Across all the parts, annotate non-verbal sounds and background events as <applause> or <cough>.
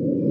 Oh,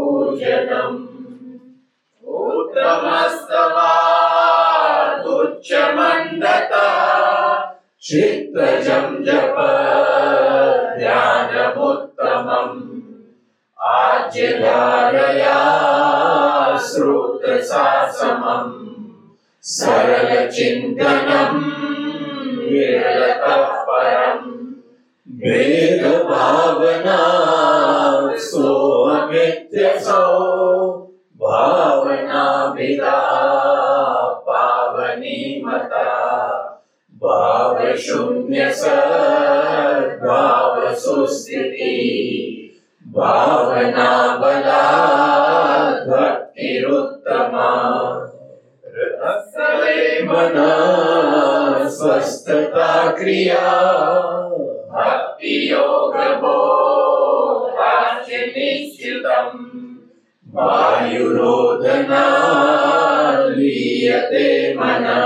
पूजनम्। उत्तमस्तवादुच्चमण्डता। चित्तजं जप। ध्यानमुत्तमम् आज्यधारया श्रोतसासमम् सरलचिन्तनम्। विरलतः परम्। वेदभावना नित्य सो भावना विदा पावनी मता भाव शून्य सद्भाव सुस्थिति भावना बला भक्तिरुत्तमा रसले मना स्वस्थता क्रिया भक्ति योग बोध निश्चितम् वायुरोदनालीयते मना।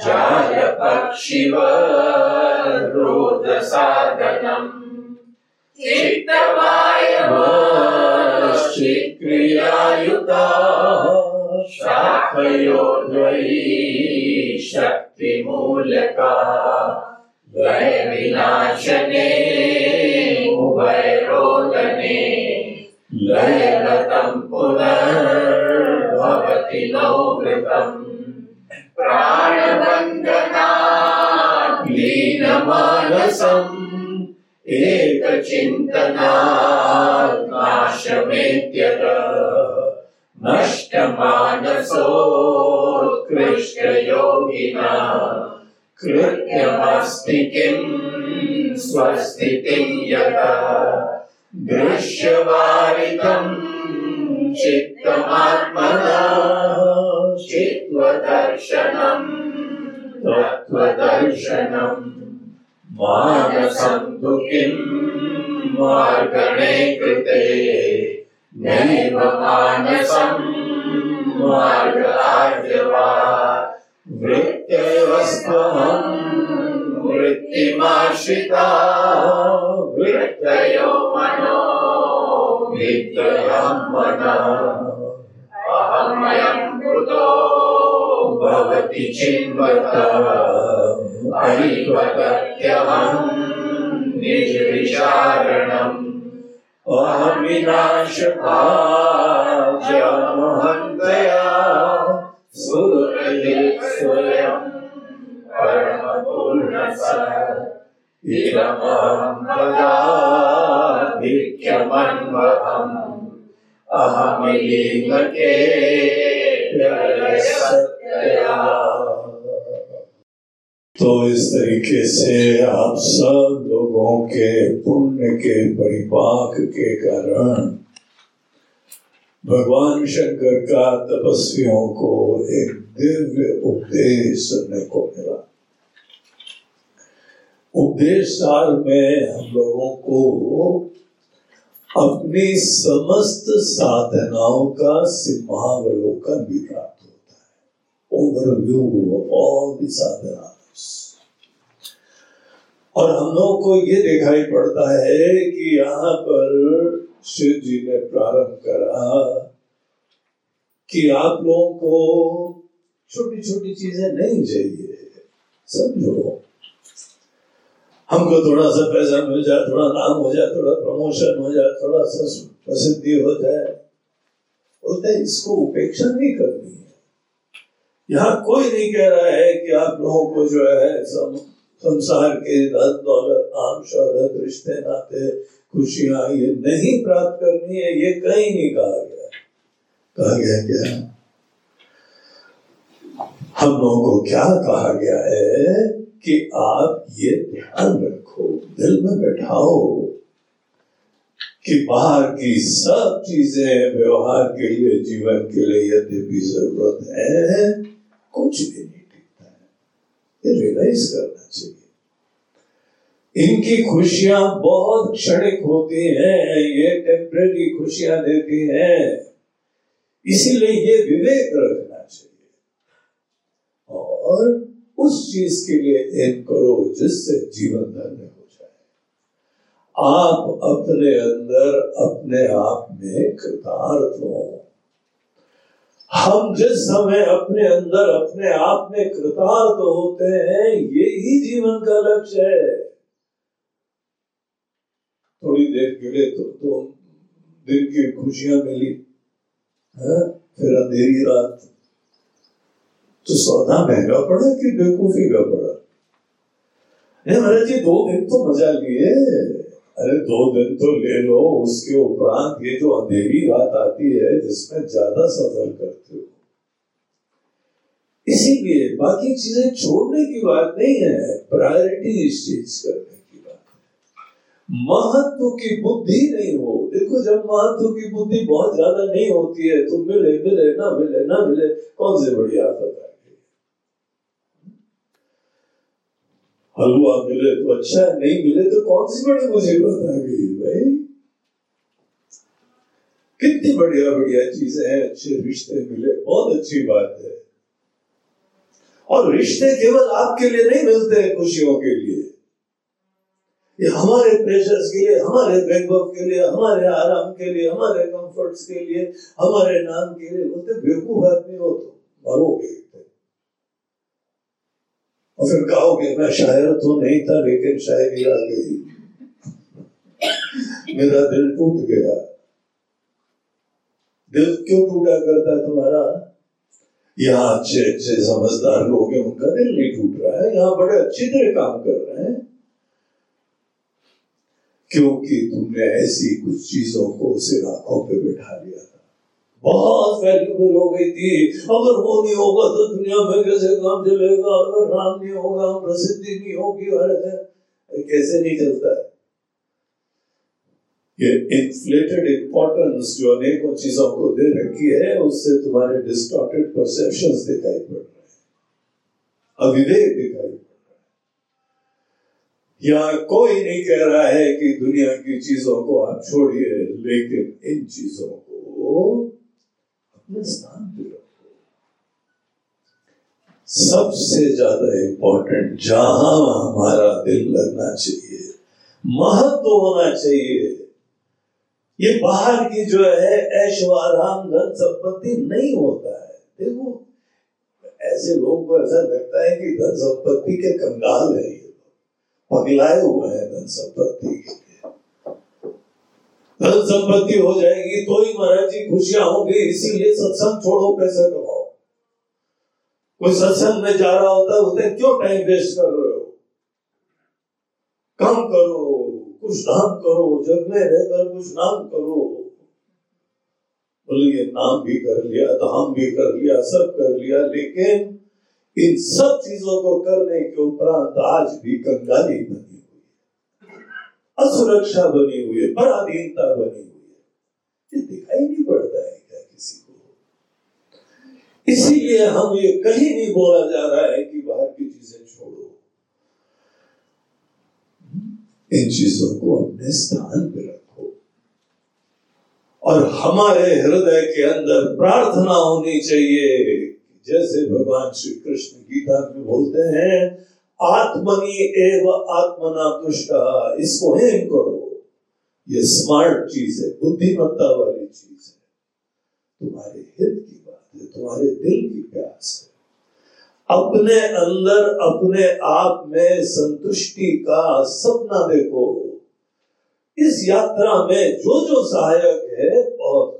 जायपक्षिवरोदसाधनम् चित्तवायवश्चिक्रियायुता शाखयो द्वयी शक्तिमूलका लयविनाशने उभयरोदने लयिलतम् पुनर्भवति भवति नो मृतम् प्राणीनमानसम् एकचिन्तनाश्रमेत्यत नष्टमानसोत्कृष्ट योगिना कृत्यमस्ति किम् स्वस्तिम् यदा दृश्यवारितं चित्तमात्मना चित्वदर्शनं तत्त्वदर्शनम् मानसं तु किं मार्गणे कृते नैव मानसं मार्गार्यवा वृत्तयस्त्वहं वृत्तिमाश्रिता, वृत्तयो मनो विद्ययं मनः। अहमयं कृतो, भवति चिन्वत ऐवदत्यहं निजविचारणम् अहमिनाशभाजमहन्तया सुरयित् स्वयं परमपूर्णस तो इस तरीके से आप सब लोगों के पुण्य के परिपाक के कारण भगवान शंकर का तपस्वियों को एक दिव्य उपदेश सुनने को मिला। उपदेश सार में हम लोगों को अपनी समस्त साधनाओं का सिंहावलोकन भी प्राप्त होता है। Overview of all the sadhana और हम लोगों को ये दिखाई पड़ता है कि यहाँ पर शिव जी ने प्रारंभ करा कि आप लोगों को छोटी छोटी चीज़ें नहीं चाहिए, समझो। हमको थोड़ा सा पैसा मिल जाए थोड़ा नाम हो जाए थोड़ा प्रमोशन हो जाए थोड़ा सा प्रसिद्धि हो जाए। बोलते इसको उपेक्षा नहीं करनी है। यहाँ कोई नहीं कह रहा है कि आप लोगों को जो है सम, संसार के धन दौलत नाम शौहरत रिश्ते नाते खुशियाँ ये नहीं प्राप्त करनी है ये कहीं नहीं कहा गया। कहा गया क्या? हम लोगों को क्या कहा गया है? कि आप ये ध्यान रखो, दिल में बैठाओ कि बाहर की सब चीज़ें व्यवहार के लिए, जीवन के लिए यद्यपि ज़रूरत है, कुछ भी नहीं टिकता है। ये रियलाइज़ करना चाहिए। इनकी खुशियाँ बहुत क्षणिक होती हैं, ये टेम्परेरी खुशियाँ देती हैं। इसीलिए ये विवेक रखना चाहिए। और उस चीज़ के लिए एम करो जिससे जीवन धन्य हो जाए। आप अपने अंदर अपने आप में कृतार्थ हो। हम जिस समय अपने अंदर अपने आप में कृतार्थ होते हैं ये ही जीवन का लक्ष्य है। थोड़ी देर के लिए तो, तो दिन की खुशियाँ मिली है? फिर अंधेरी रात। तो सौदा महँगा पड़ा कि बेवकूफ़ी का पड़ा? नहीं महाराज जी, दो दिन तो मज़ा लिए। अरे, दो दिन तो ले लो, उसके उपरांत ये जो अंधेरी रात आती है, जिसमें ज़्यादा सफ़र करते हो। इसीलिए बाकी चीज़ें छोड़ने की बात नहीं है प्रायोरिटी इस चीज़ करने की बात महत्व की बुद्धि नहीं हो। देखो, जब महत्व की बुद्धि बहुत ज़्यादा नहीं होती है तो मिले मिले, ना मिले ना मिले, कौन से बड़ी आफत है हलवा मिले तो अच्छा है नहीं मिले तो कौन सी बड़ी मुसीबत आ गई भाई? कितनी बढ़िया बढ़िया चीज़ें हैं, अच्छे रिश्ते मिले, बहुत अच्छी बात है। और रिश्ते केवल आपके लिए नहीं मिलते हैं खुशियों के लिए। ये हमारे प्रेशर्स के लिए, हमारे बैकअप के लिए, हमारे आराम के लिए, हमारे कंफर्ट्स के लिए, हमारे नाम के लिए बोलते बेवकूफ़ आदमी हो तो मरोगे और फिर कहोगे, मैं शायर तो नहीं था, लेकिन शायरी आ गई। मेरा दिल टूट गया। दिल क्यों टूटा करता है तुम्हारा? यहाँ अच्छे अच्छे समझदार लोग हैं, उनका दिल नहीं टूट रहा है। यहाँ बड़े अच्छी तरह काम कर रहे हैं। क्योंकि तुमने ऐसी कुछ चीज़ों को सिर आँखों पे बैठा लिया था। बहुत वैल्यूबल हो गई थी। अगर वो नहीं होगा तो दुनिया में कैसे काम चलेगा? अगर नाम नहीं होगा प्रसिद्धि नहीं होगी कैसे नहीं चलता है? ये इन्फ्लेटेड इंपॉर्टेंस जो अनेकों चीज़ों को दे रखी है, उससे तुम्हारे डिस्टॉर्टेड परसेप्शन दिखाई पड़ रहे हैं। अविवेक दिखाई पड़ है। यहाँ कोई नहीं कह रहा है कि दुनिया की चीज़ों को आप छोड़िए, लेकिन इन चीज़ों को अपने स्थान पे रखो सबसे ज़्यादा इंपॉर्टेंट जहाँ हमारा दिल लगना चाहिए, महत्व होना चाहिए। ये बाहर की जो है ऐश्वाराम धन संपत्ति नहीं होता है। देखो, ऐसे लोगों को ऐसा लगता है कि धन संपत्ति के कंगाल है ये पगलाए हुए हैं धन संपत्ति के धन संपत्ति हो जाएगी तो ही महाराज जी खुशियाँ होंगी इसीलिए सत्संग छोड़ो, पैसा कमाओ। कोई सत्संग में जा रहा होता है क्यों टाइम वेस्ट कर रहे हो? काम करो, कुछ नाम करो, जग में रहकर कुछ नाम करो। बोले ये नाम भी कर लिया धाम भी कर लिया, सब कर लिया, लेकिन इन सब चीज़ों को करने के उपरांत आज भी कंगाली बनी असुरक्षा बनी हुई है, पराधीनता बनी हुई है। ये दिखाई नहीं पड़ता है क्या किसी को? इसीलिए हम ये कहीं नहीं बोला जा रहा है कि बाहर की चीज़ें छोड़ो। इन चीज़ों को अपने स्थान पर रखो। और हमारे हृदय के अंदर प्रार्थना होनी चाहिए जैसे भगवान श्री कृष्ण गीता में बोलते हैं आत्मनि एव आत्मना तुष्ट। इसको हेम करो। ये स्मार्ट चीज़ है, बुद्धिमत्ता वाली चीज़ है। तुम्हारे हित की बात है, तुम्हारे दिल की प्यास है। अपने अंदर, अपने आप में संतुष्टि का सपना देखो। इस यात्रा में जो जो सहायक है, बहुत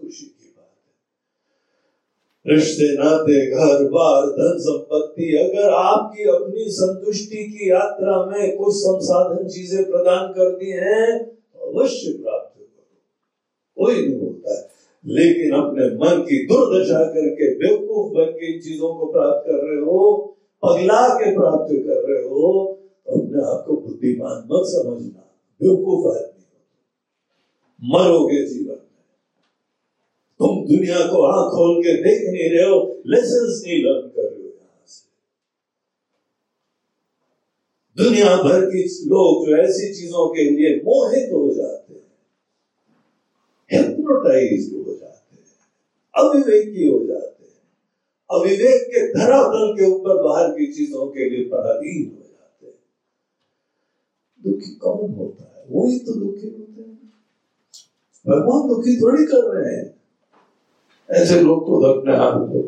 रिश्ते नाते घर बार, धन संपत्ति। अगर आपकी अपनी संतुष्टि की यात्रा में कुछ संसाधन चीज़ें प्रदान करती हैं तो अवश्य प्राप्त कोई नहीं बोलता है। लेकिन अपने मन की दुर्दशा करके, बेवकूफ़ बन के इन चीज़ों को प्राप्त कर रहे हो, पगला के प्राप्त कर रहे हो तो अपने आप को बुद्धिमान मत समझना। बेवकूफ़ आदमी मरोगे जीवन। तुम दुनिया को आँख खोल के देख नहीं रहे हो लेसन नहीं लर्न कर रहे हो यहाँ से। दुनिया भर की लोग जो ऐसी चीज़ों के लिए मोहित हो जाते हैं हिप्नोटाइज हो जाते हैं, अविवेकी हो जाते हैं, अविवेक के धरातल के ऊपर बाहर की चीज़ों के लिए पराधीन हो जाते हैं। दुखी कौन होता है? वही तो दुखी होते हैं। भगवान दुखी थोड़ी कर रहे हैं। ऐसे लोग को अपने आप को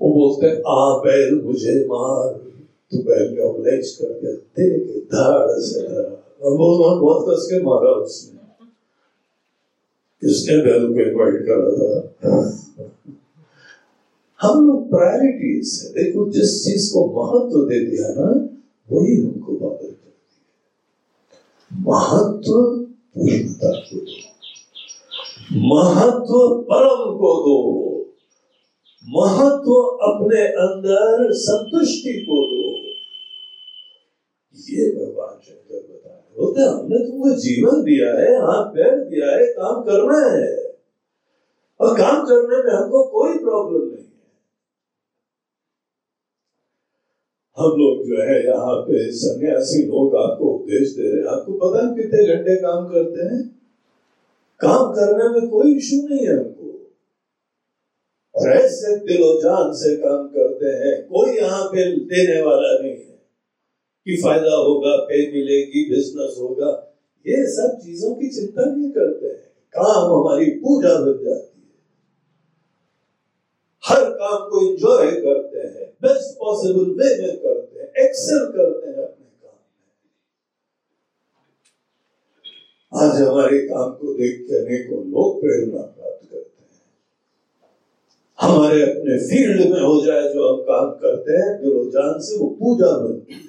वो बोलते आ बैल मुझे मार। तू बैल का उलेज करके तेरे धाड़ से वो बहुत कस के मारा उसने। किसने बैल को इन्वाइट करा था? हम लोग प्रायोरिटीज है देखो, जिस चीज़ को महत्व तो दे दिया ना, वही हमको बॉदर करती है। महत्व दो महत्व परम को दो। महत्व अपने अंदर संतुष्टि को दो। ये भगवान शंकर बता रहे होते, हमने तुमको जीवन दिया है, हाथ, पैर दिया है, काम करना है। और काम करने में हमको कोई प्रॉब्लम नहीं है। हम लोग जो है यहाँ पे सन्यासी लोग आपको उपदेश दे रहे हैं। आपको पता है कितने घंटे काम करते हैं? काम करने में कोई इशू नहीं है हमको। और ऐसे दिलो जान से काम करते हैं, कोई यहाँ पे देने वाला नहीं है। कि फ़ायदा होगा, पे मिलेगी बिज़नेस होगा, ये सब चीज़ों की चिंता नहीं करते हैं। काम हमारी पूजा बन जाती है। हर काम को एंजॉय करते हैं बेस्ट पॉसिबल वे में करते हैं एक्सेल करते हैं अपने काम में आज हमारे काम को देख के अनेकों लोग प्रेरणा प्राप्त करते हैं। हमारे अपने फ़ील्ड में हो जाए जो हम काम करते हैं दिलो जान से वो पूजा बनती है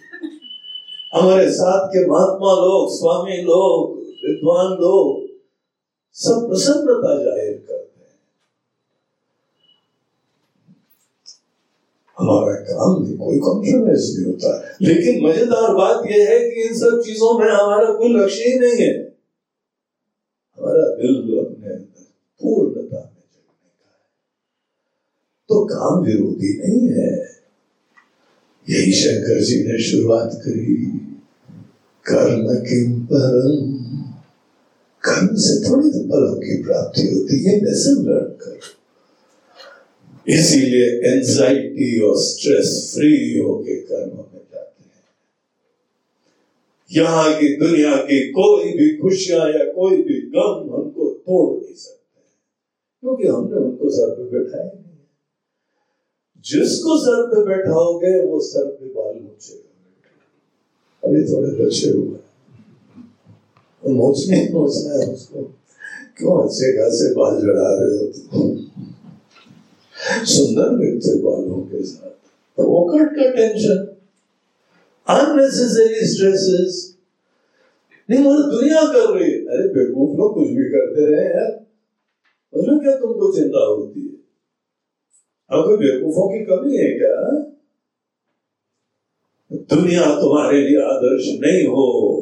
हमारे साथ के महात्मा लोग, स्वामी लोग, विद्वान लोग, सब प्रसन्नता ज़ाहिर करते हैं। हमारा काम में कोई कॉम्प्रोमाइज नहीं होता। लेकिन मज़ेदार बात यह है कि इन सब चीज़ों में हमारा कोई लक्ष्य ही नहीं है हमारा दिल अपने अंदर पूर्णता में जगने का है तो काम विरोधी नहीं है। यही शंकर जी ने शुरुआत करी। कर्म किम परम? कर्म से थोड़ी तो फलों की प्राप्ति होती है लेसन लर्न करो इसीलिए एंजाइटी और स्ट्रेस फ्री होके कर्म में जाते हैं। यहाँ की दुनिया की कोई भी खुशियाँ या कोई भी गम हमको तोड़ नहीं सकते। क्योंकि हमने उनको सर पे बैठाया जिसको सर पे बैठाओगे, वो सर पे बाल नोचेगा अभी थोड़े बचे हुए हैं। नोचने नोचना है उसको। क्यों अच्छे खासे बाल जड़ा रहे हो तुम? सुंदर लगते बालों के साथ। तो वो कट का टेंशन। अननेसेसरी स्ट्रेसेस नहीं, वो दुनिया कर रही है। अरे, बेवकूफ़ लोग कुछ भी करते रहे यार उसमें क्या तुमको चिंता होती है? अब कोई बेवकूफों की कमी है क्या? दुनिया तुम्हारे लिए आदर्श नहीं हो।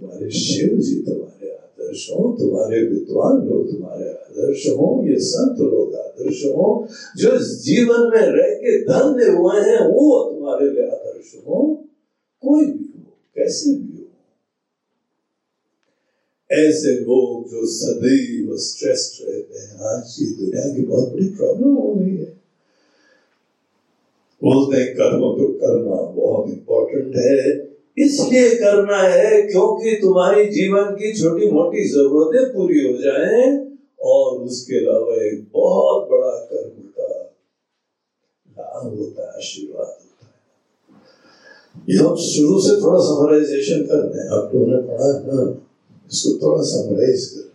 तुम्हारे शिव जी तुम्हारे आदर्श हो, तुम्हारे विद्वान लोग तुम्हारे आदर्श हो, ये संत लोग आदर्श हो, जो जीवन में रह के धन्य हुए हैं, वो तुम्हारे लिए आदर्श हो। कोई भी हो, कैसे भी ऐसे लोग जो सदैव स्ट्रेस्ड रहते हैं, आज की दुनिया की बहुत बड़ी प्रॉब्लम हो गई है। बोलते हैं, कर्म तो करना बहुत इंपॉर्टेंट है। इसलिए करना है क्योंकि तुम्हारी जीवन की छोटी मोटी जरूरतें पूरी हो जाएँ और उसके अलावा एक बहुत बड़ा कर्म का लाभ होता है, आशीर्वाद होता है। ये हम शुरू से थोड़ा समराइजेशन कर रहे हैं आप लोगों ने पढ़ा है ना? इसको थोड़ा समराइज कर।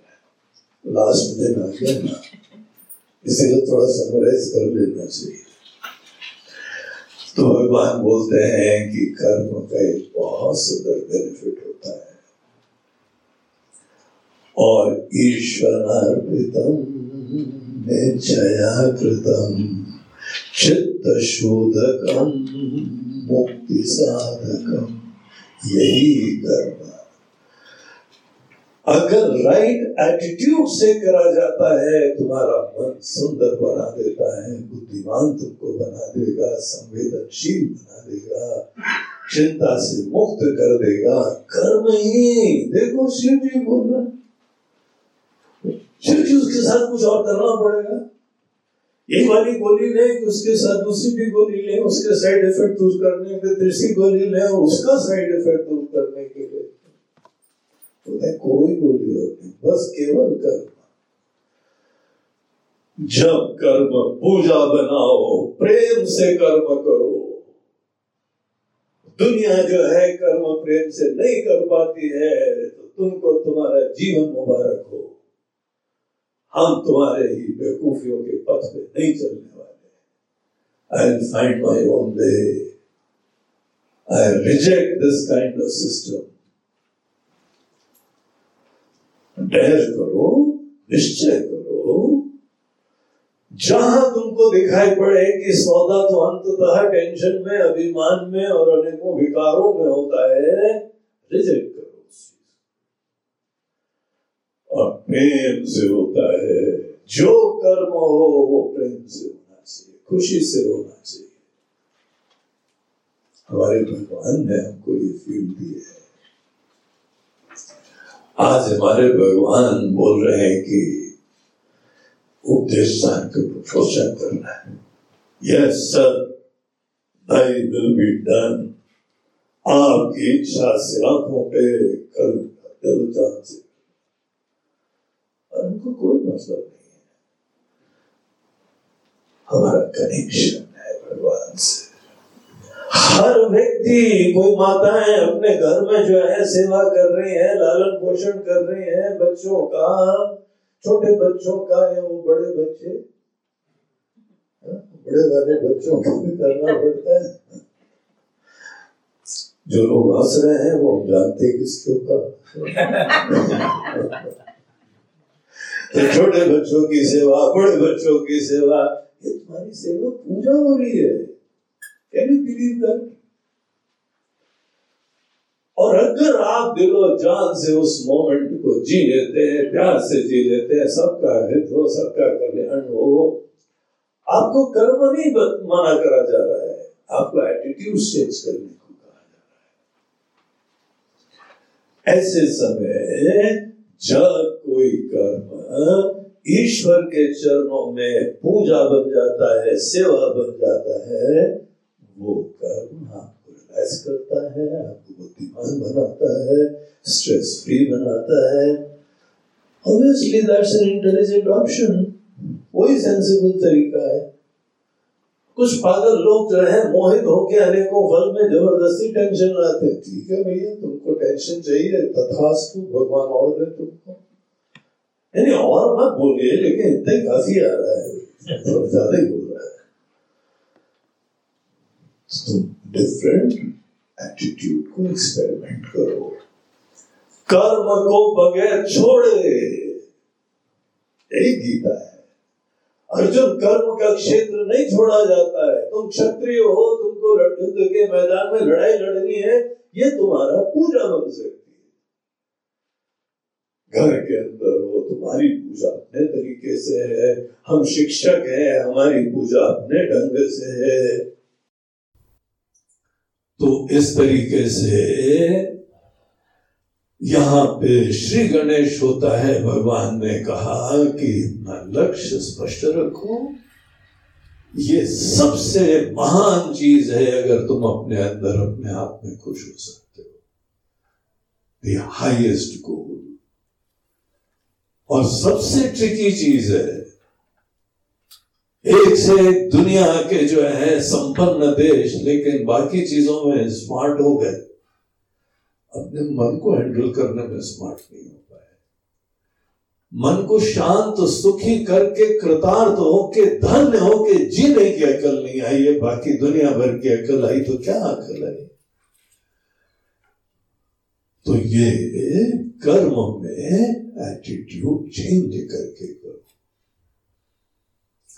लास्ट दिन आ गया ना। इसीलिए थोड़ा समराइज कर लेना चाहिए। तो भगवान बोलते हैं कि कर्म का एक बहुत सुंदर बेनिफिट होता है। और ईश्वरार्पितम निश्चया कृतम चित्त शोधकम मुक्ति साधकम यही कर्म अगर राइट एटीट्यूड से करा जाता है, तुम्हारा मन सुंदर बना देता है, बुद्धिमान तुमको बना देगा, संवेदनशील बना देगा, चिंता से मुक्त कर देगा, कर्म ही। देखो शिव जी बोल रहे शिव जी उसके साथ कुछ और करना पड़ेगा। ये वाली गोली ले उसके साथ दूसरी भी गोली ले, उसके साइड इफ़ेक्ट दूर करने के तीसरी गोली ले, उसका साइड इफ़ेक्ट दूर करने के लिए तो कोई गोली होती बस केवल कर्म। जब कर्म पूजा बनाओ, प्रेम से कर्म करो। दुनिया जो है, कर्म प्रेम से नहीं कर पाती है तो तुमको तुम्हारा जीवन मुबारक हो। हम तुम्हारे ही बेवकूफियों के पथ पे नहीं चलने वाले I find my own way I reject this kind of system डर करो, निश्चय करो। जहाँ तुमको दिखाई पड़े कि सौदा तो अंततः टेंशन में, अभिमान में और अनेकों विकारों में होता है, रिजेक्ट करो और प्रेम से होता है। जो कर्म हो, वो प्रेम से होना चाहिए, खुशी से होना चाहिए। हमारे भगवान ने हमको ये फील दी है। आज हमारे भगवान बोल रहे हैं कि उपदेश स्थान करना है। Yes sir they will be done आपकी इच्छा से आँखों पे कल दिल जान से हमको कोई मतलब नहीं है। हमारा कनेक्शन है भगवान से। हर व्यक्ति कोई माताएँ अपने घर में जो है सेवा कर रही है लालन पोषण कर रही है बच्चों का छोटे बच्चों का या वो बड़े बच्चे? हाँ, बड़े वाले बच्चों को भी करना पड़ता है। जो लोग हंस रहे हैं वो हम जानते किसके ऊपर। तो छोटे बच्चों की सेवा बड़े बच्चों की सेवा ये तुम्हारी सेवा पूजा हो रही है। कैन यू बिलीव दैट और अगर आप दिलो जान से उस मोमेंट को जी लेते हैं, प्यार से जी लेते हैं, सबका हित हो, सबका कल्याण हो, आपको कर्म नहीं माना करा जा रहा है। आपको एटीट्यूड चेंज करने को कहा जा रहा है। ऐसे समय जब कोई कर्म ईश्वर के चरणों में पूजा बन जाता है, सेवा बन जाता है वो कर्म आपको रिलैक्स करता है, आपको बुद्धिमान बनाता है स्ट्रेस फ्री बनाता है। Obviously that's an intelligent option वही सेंसिबल तरीका है। कुछ पागल लोग जो है, मोहित होके अनेकों फल में ज़बरदस्ती टेंशन लाते ठीक है भैया, तुमको टेंशन चाहिए, तथास्तु, भगवान और दे तुमको। यानी और मत बोलिए, लेकिन इतना ही काफ़ी आ रहा है। ज़्यादा ही तुम डिफरेंट एटीट्यूड को एक्सपेरिमेंट करो। कर्म को बगैर छोड़े। यही गीता है। अर्जुन कर्म का क्षेत्र नहीं छोड़ा जाता है। तुम क्षत्रिय हो, तुमको युद्ध के मैदान में लड़ाई लड़नी है, ये तुम्हारा पूजा बन सकती है। घर के अंदर हो, तुम्हारी पूजा अपने तरीके से है। हम शिक्षक हैं, हमारी पूजा अपने ढंग से है। तो इस तरीके से यहाँ पे श्री गणेश होता है। भगवान ने कहा कि अपना लक्ष्य स्पष्ट रखो। ये सबसे महान चीज़ है, अगर तुम अपने अंदर अपने आप में खुश हो सकते हो। द हाइएस्ट गोल और सबसे ट्रिकी चीज़ है एक से एक दुनिया के जो है संपन्न देश, लेकिन बाकी चीज़ों में स्मार्ट हो गए। अपने मन को हैंडल करने में स्मार्ट नहीं हो पाए। मन को शांत, सुखी करके, कृतार्थ होके, धन्य होके जीने की अकल नहीं आई है बाकी दुनिया भर की अकल आई तो क्या अकल आई? तो ये कर्म में एटीट्यूड चेंज करके करो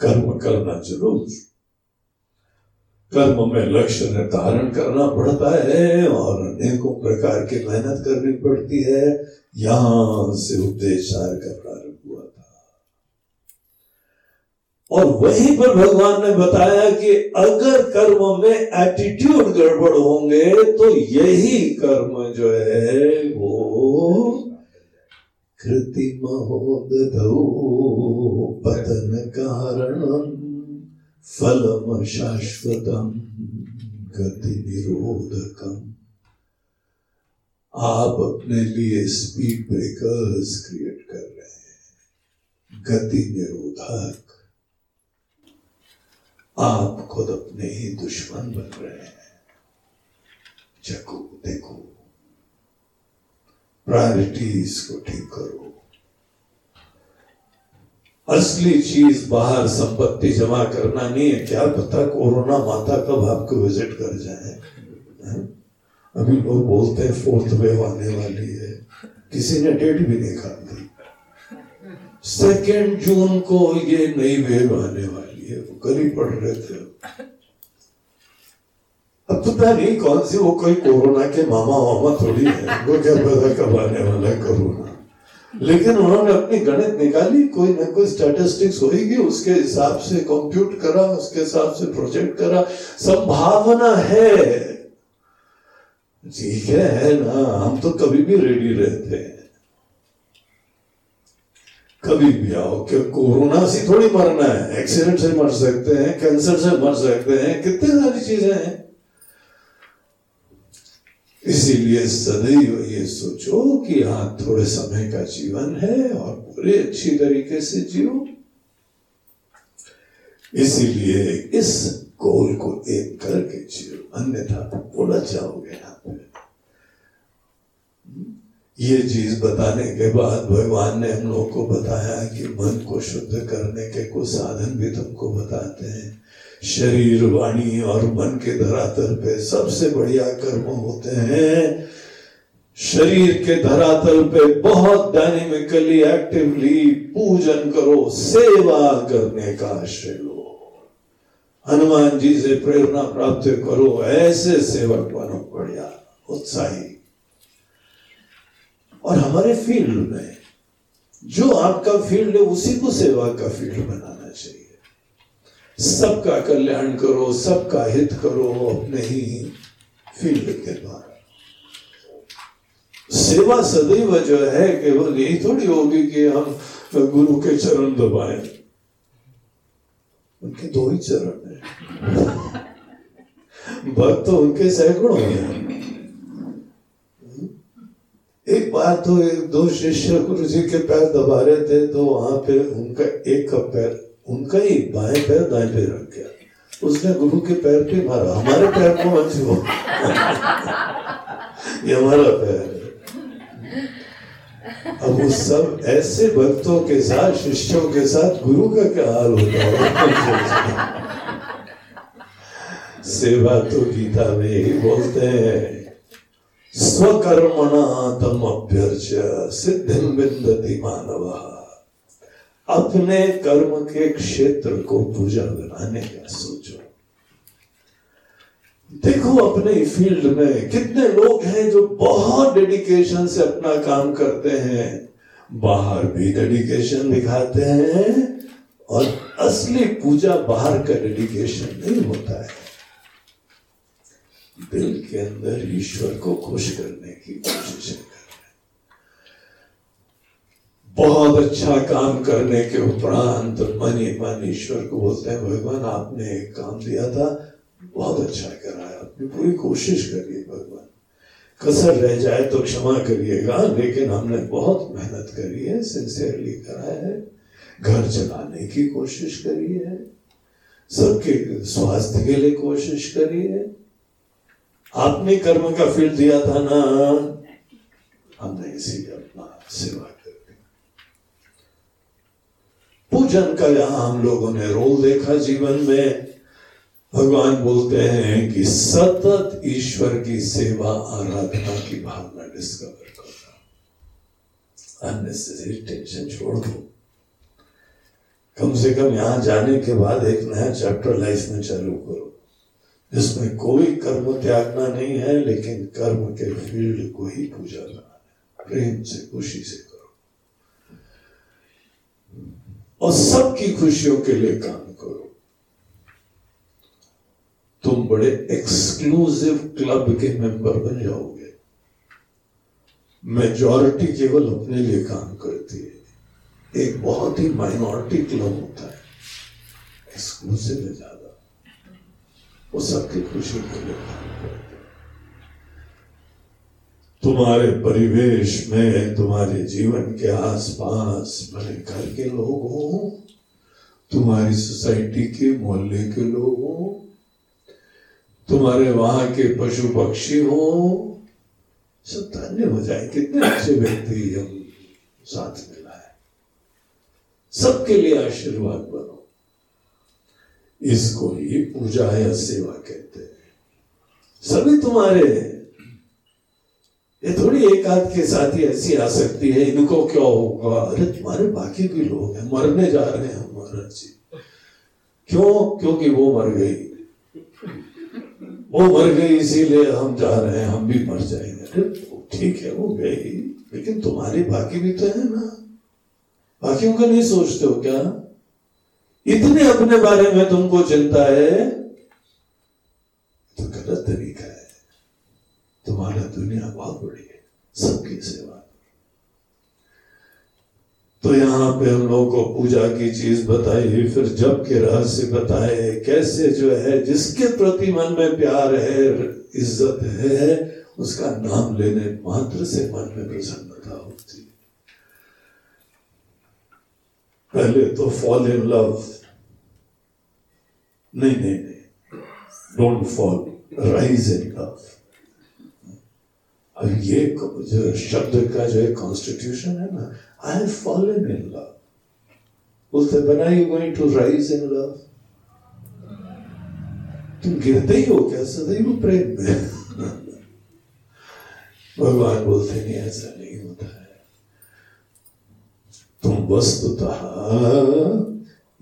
कर्म करना ज़रूर। कर्म में लक्ष्य निर्धारण करना पड़ता है और अनेकों प्रकार की मेहनत करनी पड़ती है। यहाँ से उपदेशार का प्रारंभ हुआ था। और वहीं पर भगवान ने बताया कि अगर कर्म में एटीट्यूड गड़बड़ होंगे तो यही कर्म जो है वो कृतिमहोदधौ पतन कारणम फलम शाश्वतम गति निरोधकम। आप अपने लिए स्पीड ब्रेकर्स क्रिएट कर रहे हैं, गति निरोधक। आप खुद अपने ही दुश्मन बन रहे हैं। चको, देखो। प्रायोरिटीज को ठीक करो। असली चीज़ बाहर संपत्ति जमा करना नहीं है। क्या पता कोरोना माता कब आपको विज़िट कर जाए? अभी लोग बोलते हैं फोर्थ वेव आने वाली है। किसी ने डेट भी नहीं खा दी सेकेंड जून को ये नई वेव आने वाली है। वो ही पढ़ रहे थे। अब पता नहीं कौन सी वो कोई कोरोना के मामा वामा थोड़ी है वो क्या पता कब आने वाला कोरोना। लेकिन उन्होंने अपनी गणित निकाली कोई ना कोई स्टैटिस्टिक्स होगी उसके हिसाब से कंप्यूट करा उसके हिसाब से प्रोजेक्ट करा संभावना है। ठीक है, है ना हम तो कभी भी रेडी रहते हैं। कभी भी आओ कि कोरोना से थोड़ी मरना है एक्सीडेंट से मर सकते हैं कैंसर से मर सकते हैं कितनी सारी चीज़ें हैं। इसीलिए सदैव ये सोचो कि हाँ थोड़े समय का जीवन है और पूरे अच्छी तरीके से जियो। इसीलिए इस गोल को एक करके जियो। अन्यथा उलझ जाओगे यहाँ पे ये चीज़ बताने के बाद भगवान ने हम लोगों को बताया कि मन को शुद्ध करने के कुछ साधन भी तुमको बताते हैं। शरीर, वाणी और मन के धरातल पे सबसे बढ़िया कर्म होते हैं। शरीर के धरातल पे बहुत डायनेमिकली एक्टिवली पूजन करो, सेवा करने का आश्रय लो। हनुमान जी से प्रेरणा प्राप्त करो, ऐसे सेवक बनो, बढ़िया, उत्साही। और हमारे फ़ील्ड में, जो आपका फ़ील्ड है, उसी को सेवा का फ़ील्ड चाहिए सबका कल्याण करो, सबका हित करो अपने ही फ़ील्ड के द्वारा। सेवा सदैव जो है, केवल यही थोड़ी होगी कि हम गुरु के चरण दबाए। उनके दो ही चरण है। भक्त तो उनके सैकड़ों हैं। एक बार तो एक दो शिष्य गुरु जी के पैर दबा रहे थे तो वहाँ पे उनका एक का पैर उनका ही बाएँ पैर दाएँ पैर रख गया उसने गुरु के पैर पे मारा। हमारे पैर को मत छुओ। ये हमारा पैर है। अब उस सब ऐसे भक्तों के साथ, शिष्यों के साथ गुरु का क्या हाल होता है? सेवा तो गीता में ही बोलते हैं। स्वकर्मणा तम अभ्यर्च सिद्धि बिंदति मानव। अपने कर्म के क्षेत्र को पूजा बनाने का सोचो। देखो अपने फ़ील्ड में कितने लोग हैं जो बहुत डेडिकेशन से अपना काम करते हैं। बाहर भी डेडिकेशन दिखाते हैं और असली पूजा बाहर का डेडिकेशन नहीं होता है। दिल के अंदर ईश्वर को खुश करने की कोशिश कर बहुत अच्छा काम करने के उपरांत मन ही मन, ईश्वर को बोलते हैं, भगवान, आपने एक काम दिया था, बहुत अच्छा कराया, आपने पूरी कोशिश करी भगवान। कसर रह जाए तो क्षमा करिएगा, लेकिन हमने बहुत मेहनत करी है सिंसियरली करा है, घर चलाने की कोशिश करी है, सबके स्वास्थ्य के लिए कोशिश करी है। आपने कर्म का फ़ील्ड दिया था ना, हमने इसीलिए अपना सेवा पूजन का यहाँ हम लोगों ने। रोल देखा जीवन में। भगवान बोलते हैं कि सतत ईश्वर की सेवा, आराधना की भावना डिस्कवर करना। अननेसेसरी टेंशन छोड़ दो। कम से कम यहाँ जाने के बाद एक नया चैप्टर लाइफ में चालू करो, जिसमें कोई कर्म त्यागना नहीं है, लेकिन कर्म के फ़ील्ड को ही पूजा करना है। प्रेम से, खुशी से करो और सबकी खुशियों के लिए काम करो। तुम बड़े एक्सक्लूसिव क्लब के मेंबर बन जाओगे। मेजॉरिटी केवल अपने लिए काम करती है। एक बहुत ही माइनॉरिटी क्लब होता है। एक्सक्लूसिव है ज़्यादा। वो सबकी खुशी के लिए काम करते तुम्हारे परिवेश में, तुम्हारे जीवन के आसपास बड़े घर के लोग हो, तुम्हारी सोसाइटी के मोहल्ले के लोग हो, तुम्हारे वहाँ के पशु पक्षी हो, सब धन्य हो जाए। कितने अच्छे व्यक्ति हम साथ मिला है सबके लिए आशीर्वाद बनो। इसको ही पूजा या सेवा कहते हैं। सभी तुम्हारे ये थोड़ी एक आध के साथ ही ऐसी आ सकती है, इनको क्या होगा? अरे तुम्हारे बाकी भी लोग हैं, मरने जा रहे हैं महाराज जी। क्यों? क्योंकि वो मर गई। वो मर गई, इसीलिए हम जा रहे हैं, हम भी मर जाएँगे। अरे ठीक है, वो गई। लेकिन तुम्हारे बाकी भी तो है ना। बाकियों का नहीं सोचते हो क्या? इतने अपने बारे में तुमको चिंता है? तो गलत तरीका तुम्हारा दुनिया बहुत बड़ी है, सबकी सेवा तो यहाँ पे हम लोगों को पूजा की चीज़ बताई फिर जब के रहस्य बताए कैसे जो है, जिसके प्रति मन में प्यार है, इज़्ज़त है, उसका नाम लेने मात्र से मन में प्रसन्नता होती पहले तो फॉल इन लव नहीं नहीं नहीं। Don't fall rise in love ये जो शब्द का जो है कॉन्स्टिट्यूशन है ना I have fallen in love बोलते बना you going to rise in love तुम गिरते ही हो क्या? सदैव प्रेम में। भगवान बोलते नहीं, ऐसा नहीं होता है। तुम वस्तुतः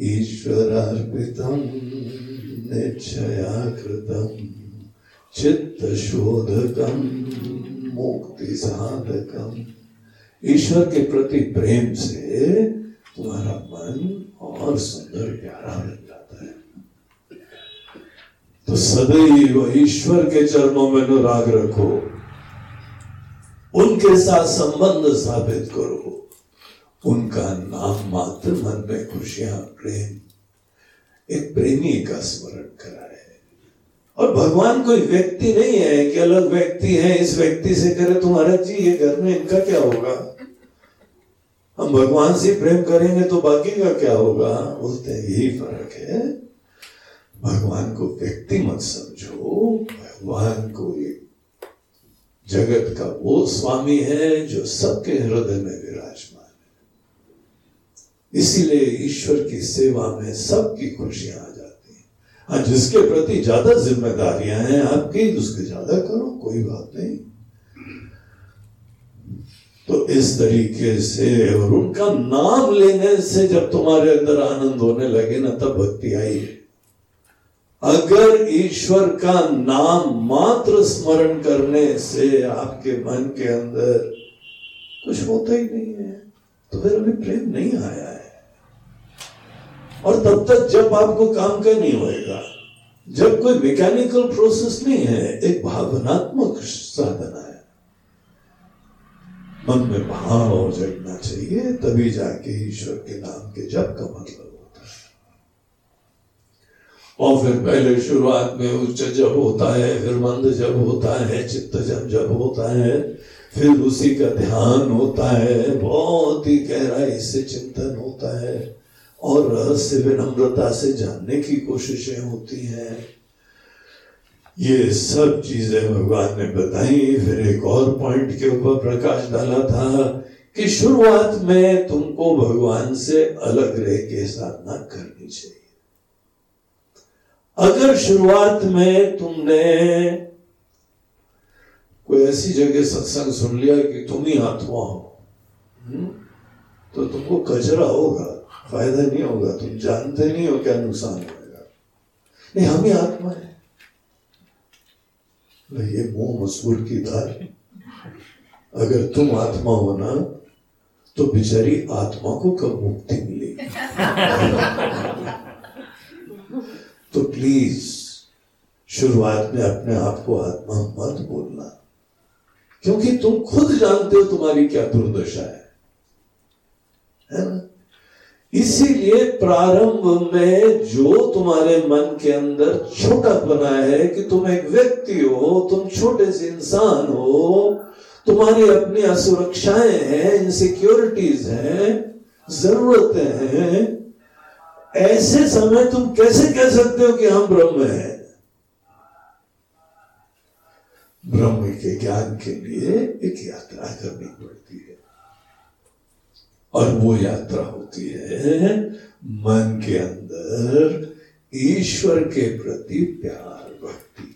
ईश्वरार्पितम निश्चया कृतम चित्त शोधकम मुक्ति साधकम ईश्वर के प्रति प्रेम से तुम्हारा मन और सुंदर प्यारा बन जाता है। तो सदैव ईश्वर के चरणों में अनुराग रखो। उनके साथ संबंध स्थापित करो। उनका नाम मात्र मन में खुशियाँ, प्रेम, एक प्रेमी का स्मरण कराए। और भगवान कोई व्यक्ति नहीं है कि अलग व्यक्ति है, इस व्यक्ति से करे तुम्हारा जी, ये घर में इनका क्या होगा? हम भगवान से प्रेम करेंगे तो बाकी का क्या होगा? बोलते हैं, यही फ़र्क है। भगवान को व्यक्ति मत समझो। भगवान को एक जगत का वो स्वामी है जो सबके हृदय में विराजमान है। इसीलिए ईश्वर की सेवा में सबकी खुशियाँ हैं हाँ जिसके प्रति ज़्यादा जिम्मेदारियाँ हैं आपकी उसके ज़्यादा करो, कोई बात नहीं। तो इस तरीके से और उनका नाम लेने से जब तुम्हारे अंदर आनंद होने लगे ना, तब भक्ति आई। है अगर ईश्वर का नाम मात्र स्मरण करने से आपके मन के अंदर कुछ होता ही नहीं है। तो फिर अभी प्रेम नहीं आया है। और तब तक जब आपको काम का नहीं होएगा, जब कोई मैकेनिकल प्रोसेस नहीं है, एक भावनात्मक साधना है। मन में भाव जगना चाहिए, तभी जाके ईश्वर के नाम के जप का मतलब होता है। और फिर पहले शुरुआत में उच्च जब होता है, फिर मंद जब होता है, चित्त जब जब होता है, फिर उसी का ध्यान होता है, बहुत ही गहराई से चिंतन होता है। और रहस्य विनम्रता से जानने की कोशिशें होती हैं। ये सब चीज़ें भगवान ने बताई। फिर एक और पॉइंट के ऊपर प्रकाश डाला था कि शुरुआत में तुमको भगवान से अलग रह के साधना करनी चाहिए। अगर शुरुआत में तुमने कोई ऐसी जगह सत्संग सुन लिया कि तुम ही आत्मा हो हम्म, तो तुमको कचरा होगा। फ़ायदा नहीं होगा, तुम जानते नहीं हो क्या नुकसान होगा। नहीं, हम ही आत्मा है। ये मुँह मसूर की दाल अगर तुम आत्मा हो ना तो बेचारी आत्मा को कब मुक्ति मिलेगी? तो प्लीज़ शुरुआत में अपने आप को आत्मा मत बोलना। क्योंकि तुम खुद जानते हो तुम्हारी क्या दुर्दशा है। है ना? इसीलिए प्रारंभ में जो तुम्हारे मन के अंदर छोटा बना है कि तुम एक व्यक्ति हो, तुम छोटे से इंसान हो, तुम्हारी अपनी असुरक्षाएँ हैं इनसिक्योरिटीज हैं, जरूरतें हैं, ऐसे समय तुम कैसे कह सकते हो कि हम ब्रह्म हैं? ब्रह्म के ज्ञान के लिए एक यात्रा करनी पड़ती है। और वो यात्रा होती है मन के अंदर ईश्वर के प्रति प्यार भक्ति।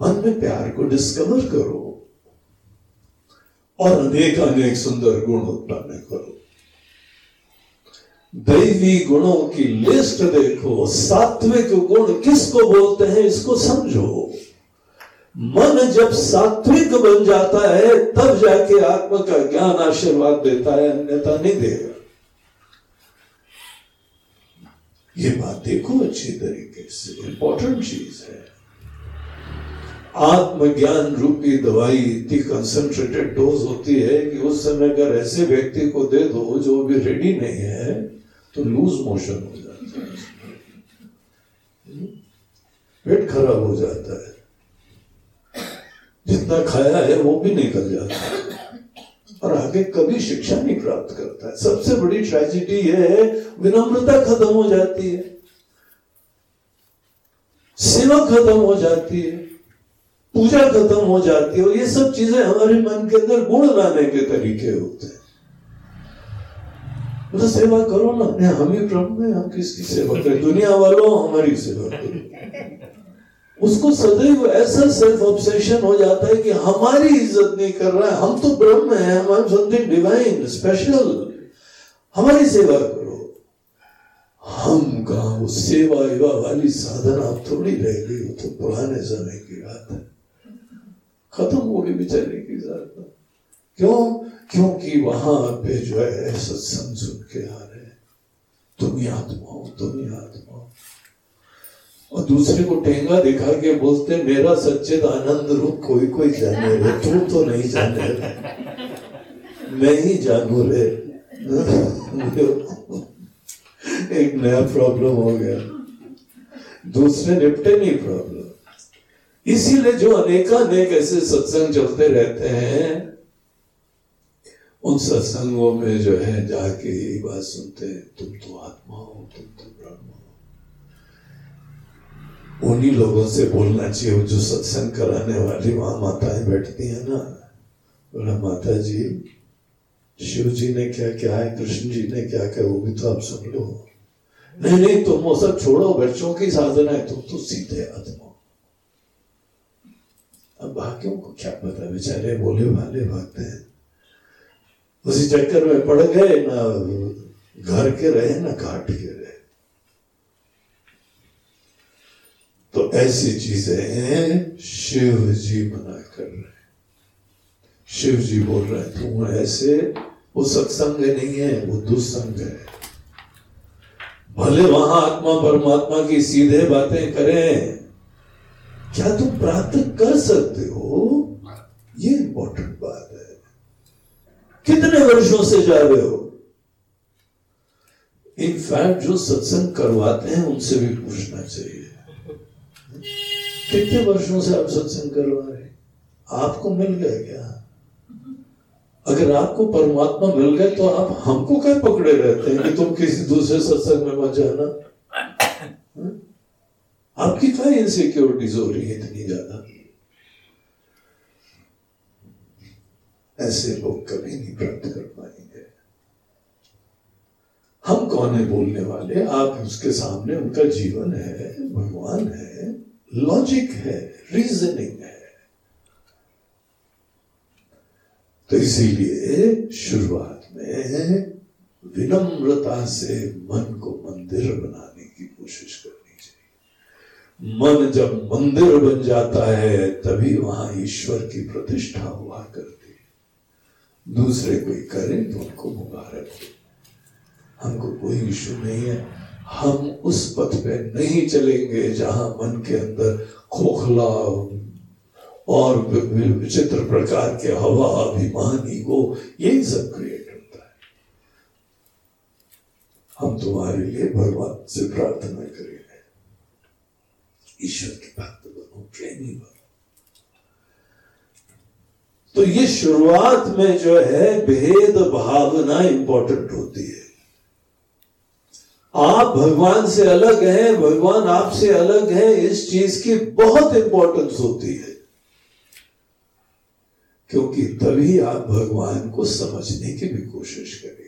मन में प्यार को डिस्कवर करो और अनेक अनेक सुंदर गुण उत्पन्न करो। दैवी गुणों की लिस्ट देखो, सात्विक गुण किसको बोलते हैं, इसको समझो। मन जब सात्विक बन जाता है, तब जाके आत्मा का ज्ञान आशीर्वाद देता है, अन्यथा नहीं देगा ये बात देखो अच्छी तरीके से इंपॉर्टेंट चीज़ है। आत्मज्ञान रूपी दवाई इतनी कंसंट्रेटेड डोज होती है कि उस समय अगर ऐसे व्यक्ति को दे दो जो अभी रेडी नहीं है तो लूज मोशन हो जाता है। पेट खराब हो जाता है। जितना खाया है वो भी निकल जाता है। और आगे कभी शिक्षा नहीं प्राप्त करता है। सबसे बड़ी ट्रेजिडी यह है, विनम्रता खत्म हो जाती है। सेवा खत्म हो जाती है। पूजा खत्म हो जाती है। और ये सब चीज़ें हमारे मन के अंदर गुण लाने के तरीके होते हैं। तो सेवा करो ना। हम ही में हम किसकी सेवा करें? दुनिया वालों, हमारी सेवा करो। उसको सदैव ऐसा सेल्फ ऑब्सेशन हो जाता है कि हमारी इज़्ज़त नहीं कर रहा है। हम तो ब्रह्म है, हम समथिंग डिवाइन स्पेशल हमारी सेवा करो। हम कहा वो सेवा एवा वाली साधना आप थोड़ी रह गई तो पुराने समय की बात है। खत्म हो गई बेचारे की साधना क्यों? क्योंकि वहाँ पे जो है सत्संग सुन के आ रहे तुम ही आत्मा हो, तुम ही आत्मा। हो और दूसरे को टेंगा दिखा के बोलते, मेरा सच्चित आनंद रूप कोई कोई जाने रे, तू तो नहीं जाने रे। मैं ही जानू रे। एक नया प्रॉब्लम हो गया। दूसरे निपटे नहीं प्रॉब्लम इसीलिए जो अनेकानेक ऐसे सत्संग चलते रहते हैं, उन सत्संगों में जो है जाके यही बात सुनते हैं, तुम तो आत्मा हो, तुम तो ब्रह्म हो। उन्हीं लोगों से बोलना चाहिए, जो सत्संग कराने वाली वहाँ माताएँ बैठती है ना। बोला माता जी शिव जी ने क्या क्या है, कृष्ण जी ने क्या क्या वो भी तो आप सुन लो नहीं नहीं, तुम वो सब छोड़ो, बच्चों की साधना है, तुम तो सीधे आत्मा अब बाकियों को क्या पता, बेचारे बोले भाले भागते हैं। उसी चक्कर में पड़ गए ना, घर के रहे ना, घाट के रहे। तो ऐसी चीज़ें हैं शिव जी मना कर रहे हैं। शिव जी बोल रहे हैं, तुम ऐसे, वो सत्संग नहीं है, वो दुस्संग है। भले वहाँ आत्मा परमात्मा की सीधे बातें करें। क्या तुम प्राप्त कर सकते हो? ये इंपॉर्टेंट बात है। कितने वर्षों से जा रहे हो? इनफैक्ट जो सत्संग करवाते हैं, उनसे भी पूछना चाहिए। कितने वर्षों से आप सत्संग करवा रहे आपको मिल गया क्या? अगर आपको परमात्मा मिल गए तो आप हमको क्या पकड़े रहते हैं कि तुम किसी दूसरे सत्संग में मत जाना? हाँ? आपकी क्या इनसिक्योरिटीज हो रही है इतनी ज़्यादा? ऐसे लोग कभी नहीं प्राप्त कर पाएँगे। हम कौन है बोलने वाले? आप उसके सामने उनका जीवन है, भगवान है। लॉजिक है, रीजनिंग है। तो इसीलिए शुरुआत में विनम्रता से मन को मंदिर बनाने की कोशिश करनी चाहिए। मन जब मंदिर बन जाता है, तभी वहाँ ईश्वर की प्रतिष्ठा हुआ करती है। दूसरे कोई करें तो उनको मुबारक हमको कोई इशू नहीं है। हम उस पथ पे नहीं चलेंगे जहाँ मन के अंदर खोखला और विचित्र प्रकार के हवा, अभिमानी ईगो यही सब क्रिएट होता है। हम तुम्हारे लिए भगवान से प्रार्थना करेंगे ईश्वर के भक्त बनो, प्रेमी बनो। तो ये शुरुआत में जो है, भेद भावना इंपॉर्टेंट होती है। आप भगवान से अलग हैं, भगवान आपसे अलग है, इस चीज़ की बहुत इंपॉर्टेंस होती है। क्योंकि तभी आप भगवान को समझने की भी कोशिश करेंगे।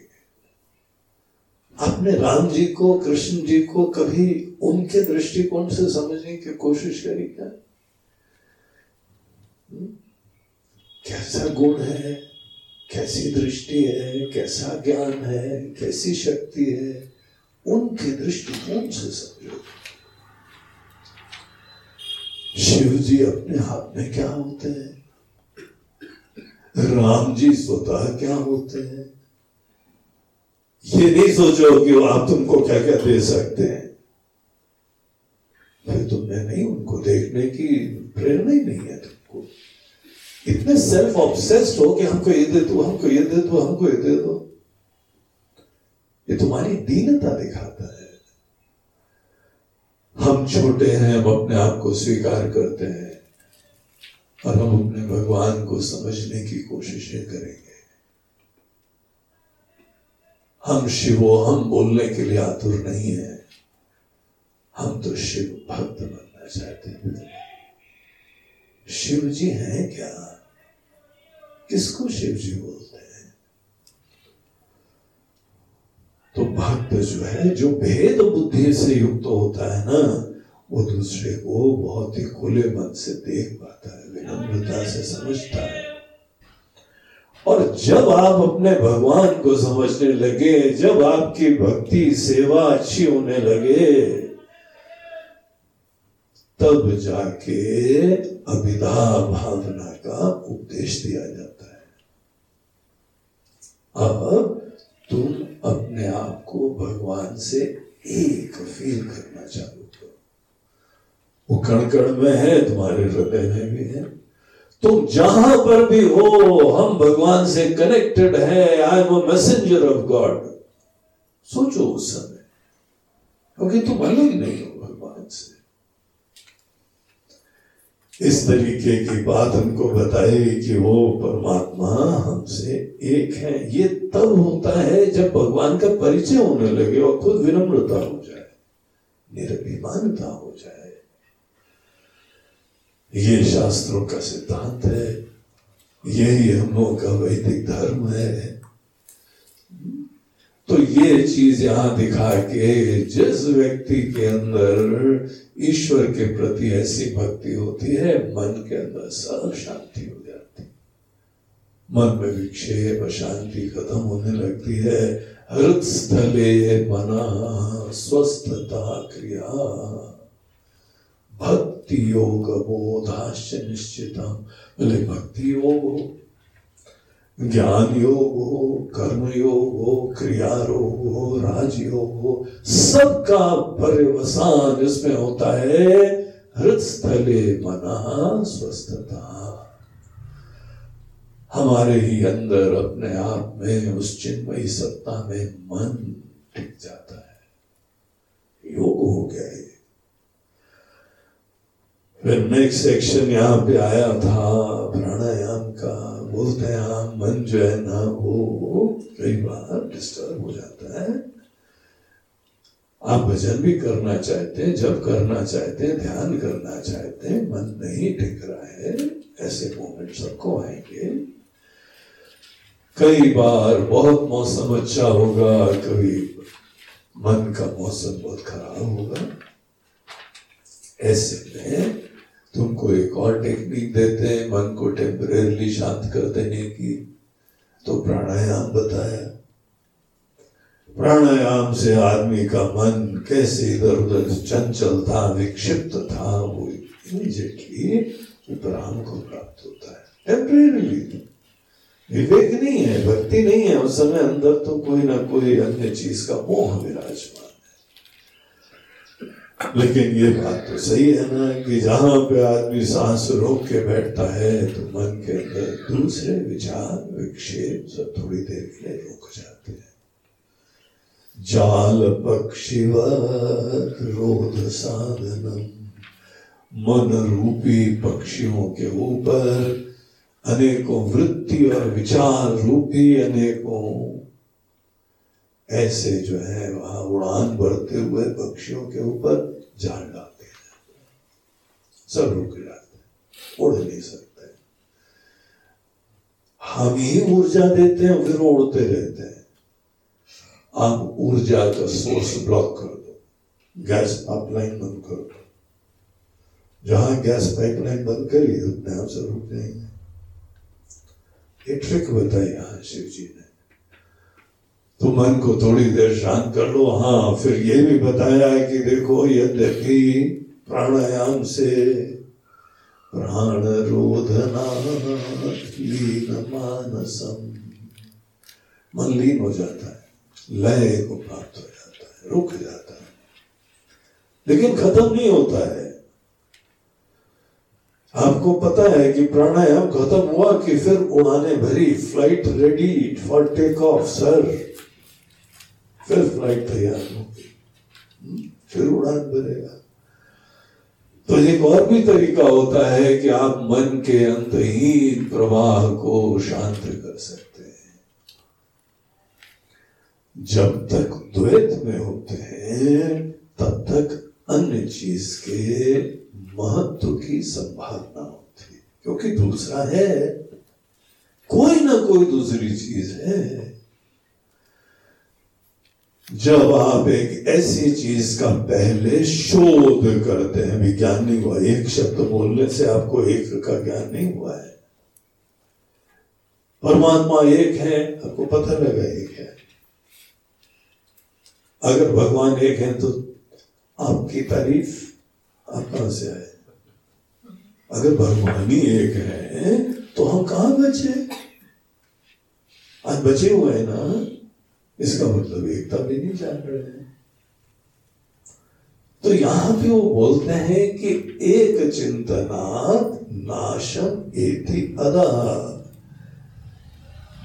आपने राम जी को, कृष्ण जी को कभी उनके दृष्टिकोण से समझने की कोशिश करी क्या? हम्म? कैसा गुण है, कैसी दृष्टि है, कैसा ज्ञान है, कैसी शक्ति है? उनके दृष्टिकोण से समझो शिव जी अपने हाथ में क्या होते हैं? राम जी स्वतः क्या होते हैं? ये नहीं सोचो कि वो आप तुमको क्या क्या दे सकते हैं। फिर तुमने नहीं, उनको देखने की प्रेरणा ही नहीं है तुमको। इतने सेल्फ ऑब्सेस्ड हो कि हमको ये दे दो, हमको ये दे दो, हमको ये दे दो। ये तुम्हारी दीनता दिखाता है। हम छोटे हैं, हम अपने आप को स्वीकार करते हैं और हम अपने भगवान को समझने की कोशिशें करेंगे। हम शिवो हम बोलने के लिए आतुर नहीं है। हम तो शिव भक्त बनना चाहते हैं। शिव जी हैं क्या? किसको शिव जी बोलते हैं तो भक्त जो है, जो भेद बुद्धि से युक्त होता है ना, वो दूसरे को बहुत ही खुले मन से देख पाता है, विनम्रता से समझता है। और जब आप अपने भगवान को समझने लगे, जब आपकी भक्ति, सेवा अच्छी होने लगे, तब जाके अभिधा भावना का उपदेश दिया जाता है। अब अपने आप को भगवान से एक फील करना चालू करो वो कण कण में है, तुम्हारे हृदय में भी है। तुम जहाँ पर भी हो, हम भगवान से कनेक्टेड है। I am a messenger of God सोचो उस समय, क्योंकि तुम अलग नहीं हो भगवान से इस तरीके की बात हमको बताई कि वो परमात्मा हमसे एक है। ये तब होता है जब भगवान का परिचय होने लगे और खुद विनम्रता हो जाए, निरभिमानता हो जाए। ये शास्त्रों का सिद्धांत है, यही हम लोगों का वैदिक धर्म है। तो ये चीज़ यहाँ दिखा के जिस व्यक्ति के अंदर ईश्वर के प्रति ऐसी भक्ति होती है, मन के अंदर सब शांति हो जाती मन में विक्षेप, अशांति खत्म होने लगती है। हृत स्थले मना, स्वस्थता क्रिया। भक्ति योग बोधाश्च निश्चितम। बोले भक्ति योग हो ज्ञान योग हो कर्म योग हो क्रिया योग हो राजयोग हो सबका परिवसान इसमें होता है हृदय स्थले मना स्वस्थता। हमारे ही अंदर अपने आप में, उस चिन्मयी सत्ता में मन टिक जाता है। योग हो गया ये। फिर नेक्स्ट सेक्शन यहाँ पे आया था, प्राणायाम का। बोलते हैं हाँ मन जो है ना, वो कई बार डिस्टर्ब हो जाता है। आप भजन भी करना चाहते हैं, जब करना चाहते हैं, ध्यान करना चाहते हैं, मन नहीं टिक रहा है, ऐसे मोमेंट सबको आएँगे। कई बार बहुत मौसम अच्छा होगा, कभी मन का मौसम बहुत खराब होगा। ऐसे में तुमको एक और टेक्निक देते हैं, मन को टेम्परेली शांत कर देने की। तो प्राणायाम बताया। प्राणायाम से आदमी का मन कैसे इधर उधर चंचल था विक्षिप्त था वो इमीजिएटली उपराम को प्राप्त होता है। टेम्परेली विवेक नहीं है, भक्ति नहीं है। उस समय अंदर तो कोई ना कोई अन्य चीज़ का मोह विराजमान। लेकिन ये बात तो सही है ना कि जहाँ पे आदमी सांस रोक के बैठता है तो मन के अंदर दूसरे विचार, विक्षेप सब थोड़ी देर के लिए रुक जाते हैं। जाल पक्षीवत रोध साधनम। मन रूपी पक्षियों के ऊपर अनेकों वृत्ति और विचार रूपी अनेकों ऐसे जो है वहाँ उड़ान भरते हुए पक्षियों के ऊपर जान डालते हैं। सब रुक जाते हैं, उड़ नहीं सकते। हम ही ऊर्जा देते हैं, फिर उड़ते रहते हैं। आप ऊर्जा का सोर्स ब्लॉक कर दो, गैस पाइपलाइन बंद कर दो। जहाँ गैस पाइपलाइन बंद करी अपने आप से रुक जाएँगे। एक ट्रिक बताई यहाँ शिव जी ने। तो मन को थोड़ी देर शांत कर लो। हाँ फिर ये भी बताया है कि देखो, यद्यपि प्राणायाम से प्राण रोधना मन लीन हो जाता है, लय को प्राप्त हो जाता है, रुक जाता है। लेकिन खत्म नहीं होता है। आपको पता है कि प्राणायाम खत्म हुआ कि फिर उड़ाने भरी flight ready for take off sir फिर फ़्लाइट तैयार होगी फिर उड़ान भरेगा तो एक और भी तरीका होता है कि आप मन के अंतहीन प्रवाह को शांत कर सकते हैं। जब तक द्वैत में होते हैं, तब तक अन्य चीज़ के महत्व की संभावना होती है। क्योंकि दूसरा है, कोई ना कोई दूसरी चीज़ है। जब आप एक ऐसी चीज़ का पहले शोध करते हैं, विज्ञान नहीं हुआ, एक शब्द बोलने से आपको एक का ज्ञान नहीं हुआ है। परमात्मा एक है, आपको पता लगा एक है। अगर भगवान एक है तो आपकी तारीफ़ आप कहाँ से आए? अगर भगवान ही एक है तो हम कहाँ बचे? आज बचे हुए हैं ना? इसका मतलब एकता भी नहीं जान रहे हैं। तो यहाँ पे वो बोलते हैं कि एक चिंतना नाशम एति अदा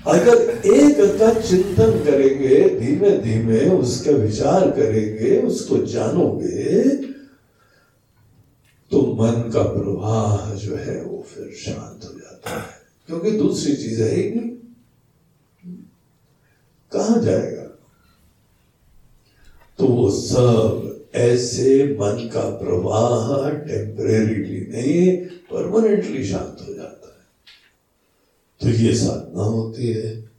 अगर एक का चिंतन करेंगे धीमे धीमे उसका विचार करेंगे, उसको जानोगे तो मन का प्रवाह जो है वो फिर शांत हो जाता है। क्योंकि दूसरी चीज़ है ही नहीं। कहा जाएगा? तो वो सब ऐसे मन का प्रवाह टेम्परेरीली नहीं परमानेंटली शांत हो जाता है। तो ये साधना होती है।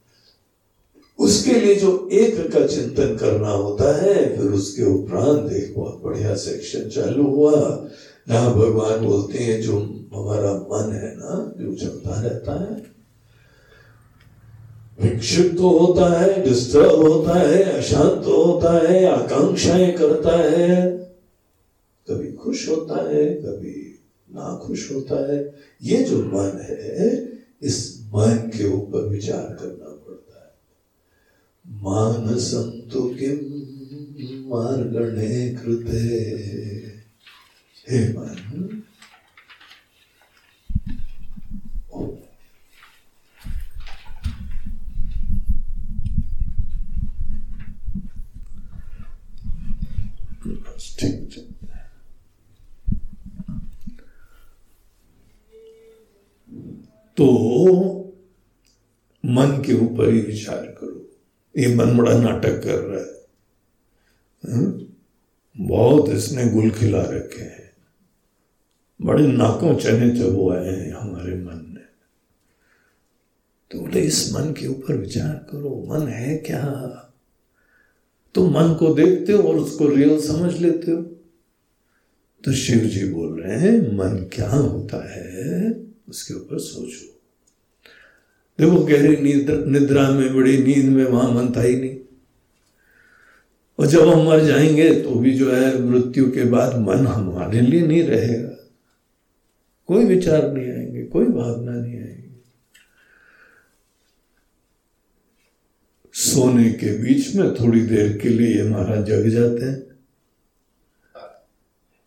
उसके लिए जो एक का चिंतन करना होता है, फिर उसके उपरांत एक बहुत बढ़िया सेक्शन चालू हुआ। जहाँ भगवान बोलते हैं, जो हमारा मन है ना, जो चलता रहता है विक्षिप्त तो होता है डिस्टर्ब होता है, अशांत तो होता है, आकांक्षाएँ करता है। कभी खुश होता है, कभी ना खुश होता है। ये जो मन है, इस मन के ऊपर विचार करना पड़ता है। मानसम तो किम मार्गणे कृते। हे मन ठीक तो मन के ऊपर ही विचार करो। ये मन बड़ा नाटक कर रहा है। हम्म? बहुत इसने गुल खिला रखे हैं। बड़े नाकों चने चबो आए हैं हमारे मन में। तो बोले, इस मन के ऊपर विचार करो, मन है क्या? तो मन को देखते हो और उसको रियल समझ लेते हो। तो शिव जी बोल रहे हैं, मन क्या होता है? उसके ऊपर सोचो देखो, गहरी निद्रा में, बड़ी नींद में वहाँ मन था ही नहीं। और जब हम मर जाएँगे तो भी जो है, मृत्यु के बाद मन हमारे लिए नहीं रहेगा। कोई विचार नहीं आएँगे, कोई भावना नहीं आएगी। सोने के बीच में थोड़ी देर के लिए महाराज जग जाते हैं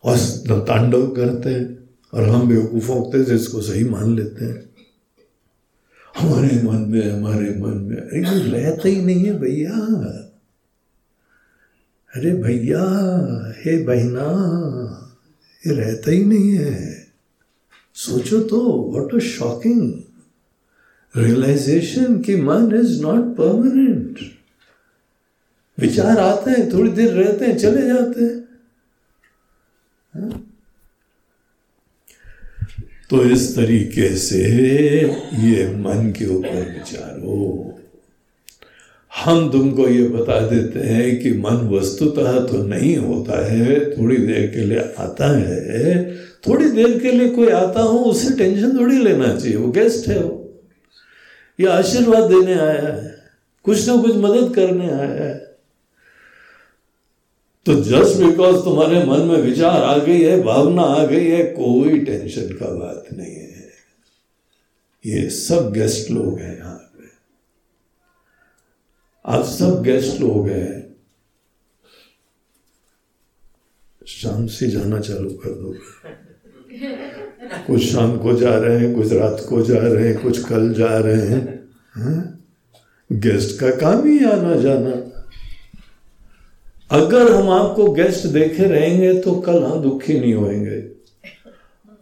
और तांडव करते हैं। और हम बेवकूफ़ होते थे इसको सही मान लेते हैं। हमारे मन में, हमारे मन में, अरे ये रहता ही नहीं है भैया। अरे भैया, हे बहना, ये रहता ही नहीं है। सोचो तो व्हाट अ शॉकिंग रियलाइजेशन कि मन इज़ नॉट परमानेंट विचार आते हैं, थोड़ी देर रहते हैं, चले जाते हाँ? तो इस तरीके से ये मन के ऊपर विचारो। हम तुमको ये बता देते हैं कि मन वस्तुतः तो नहीं होता है, थोड़ी देर के लिए आता है। थोड़ी देर के लिए कोई आता हो उससे टेंशन थोड़ी लेना चाहिए, वो गेस्ट है वो। ये आशीर्वाद देने आया है, कुछ ना कुछ मदद करने आया है। तो जस्ट बिकॉज़ तुम्हारे मन में विचार आ गई है, भावना आ गई है, कोई टेंशन का बात नहीं है। ये सब गेस्ट लोग हैं यहाँ पे। आप सब गेस्ट लोग हैं। शाम से जाना चालू कर दो। कुछ शाम को जा रहे हैं, कुछ रात को जा रहे हैं, कुछ कल जा रहे हैं हाँ? गेस्ट का काम ही आना जाना। अगर हम आपको गेस्ट देखे रहेंगे तो कल हम दुखी नहीं होंगे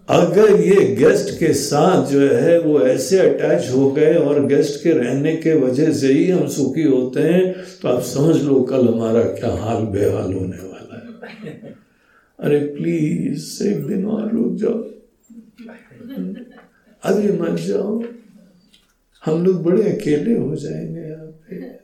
अगर ये गेस्ट के साथ जो है वो ऐसे अटैच हो गए और गेस्ट के रहने के वजह से ही हम सुखी होते हैं तो आप समझ लो कल हमारा क्या हाल बेहाल होने वाला है। अरे प्लीज़, एक दिन और रुक जाओ। अभी मत जाओ। हम लोग बड़े अकेले हो जाएँगे यहाँ पे।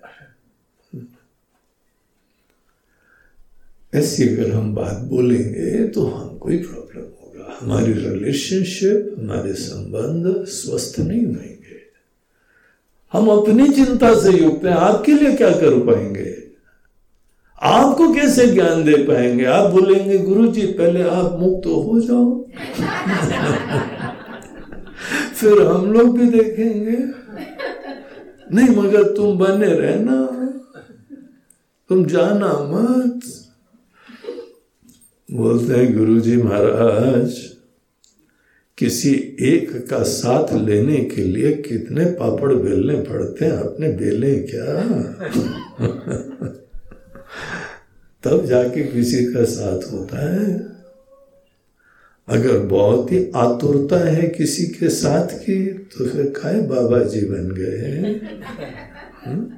ऐसी अगर हम बात बोलेंगे तो हमको ही प्रॉब्लम होगा। हमारी रिलेशनशिप हमारे संबंध स्वस्थ नहीं होंगे। हम अपनी चिंता से युक्त हैं, आपके लिए क्या कर पाएँगे? आपको कैसे ज्ञान दे पाएँगे? आप बोलेंगे गुरु जी पहले आप मुक्त तो हो जाओ। <laughs> फिर हम लोग भी देखेंगे। नहीं, मगर तुम बने रहना। तुम जाना मत। बोलते हैं गुरु जी महाराज, किसी एक का साथ लेने के लिए कितने पापड़ बेलने पड़ते हैं? आपने बेले क्या? <laughs> तब जाके किसी का साथ होता है। अगर बहुत ही आतुरता है किसी के साथ की तो फिर खाए बाबा जी बन गए हम्म?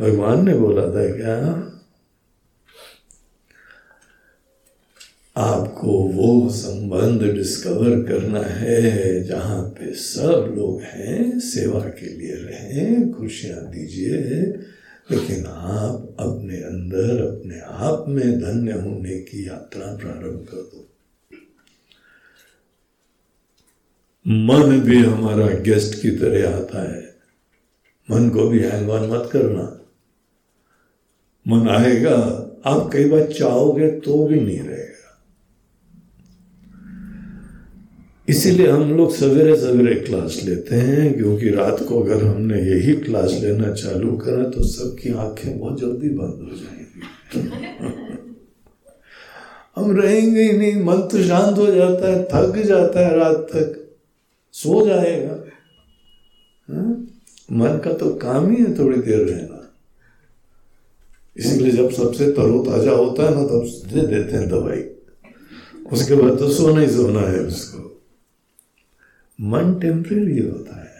भगवान ने बोला था क्या? आपको वो संबंध डिस्कवर करना है जहाँ पे सब लोग हैं, सेवा के लिए रहें, खुशियाँ दीजिए। लेकिन आप अपने अंदर, अपने आप में धन्य होने की यात्रा प्रारंभ कर दो। मन भी हमारा गेस्ट की तरह आता है। मन को भी हैंग ऑन मत करना। मन आएगा, आप कई बार चाहोगे तो भी नहीं रहेगा। इसीलिए हम लोग सवेरे सवेरे क्लास लेते हैं, क्योंकि रात को अगर हमने यही क्लास लेना चालू करा तो सबकी आँखें बहुत जल्दी बंद हो जाएँगी। <laughs> हम रहेंगे ही नहीं, मन तो शांत हो जाता है, थक जाता है रात तक। सो जाएगा। हा? मन का तो काम ही है थोड़ी देर रहना। इसीलिए जब सबसे तरोताजा होता है ना, तब दे देते हैं दवाई। उसके बाद तो सोना ही सोना है उसको। मन टेम्परेरी होता है।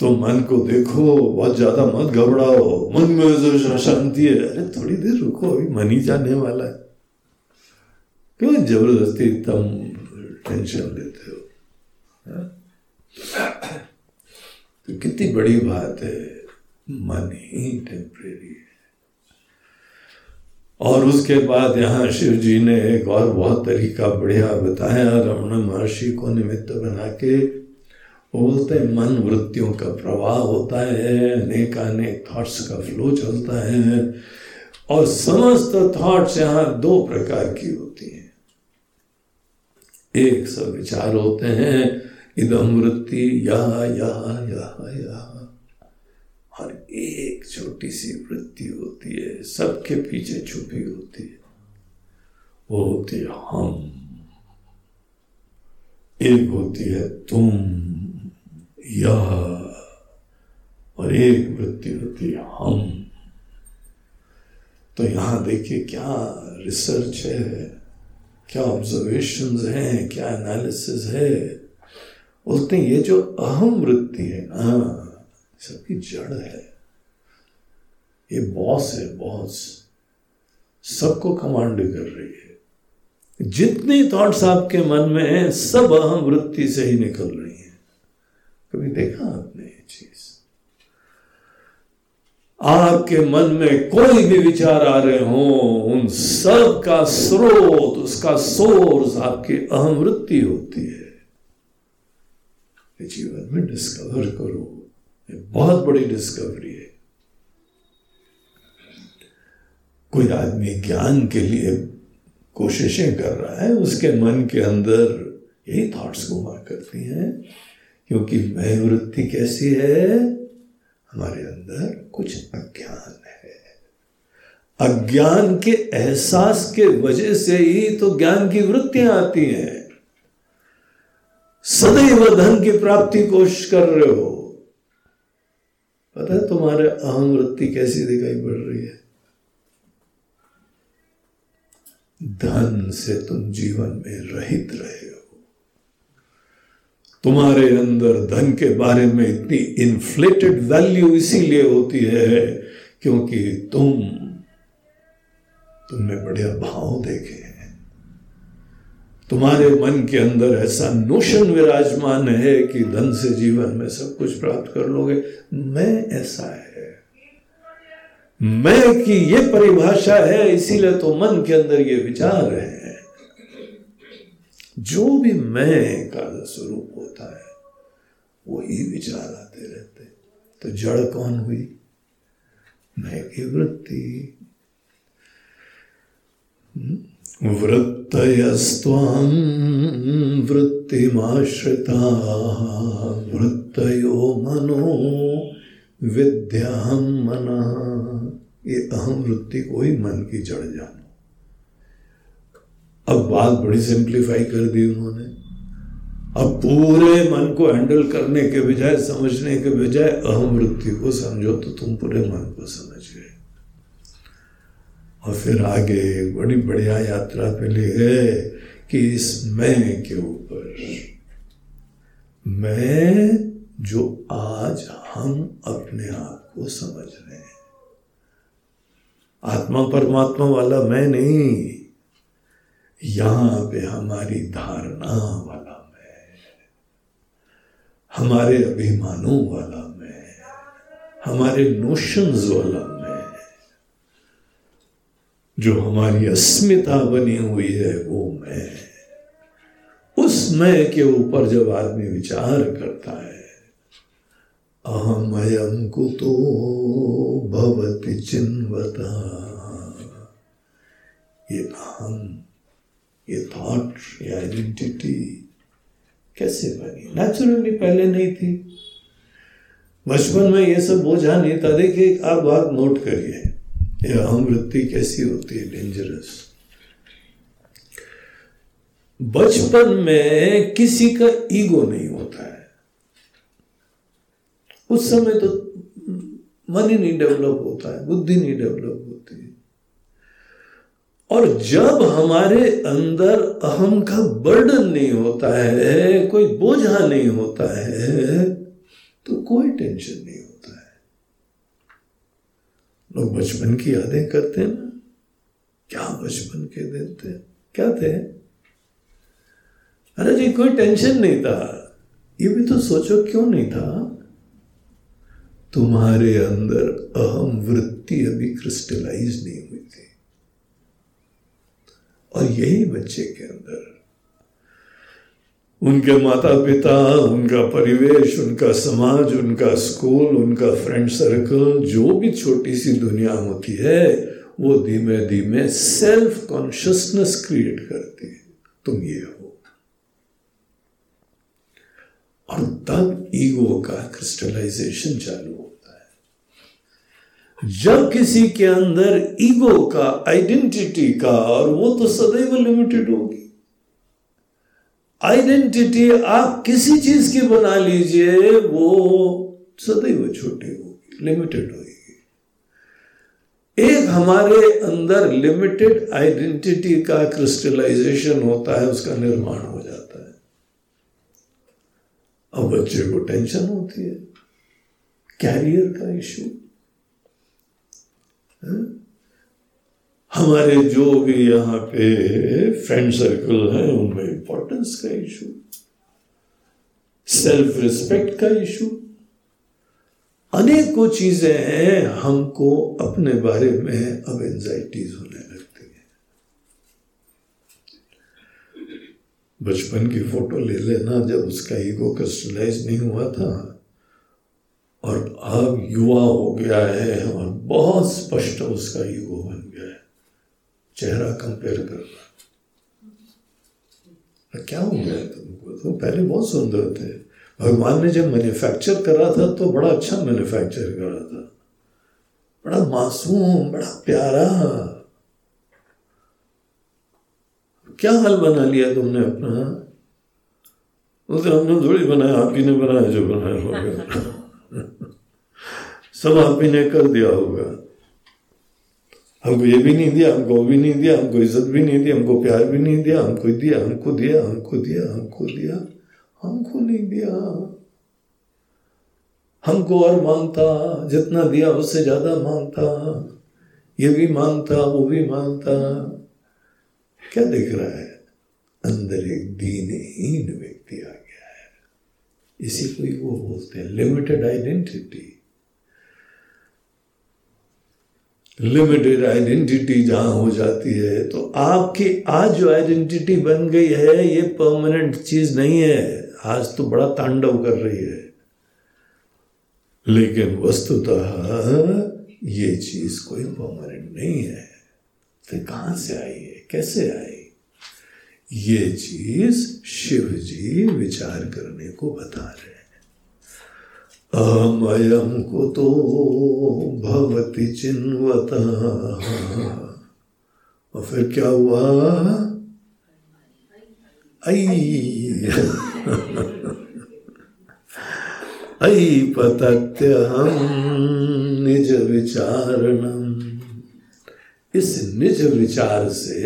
तो मन को देखो, बहुत ज़्यादा मत घबराओ। मन में शांति है, अरे थोड़ी देर रुको, अभी मन ही जाने वाला है। क्यों ज़बरदस्ती तुम टेंशन लेते हो? तो कितनी बड़ी बात है, मन ही टेम्परेरी है। और उसके बाद यहाँ शिव जी ने एक और बहुत तरीका बढ़िया बताया, रमण महर्षि को निमित्त बना के। वो बोलते मन वृत्तियों का प्रवाह होता है अनेक अनेक थॉट्स का फ्लो चलता है और समस्त थॉट्स यहाँ दो प्रकार की होती हैं। एक सब विचार होते हैं, इदम वृत्ति, या या या या। और एक छोटी सी वृत्ति होती है, सबके पीछे छुपी होती है। वो होती है हम। एक होती है तुम, यह, और एक वृत्ति होती है हम। तो यहाँ देखिए क्या रिसर्च है, क्या ऑब्जर्वेशन हैं, क्या एनालिसिस है। बोलते हैं, ये जो अहम वृत्ति है ना सबकी जड़ है। ये बॉस है बॉस सबको कमांड कर रही है। जितनी थॉट्स आपके मन में है, सब अहम वृत्ति से ही निकल रही है। कभी देखा आपने ये चीज़? आपके मन में कोई भी विचार आ रहे हो, उन सब का स्रोत, उसका सोर्स आपकी अहम वृत्ति होती है। जीवन में डिस्कवर करो। ये बहुत बड़ी डिस्कवरी है कोई आदमी ज्ञान के लिए कोशिशें कर रहा है, उसके मन के अंदर यही थॉट्स घुमा करती हैं, क्योंकि मैं वृत्ति कैसी है? हमारे अंदर कुछ अज्ञान है। अज्ञान के एहसास के वजह से ही तो ज्ञान की वृत्तियाँ आती हैं। सदैव धन की प्राप्ति कोशिश कर रहे हो। पता है तुम्हारे अहम वृत्ति कैसी दिखाई पड़ रही है? धन से तुम जीवन में रहित रहे हो। तुम्हारे अंदर धन के बारे में इतनी इन्फ्लेटेड वैल्यू इसीलिए होती है क्योंकि तुम, तुमने बढ़िया भाव देखे हैं। तुम्हारे मन के अंदर ऐसा नोशन विराजमान है कि धन से जीवन में सब कुछ प्राप्त कर लोगे। मैं ऐसा है। मैं की ये परिभाषा है, इसीलिए तो मन के अंदर ये विचार है। जो भी मैं का स्वरूप होता है, वो वही विचार आते रहते तो जड़ कौन हुई? मैं की वृत्ति। वृत्तयस्त्वां वृत्तिमाश्रिता, वृत्तयो मनो विद्या मना। ये अहम वृत्ति को ही मन की जड़ जानो। अब बात बड़ी सिंप्लीफाई कर दी उन्होंने। अब पूरे मन को हैंडल करने के बजाय, समझने के बजाय अहम वृत्ति को समझो तो तुम पूरे मन को समझ गए। और फिर आगे बड़ी बढ़िया यात्रा पे ले गए कि इस मैं के ऊपर। मैं जो आज हम अपने आप को समझ रहे हैं। आत्मा परमात्मा वाला मैं नहीं। यहाँ पे हमारी धारणा वाला मैं हमारे अभिमानों वाला मैं हमारे नोशंस वाला मैं जो हमारी अस्मिता बनी हुई है, वो मैं उस मैं के ऊपर जब आदमी विचार करता है अहमयम कुतो भवति चिन्वता। ये अहम ये थॉट ये आइडेंटिटी कैसे बनी? नेचुरली पहले नहीं थी। बचपन में ये सब बोझा नहीं था। देखिए आप बात नोट करिए। ये अहम वृत्ति कैसी होती है? डेंजरस बचपन में किसी का ईगो नहीं होता है। उस समय तो मन ही नहीं डेवलप होता है, बुद्धि नहीं डेवलप होती है। और जब हमारे अंदर अहम का बर्डन नहीं होता है, कोई बोझा नहीं होता है तो कोई टेंशन नहीं होता है। लोग बचपन की यादें करते हैं ना, क्या बचपन के दिन थे? क्या थे? अरे जी, कोई टेंशन नहीं था। ये भी तो सोचो क्यों नहीं था? तुम्हारे अंदर अहम वृत्ति अभी क्रिस्टलाइज नहीं हुई थी। और यही बच्चे के अंदर। उनके माता पिता उनका परिवेश, उनका समाज, उनका स्कूल उनका फ्रेंड सर्कल जो भी छोटी सी दुनिया होती है, वो धीमे धीमे सेल्फ कॉन्शियसनेस क्रिएट करती है। तुम ये हो। और तब ईगो का क्रिस्टलाइजेशन चालू जब किसी के अंदर ईगो का, आइडेंटिटी का, और वो तो सदैव लिमिटेड होगी। आइडेंटिटी आप किसी चीज़ की बना लीजिए, वो सदैव छोटी होगी, लिमिटेड होगी। एक हमारे अंदर लिमिटेड आइडेंटिटी का क्रिस्टलाइजेशन होता है, उसका निर्माण हो जाता है। अब बच्चे को टेंशन होती है, कैरियर का इशू। हमारे जो भी यहाँ पे फ्रेंड सर्कल है, उनमें इंपॉर्टेंस का इशू सेल्फ रिस्पेक्ट का इशू अनेकों चीज़ें हैं, हमको अपने बारे में अब एंजाइटीज होने लगती है। बचपन की फ़ोटो ले लेना, जब उसका ईगो कस्टलाइज नहीं हुआ था और अब युवा हो गया है और बहुत स्पष्ट उसका युवा बन गया है। चेहरा कंपेयर कर रहा क्या हो गया तुमको? तुम पहले बहुत सुंदर थे। भगवान ने जब मैन्युफैक्चर करा था तो बड़ा अच्छा मैन्युफैक्चर करा था। बड़ा मासूम, बड़ा प्यारा। क्या हाल बना लिया तुमने अपना? हमने थोड़ी बनाया, आप ही ने बनाया, जो बनाया सब ही ने कर दिया होगा। हमको ये भी नहीं दिया, हमको भी नहीं दिया, हमको इज़्ज़त भी नहीं दिया हमको प्यार भी नहीं दिया, हमको दिया हमको दिया हमको दिया हमको दिया, हमको नहीं दिया। हमको और माँगता जितना दिया उससे ज़्यादा माँगता ये भी माँगता वो भी माँगता क्या दिख रहा है? अंदर एक दीनहीन व्यक्ति आ गया है। इसी को वो बोलते हैं लिमिटेड आइडेंटिटी लिमिटेड आइडेंटिटी जहाँ हो जाती है तो आपकी आज जो आइडेंटिटी बन गई है, ये परमानेंट चीज़ नहीं है। आज तो बड़ा तांडव कर रही है। लेकिन वस्तुतः ये चीज़ कोई परमानेंट नहीं है। तो कहाँ से आई है? कैसे आई? ये चीज़ शिव जी विचार करने को बता रहे हैं। तो भवती चिन्वता। और फिर क्या हुआ? आई हम निज विचारणम इस निज विचार से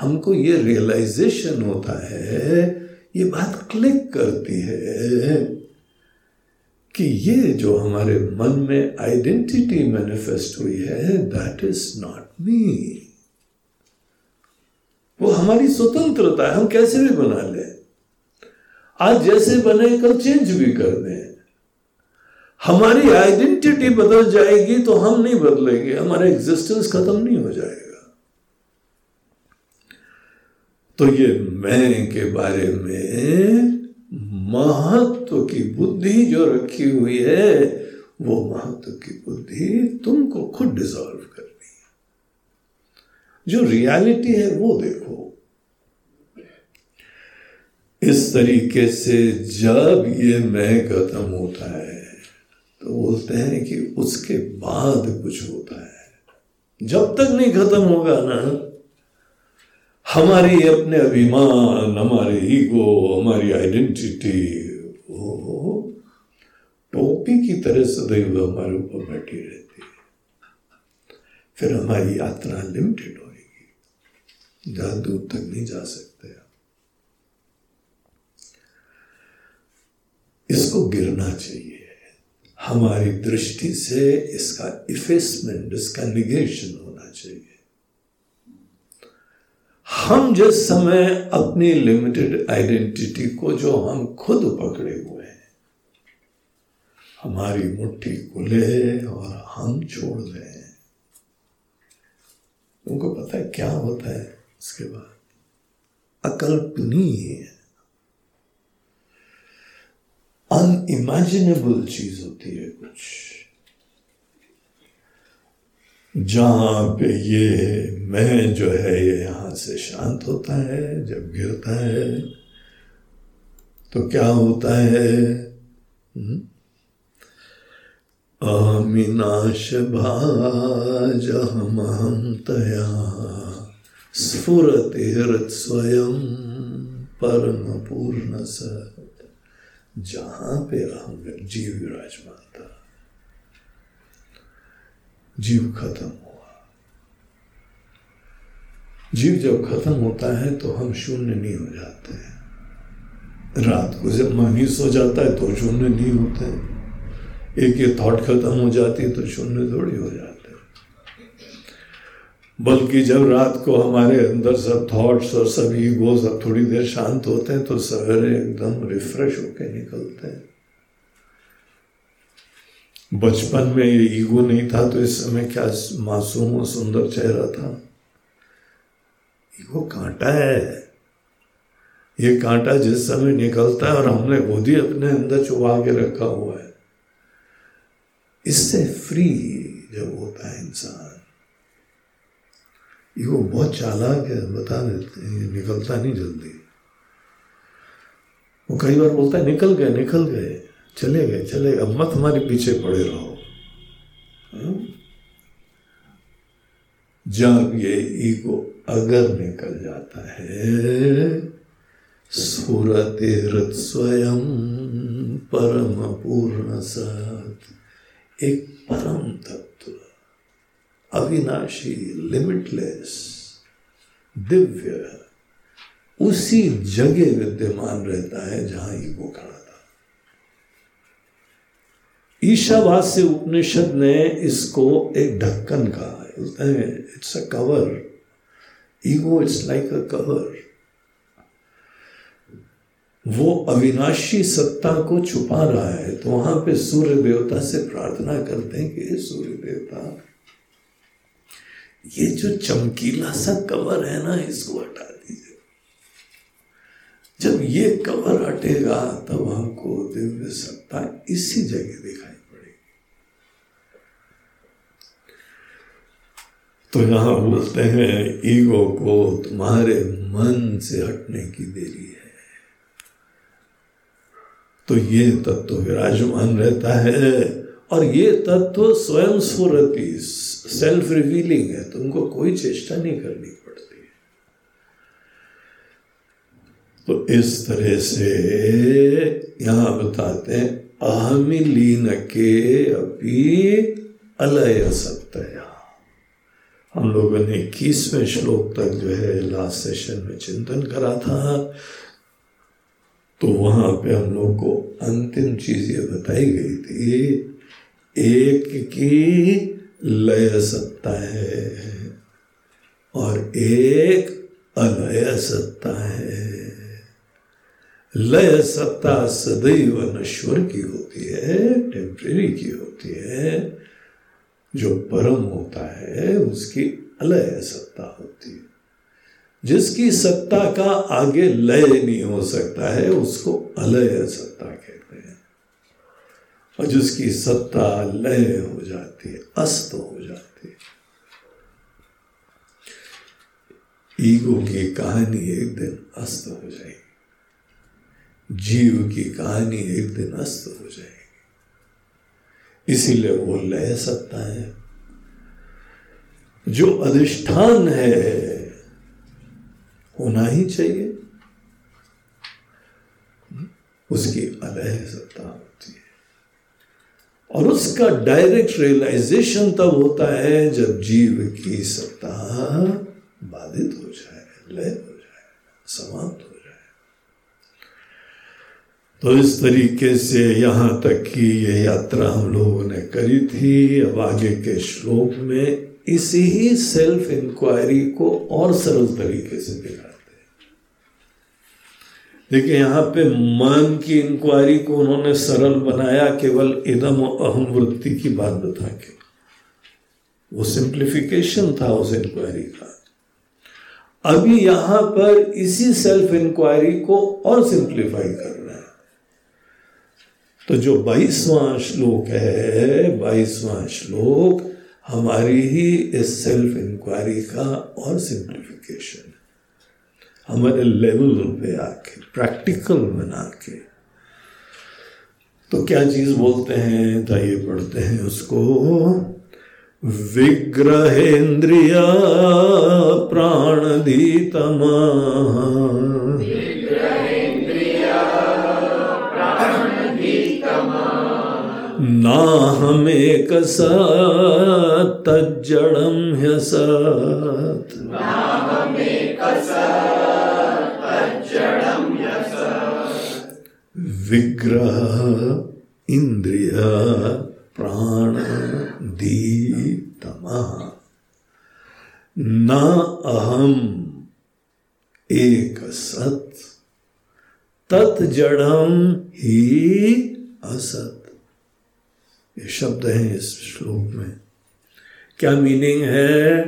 हमको ये रियलाइजेशन होता है, ये बात क्लिक करती है। कि ये जो हमारे मन में आइडेंटिटी मैनिफेस्ट हुई है दैट इज़ नॉट मी वो हमारी स्वतंत्रता है, हम कैसे भी बना लें। आज जैसे बने, कल चेंज भी कर दें। हमारी आइडेंटिटी बदल जाएगी तो हम नहीं बदलेंगे, हमारा एग्जिस्टेंस खत्म नहीं हो जाएगा। तो ये मैं के बारे में महत्व की बुद्धि जो रखी हुई है, वो महत्व की बुद्धि तुमको खुद डिजॉल्व करनी है। जो रियलिटी है, वो देखो। इस तरीके से जब ये मैं खत्म होता है तो बोलते हैं कि उसके बाद कुछ होता है। जब तक नहीं खत्म होगा ना हमारी अपने अभिमान, हमारे ईगो, हमारी आइडेंटिटी वो टोपी की तरह सदैव हमारे ऊपर बैठी रहती है। फिर हमारी यात्रा लिमिटेड होगी ज़्यादा दूर तक नहीं जा सकते इसको गिरना चाहिए। हमारी दृष्टि से इसका इफेसमेंट इसका निगेशन होना चाहिए हम जिस समय अपनी लिमिटेड आइडेंटिटी को जो हम खुद पकड़े हुए हैं, हमारी मुट्ठी खुले और हम छोड़ रहे हैं। उनको पता है क्या होता है इसके बाद? अकल्पनीय। है अनइमेजिनेबल चीज़ होती है कुछ। जहाँ पे ये मैं जो है, ये यहाँ से शांत होता है, जब गिरता है तो क्या होता है? हम्म? अमिनाश भाज हम तया स्फुरति स्वयं परम पूर्ण सत। जहाँ पे अहम जीव विराजमान था। जीव खत्म हुआ। जीव जब खत्म होता है तो हम शून्य नहीं हो जाते हैं। रात को जब मन सो जाता है तो शून्य नहीं होते एक ये थॉट खत्म हो जाती है तो शून्य थोड़ी हो जाते बल्कि जब रात को हमारे अंदर सब थॉट्स और सब ईगो सब थोड़ी देर शांत होते हैं तो सवेरे एकदम रिफ्रेश होकर निकलते हैं। बचपन में ये ईगो नहीं था तो इस समय क्या मासूम और सुंदर चेहरा था? ईगो कांटा है। ये कांटा जिस समय निकलता है और हमने खुद ही अपने अंदर चुबा के रखा हुआ है। इससे फ्री जब होता है इंसान। वो बहुत चालाक है, बता देते निकलता नहीं जल्दी। वो कई बार बोलता है, निकल गए निकल गए। चले गए, चले अब मत हमारे पीछे पड़े रहो। हाँ? जब ये ईगो अगर निकल जाता है, सूरत हृत स्वयं परम पूर्ण सत एक परम तत्व, अविनाशी लिमिटलेस दिव्य, उसी जगह विद्यमान रहता है जहाँ ईगो खड़ा ईशावास्य उपनिषद ने इसको एक ढक्कन कहा it's a cover ego it's like a cover वो अविनाशी सत्ता को छुपा रहा है तो वहाँ पे सूर्य देवता से प्रार्थना करते हैं कि सूर्य देवता, ये जो चमकीला सा कवर है ना, इसको हटा दीजिए। जब ये कवर हटेगा, तब हमको दिव्य सत्ता इसी जगह दिखाई पड़ेगी तो यहाँ बोलते हैं, ईगो को तुम्हारे मन से हटने की देरी है। तो ये तत्व विराजमान रहता है और ये तत्व स्वयं स्फुरति सेल्फ रिवीलिंग है। तुमको कोई चेष्टा नहीं करनी पड़ती। तो इस तरह से यहाँ बताते हैं अहमी लीन के अपी अलय सत्या हम लोगों ने इक्कीसवें श्लोक तक जो है लास्ट सेशन में चिंतन करा था। तो वहाँ पे हम लोग को अंतिम चीज़ ये बताई गई थी, एक की लय सत्ता है और एक अलय सत्ता है। लय सत्ता सदैव नश्वर की होती है टेम्परेरी की होती है। जो परम होता है, उसकी अलय सत्ता होती है। जिसकी सत्ता का आगे लय नहीं हो सकता है, उसको अलय सत्ता कहते हैं। और जिसकी सत्ता लय हो जाती है, अस्त हो जाती है। ईगो की कहानी एक दिन अस्त हो जाएगी। जीव की कहानी एक दिन अस्त हो जाएगी। इसीलिए वो लय सकता है। जो अधिष्ठान है, होना ही चाहिए। उसकी अलह सत्ता होती है। और उसका डायरेक्ट रियलाइजेशन तब होता है जब जीव की सत्ता बाधित हो जाए, लय हो जाए, समाप्त हो तो इस तरीके से यहाँ तक की ये यात्रा हम लोगों ने करी थी। अब आगे के श्लोक में इसी ही सेल्फ इंक्वायरी को और सरल तरीके से दिखाते हैं। देखिए, यहाँ पे मन की इंक्वायरी को उन्होंने सरल बनाया, केवल इदम अहम वृत्ति की बात बता के वो सिंप्लीफिकेशन था उस इंक्वायरी का। अभी यहाँ पर इसी सेल्फ इंक्वायरी को और सिंप्लीफाई कर तो जो बाईसवां श्लोक है, बाईसवां श्लोक हमारी ही इस सेल्फ इंक्वायरी का और सिंप्लीफिकेशन हमारे लेवल पे आके प्रैक्टिकल बना के। तो क्या चीज़ बोलते हैं? तो ये पढ़ते हैं उसको। विग्रहेन्द्रिया प्राणधीतमा नाहमेक तज्जडं ह्यसत् विग्रह, इंद्रिय, प्राण दीतम न अहम एक सत तत् जड़म ही असत। ये शब्द है इस श्लोक में। क्या मीनिंग है?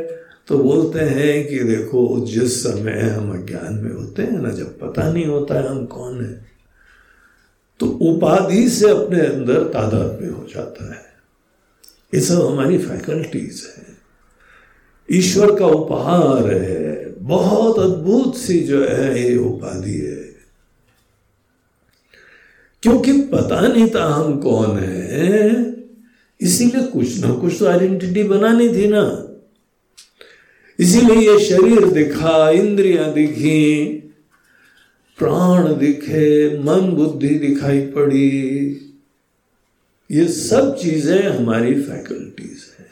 तो बोलते हैं कि देखो, जिस समय हम अज्ञान में होते हैं ना, जब पता नहीं होता है हम कौन है तो उपाधि से अपने अंदर तादाद में हो जाता है। ये सब हमारी फैकल्टीज है। ईश्वर का उपहार है। बहुत अद्भुत सी जो है, ये उपाधि है। क्योंकि पता नहीं था हम कौन है। इसीलिए कुछ ना कुछ तो आइडेंटिटी बनानी थी ना। इसीलिए ये शरीर दिखा, इंद्रियाँ दिखी, प्राण दिखे, मन बुद्धि दिखाई पड़ी। ये सब चीज़ें हमारी फैकल्टीज हैं।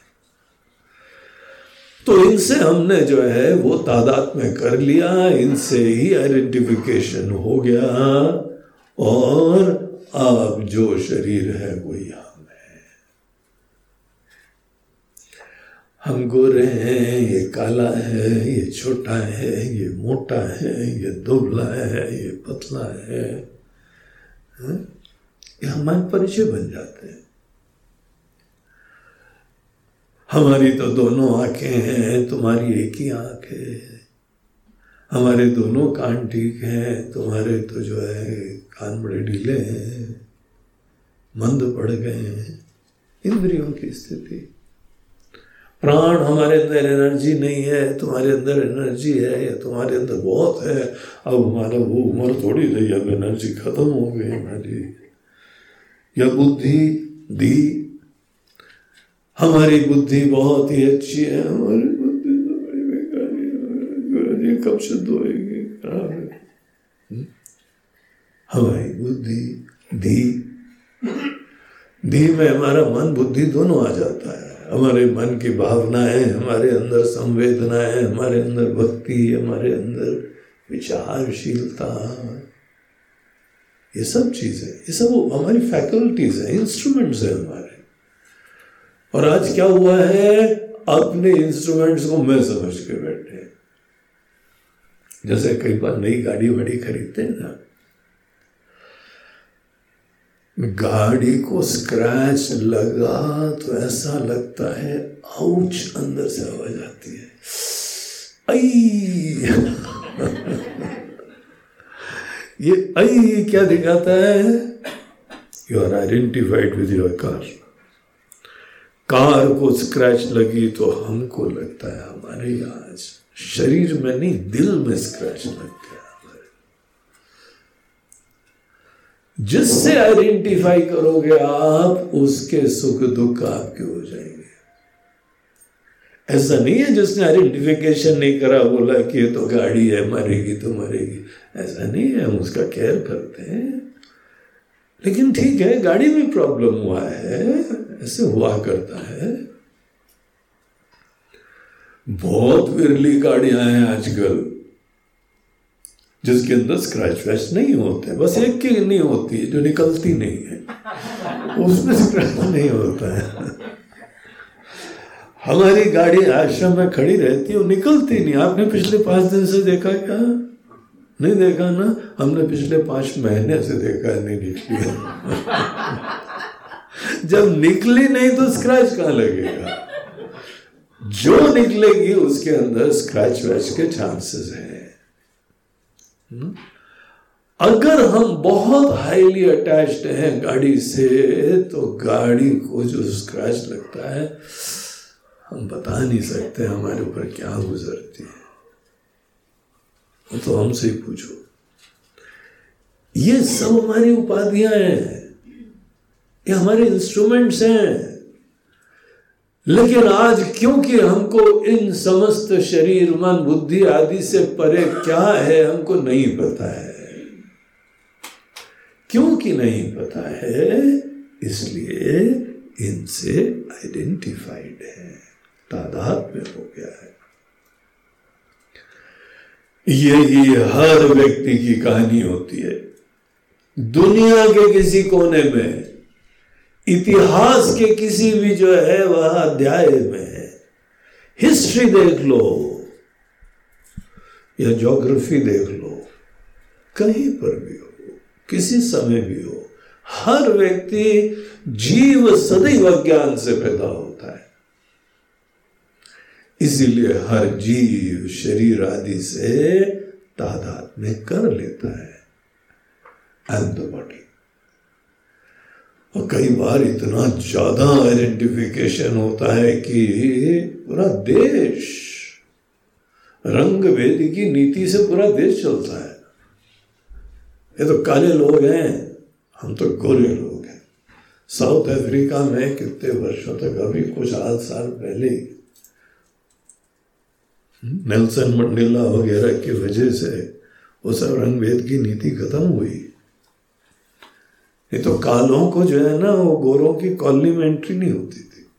तो इनसे हमने जो है वो तादाद में कर लिया, इनसे ही आइडेंटिफिकेशन हो गया। और अब जो शरीर है वो हम है। हम गोरे हैं, ये काला है, ये छोटा है, ये मोटा है, ये दुबला है, ये पतला है। हाँ? ये हमारे परिचय बन जाते हैं। हमारी तो दोनों आँखें हैं, तुम्हारी एक ही आँख है। हमारे दोनों कान ठीक हैं, तुम्हारे तो जो है कान बड़े ढीले हैं मंद पड़ गए हैं। इंद्रियों की स्थिति। प्राण हमारे अंदर एनर्जी नहीं है, तुम्हारे अंदर एनर्जी है या तुम्हारे अंदर बहुत है, अब हमारा वो उम्र थोड़ी रही, अब एनर्जी खत्म हो गई हमारी। या बुद्धि दी, हमारी बुद्धि बहुत ही अच्छी है, हमारी बुद्धि तो बड़ी बेकारी है कब शुद्ध होएगी खराब है? हमारी बुद्धि, धी। धी में हमारा मन बुद्धि दोनों आ जाता है। हमारे मन की भावनाएँ, हमारे अंदर संवेदनाएँ, हमारे अंदर भक्ति, हमारे अंदर विचारशीलता। ये सब चीज़ें, ये सब हमारी फैकल्टीज है, इंस्ट्रूमेंट्स है हमारे। और आज क्या हुआ है? अपने इंस्ट्रूमेंट्स को मैं समझ के बैठे। जैसे कई बार नई गाड़ी वाड़ी खरीदते हैं ना गाड़ी को स्क्रैच लगा तो ऐसा लगता है आउच अंदर से आवाज़ आती है। आई ये आई क्या दिखाता है? You are identified with your car car को स्क्रैच लगी तो हमको लगता है, हमारे आज शरीर में नहीं, दिल में स्क्रैच लग गया जिससे आइडेंटिफाई करोगे आप, उसके सुख दुख आपके हो जाएँगे। ऐसा नहीं है जिसने आइडेंटिफिकेशन नहीं करा, बोला कि ये तो गाड़ी है, मरेगी तो मरेगी। ऐसा नहीं है, हम उसका केयर करते हैं। लेकिन ठीक है, गाड़ी में प्रॉब्लम हुआ है, ऐसे हुआ करता है। बहुत विरली गाड़ियाँ हैं आजकल। जिसके अंदर स्क्रैच वैच नहीं होते, बस एक की नहीं होती है, जो निकलती नहीं है। उसमें स्क्रैच नहीं होता है। हमारी गाड़ी आश्रम में खड़ी रहती है, वो निकलती नहीं। आपने पिछले पाँच दिन से देखा क्या? नहीं देखा ना? हमने पिछले पाँच महीने से देखा नहीं निकली जब निकली नहीं तो स्क्रैच कहाँ लगेगा? जो निकलेगी उसके अंदर स्क्रैच वैच के चांसेस है। हम्म? अगर हम बहुत हाईली अटैच्ड हैं गाड़ी से तो गाड़ी को जो स्क्रैच लगता है, हम बता नहीं सकते हमारे ऊपर क्या गुजरती है। तो हमसे ही पूछो। ये सब हमारी उपाधियाँ हैं। ये हमारे इंस्ट्रूमेंट्स हैं। लेकिन आज क्योंकि हमको इन समस्त शरीर मन बुद्धि आदि से परे क्या है, हमको नहीं पता है। क्योंकि नहीं पता है, इसलिए इनसे आइडेंटिफाइड है। तादाद में हो गया है। यही हर व्यक्ति की कहानी होती है। दुनिया के किसी कोने में इतिहास के किसी भी जो है, वह अध्याय में है। हिस्ट्री देख लो, या ज्योग्राफी देख लो, कहीं पर भी हो, किसी समय भी हो, हर व्यक्ति जीव सदैव ज्ञान से पैदा होता है। इसीलिए हर जीव शरीर आदि से तादाद में कर लेता है। एंड द बॉडी और कई बार इतना ज़्यादा आइडेंटिफिकेशन होता है कि पूरा देश रंग भेद की नीति से पूरा देश चलता है। ये तो काले लोग हैं, हम तो गोरे लोग हैं। साउथ अफ्रीका में कितने वर्षों तक, अभी कुछ आठ साल पहले नेल्सन मंडेला वगैरह की वजह से वो सब रंग भेद की नीति खत्म हुई। नहीं तो कालों को जो है ना, वो गोरों की कॉलोनी में एंट्री नहीं होती थी।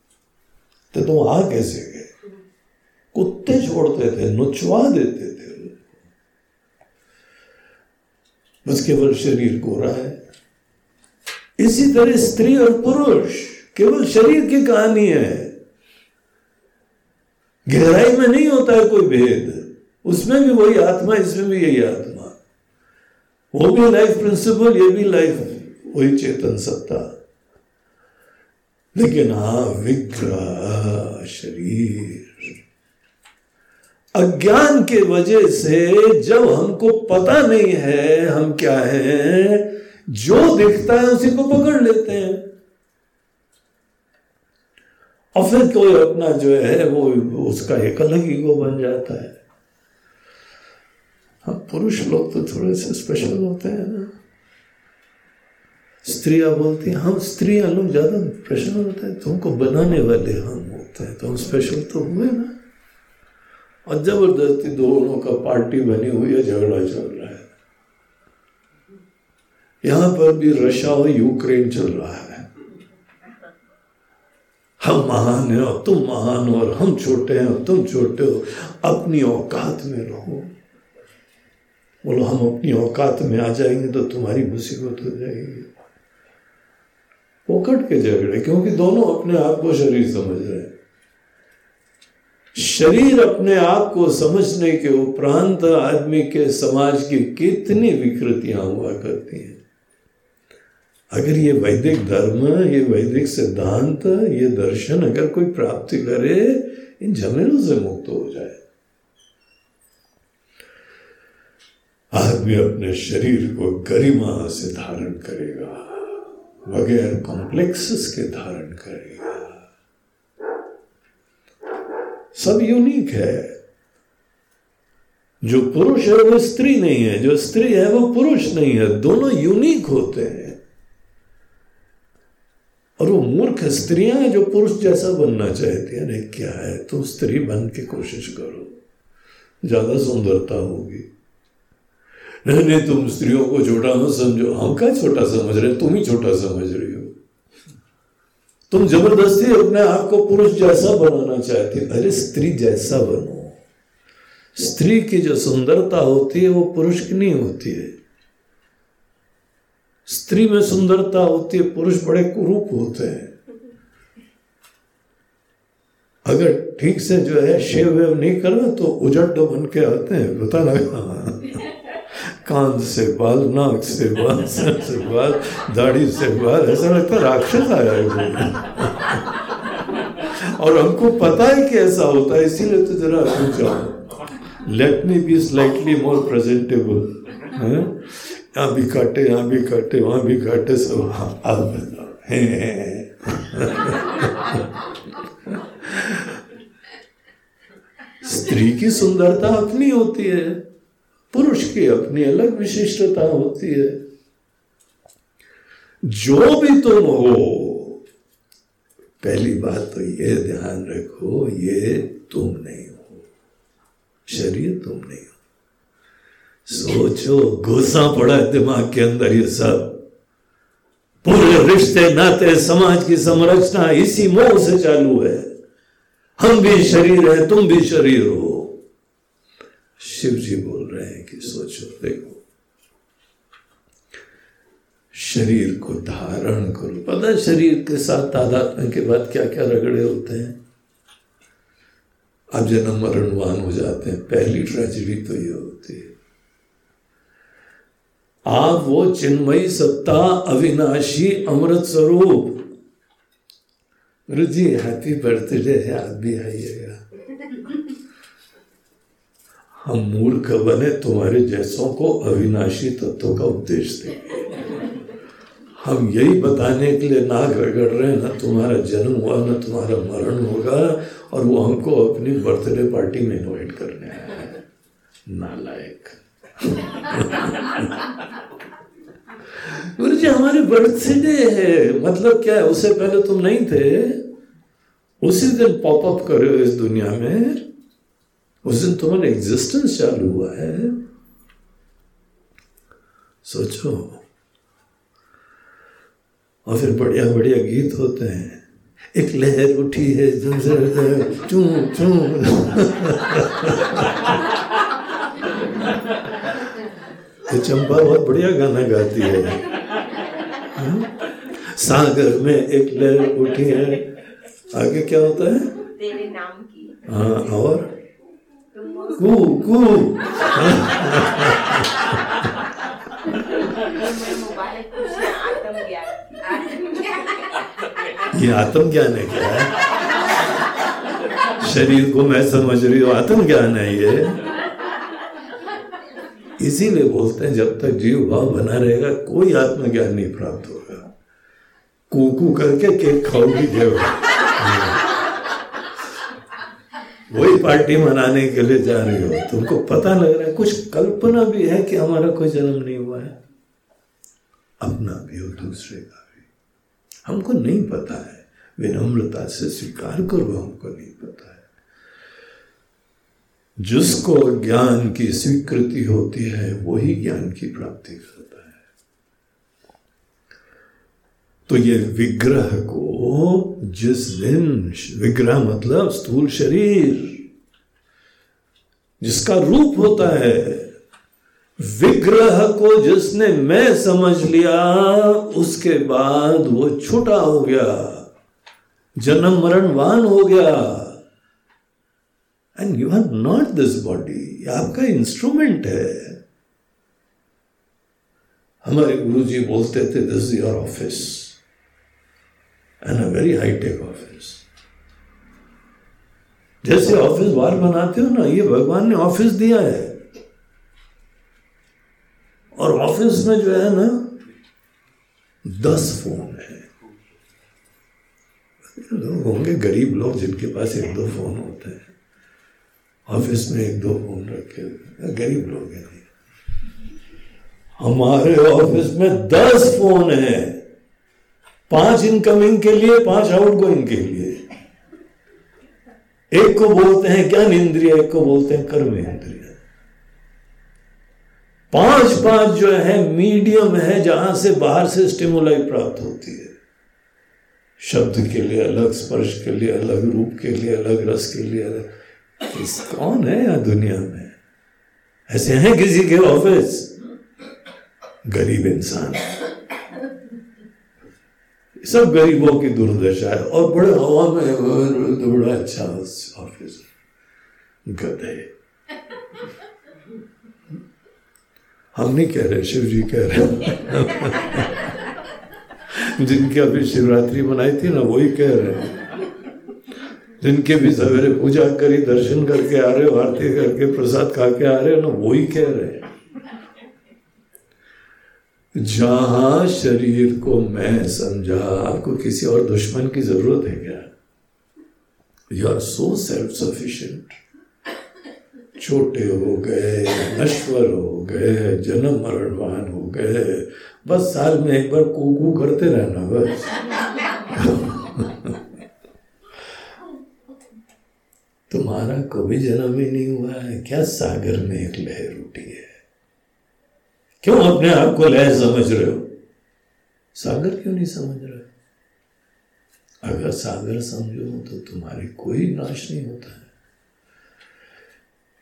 तो तुम आ कैसे गए? कुत्ते छोड़ते थे, नुचवा देते थे। बस केवल शरीर गोरा है। इसी तरह स्त्री और पुरुष, केवल शरीर की कहानी है। गहराई में नहीं होता है कोई भेद। उसमें भी वही आत्मा, इसमें भी यही आत्मा। वो भी लाइफ प्रिंसिपल ये भी लाइफ वही चेतन सत्ता। लेकिन हा, विग्रह शरीर। अज्ञान के वजह से जब हमको पता नहीं है हम क्या है, जो दिखता है उसी को पकड़ लेते हैं। और फिर कोई अपना जो है, वो उसका एक अलग ईगो बन जाता है। हम पुरुष लोग तो थोड़े से स्पेशल होते हैं ना। स्त्रियाँ बोलती हैं, हम स्त्रियाँ लोग ज़्यादा प्रश्न होते हैं, तुमको बनाने वाले हम होते हैं तो हम स्पेशल तो हुए ना। और ज़बरदस्ती दोनों का पार्टी बनी हुई है, झगड़ा चल रहा है। यहाँ पर भी रशिया और यूक्रेन चल रहा है। हम महान हैं और तुम महान हो और हम छोटे हैं और तुम छोटे हो। अपनी औकात में रहो। बोलो, हम अपनी औकात में आ जाएँगे तो तुम्हारी मुसीबत हो जाएगी। पोकट के झगड़े क्योंकि दोनों अपने आप को शरीर समझ रहे हैं। शरीर अपने आप को समझने के उपरांत आदमी के समाज की कितनी विकृतियाँ हुआ करती हैं। अगर ये वैदिक धर्म, ये वैदिक सिद्धांत, ये दर्शन अगर कोई प्राप्ति करे, इन झमेलों से मुक्त हो जाए। आदमी अपने शरीर को गरिमा से धारण करेगा। बगैर कॉम्प्लेक्सेस के धारण करेगा। सब यूनिक है। जो पुरुष है, वो स्त्री नहीं है। जो स्त्री है, वो पुरुष नहीं है। दोनों यूनिक होते हैं। और वो मूर्ख स्त्रियाँ जो पुरुष जैसा बनना चाहती है। क्या है? तो स्त्री बन के कोशिश करो। ज़्यादा सुंदरता होगी। नहीं तुम स्त्रियों को छोटा मत समझो। हम क्या छोटा समझ रहे तुम ही छोटा समझ रही हो। तुम ज़बरदस्ती अपने आप को पुरुष जैसा बनाना चाहते अरे स्त्री जैसा बनो। स्त्री की जो सुंदरता होती है, वो पुरुष की नहीं होती है। स्त्री में सुंदरता होती है, पुरुष बड़े कुरूप होते हैं। अगर ठीक से जो है शेव वेव नहीं करना तो उजट बन के आते हैं। पता लगा। कान से बाल, नाक से बाल, सर से बाल, दाढ़ी से बाल, ऐसा लगता राक्षस आया है और हमको पता है कि ऐसा होता है, इसीलिए तो जरा पूछा let me be slightly more presentable यहाँ भी काटे, यहाँ भी काटे, वहाँ भी काटे, सब हाँ अब बताओ स्त्री की सुंदरता अपनी होती है। पुरुष की अपनी अलग विशिष्टता होती है। जो भी तुम हो, पहली बात तो ये ध्यान रखो, ये तुम नहीं हो। शरीर तुम नहीं हो। सोचो, घुसा पड़ा है दिमाग के अंदर ये सब। पूरे रिश्ते, नाते, समाज की संरचना इसी मोह से चालू है। हम भी शरीर है, तुम भी शरीर हो। शिव जी बोल रहे हैं कि सोचो, देखो। शरीर को धारण करो। पता शरीर के साथ तादात्म्य के बाद क्या क्या रगड़े होते हैं? अब जन्म मरणवान हो जाते हैं। पहली ट्रेजिडी तो ये होती है। आप वो चिन्मयी सत्ता, अविनाशी, अमृत स्वरूप। गुरु जी हैप्पी बर्थडे है आप भी आइएगा हम मूर्ख बने तुम्हारे जैसों को अविनाशी तत्वों का उपदेश देंगे हम यही बताने के लिए नाक रगड़ रहे हैं, ना तुम्हारा जन्म हुआ, ना तुम्हारा मरण होगा, और वो हमको अपनी बर्थडे पार्टी में इनवाइट करने आए नालायक। गुरु जी हमारे बर्थडे है मतलब क्या है? उससे पहले तुम नहीं थे? उसी दिन पॉपअप करे इस दुनिया में। उस दिन तुम्हारा एग्जिस्टेंस चालू हुआ है। सोचो। और फिर बढ़िया बढ़िया गीत होते हैं। एक लहर उठी है चू चू। तो चंपा बहुत बढ़िया गाना गाती है। हाँ? सागर में एक लहर उठी है। आगे क्या होता है? तेरे नाम की। हाँ और? आत्म ज्ञान <laughs> ये आत्म ज्ञान है क्या? है शरीर को मैं समझ रही हूँ आत्म ज्ञान है ये। इसीलिए बोलते हैं, जब तक जीव भाव बना रहेगा, कोई आत्मज्ञान नहीं प्राप्त होगा। कुकू करके केक खाओगी जब वही पार्टी मनाने के लिए जा रही हो। तुमको पता लग रहा है, कुछ कल्पना भी है कि हमारा कोई जन्म नहीं हुआ है? अपना भी और दूसरे का भी। हमको नहीं पता है। विनम्रता से स्वीकार करो, हमको नहीं पता है। जिसको ज्ञान की स्वीकृति होती है, वही ज्ञान की प्राप्ति करता है तो ये विग्रह को जिस दिन विग्रह मतलब स्थूल शरीर, जिसका रूप होता है, विग्रह को जिसने मैं समझ लिया, उसके बाद वो छोटा हो गया, जन्म मरणवान हो गया। And you are not this body आपका इंस्ट्रूमेंट है। हमारे गुरु जी बोलते थे this your office and a very high tech office जैसे ऑफ़िस बार बनाते हो ना, ये भगवान ने ऑफ़िस दिया है। और ऑफ़िस में जो है ना, दस फ़ोन है। लोग होंगे गरीब लोग जिनके पास एक दो फ़ोन होते हैं। ऑफ़िस में एक दो फ़ोन रखे हुए गरीब लोग हैं। हमारे ऑफ़िस में दस फ़ोन है। पाँच इनकमिंग के लिए, पाँच आउटगोइंग के लिए। एक को बोलते हैं ज्ञान इंद्रिय, एक को बोलते हैं कर्म इंद्रिय। पाँच पाँच जो है मीडियम है, जहाँ से बाहर से स्टिमुलाई प्राप्त होती है। शब्द के लिए अलग, स्पर्श के लिए अलग, रूप के लिए अलग, रस के लिए अलग। इस कौन है यहाँ दुनिया में? ऐसे हैं किसी के ऑफ़िस गरीब इंसान। सब गरीबों की दुर्दशा है और बड़े हवा में तो बड़ा अच्छा ऑफ़िस गधे हम नहीं कह रहे शिव जी कह रहे जिनकी अभी शिवरात्रि मनाई थी ना, वही कह रहे हैं। जिनके भी सवेरे पूजा करी, दर्शन करके आ रहे हो, आरती करके प्रसाद खा के आ रहे हो ना, वही कह रहे हैं। जहाँ शरीर को मैं समझा, आपको किसी और दुश्मन की ज़रूरत है क्या? You are so self sufficient छोटे हो गए, नश्वर हो गए, जन्म मरणवान हो गए, बस साल में एक बार कूकू करते रहना, बस। <laughs> तुम्हारा कभी जन्म ही नहीं हुआ है, क्या सागर में एक लहर उठी है? क्यों अपने आप को लहर समझ रहे हो? सागर क्यों नहीं समझ रहे? अगर सागर समझो तो तुम्हारी कोई नाश नहीं होता है।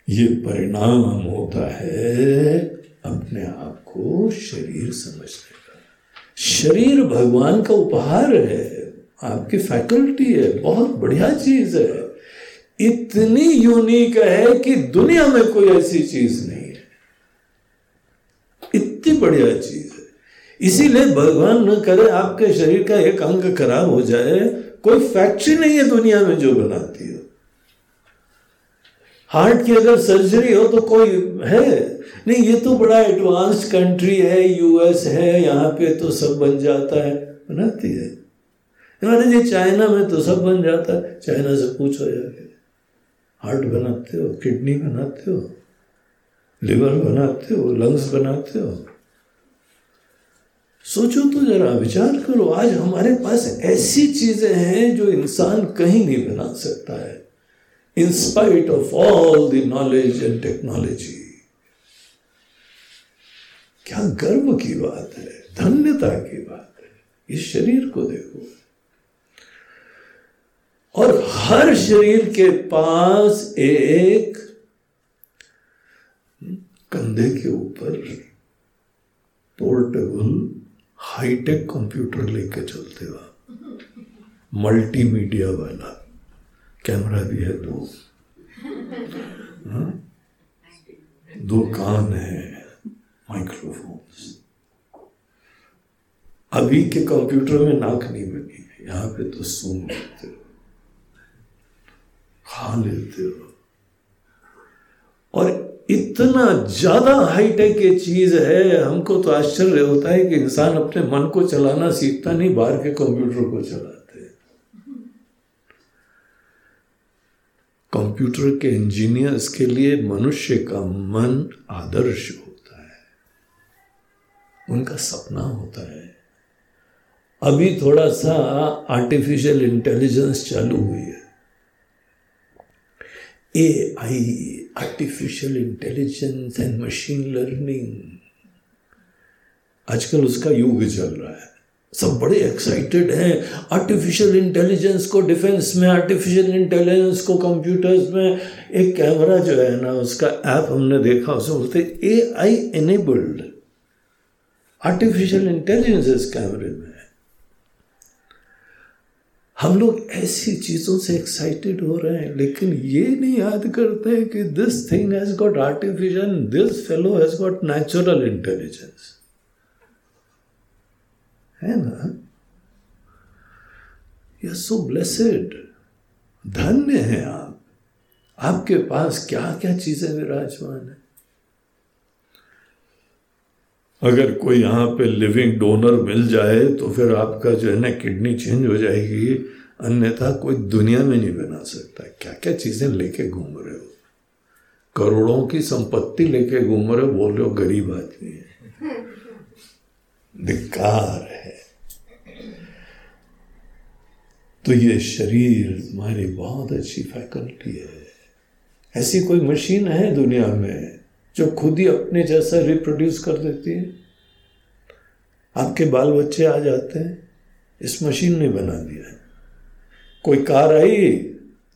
ये परिणाम होता है अपने आप को शरीर समझने का। शरीर भगवान का उपहार है, आपकी फैकल्टी है, बहुत बढ़िया चीज़ है। इतनी यूनिक है कि दुनिया में कोई ऐसी चीज़ नहीं। इतनी बढ़िया चीज़ है। इसीलिए भगवान न करे आपके शरीर का एक अंग खराब हो जाए, कोई फैक्ट्री नहीं है दुनिया में जो बनाती हो। हार्ट की अगर सर्जरी हो तो कोई है? नहीं, ये तो बड़ा एडवांस कंट्री है यूएस है, यहाँ पे तो सब बन जाता है। बनाती है। अरे जी चाइना में तो सब बन जाता है। चाइना से पूछो जाके। हार्ट बनाते हो किडनी बनाते हो लिवर बनाते हो लंग्स बनाते हो सोचो तो जरा, विचार करो, आज हमारे पास ऐसी चीज़ें हैं जो इंसान कहीं नहीं बना सकता है spite of all the knowledge and technology. क्या गर्व की बात है, धन्यता की बात है, इस शरीर को देखो और हर शरीर के पास एक कंधे के ऊपर पोर्टेबल हाईटेक कंप्यूटर लेके चलते हो मल्टीमीडिया वाला। कैमरा भी है दो। हाँ? दो कान है, माइक्रोफोन्स। अभी के कंप्यूटर में नाक नहीं बनी है। यहाँ पे तो सुन लेते हो। खा लेते हो। और इतना ज़्यादा हाईटेक ये चीज़ है, हमको तो आश्चर्य होता है कि इंसान अपने मन को चलाना सीखता नहीं, बाहर के कंप्यूटर को चलाते कंप्यूटर के इंजीनियर्स के लिए मनुष्य का मन आदर्श होता है। उनका सपना होता है। अभी थोड़ा सा आर्टिफिशियल इंटेलिजेंस चालू हुई है। A I artificial intelligence and machine learning आजकल उसका युग चल रहा है। सब बड़े एक्साइटेड हैं। आर्टिफिशियल इंटेलिजेंस को डिफेंस में आर्टिफिशियल इंटेलिजेंस को कंप्यूटर्स में, एक कैमरा जो है ना, उसका ऐप हमने देखा उसमें बोलते A I enabled artificial intelligence इस कैमरे में। हम लोग ऐसी चीज़ों से एक्साइटेड हो रहे हैं, लेकिन ये नहीं याद करते हैं कि this thing has got artificial this fellow has got natural intelligence है ना? यू सो ब्लेसेड धन्य है आप। आपके पास क्या क्या चीज़ें विराजमान है? अगर कोई यहाँ पे लिविंग डोनर मिल जाए तो फिर आपका जो है ना किडनी चेंज हो जाएगी। अन्यथा कोई दुनिया में नहीं बना सकता। क्या क्या चीज़ें लेके घूम रहे हो? करोड़ों की संपत्ति लेके घूम रहे हो? बोल गरीब आदमी है। धिकार है। तो ये शरीर तुम्हारी बहुत अच्छी फैकल्टी है। ऐसी कोई मशीन है दुनिया में? जो खुद ही अपने जैसा रिप्रोड्यूस कर देती है। आपके बाल बच्चे आ जाते हैं, इस मशीन ने बना दिया है। कोई कार आई,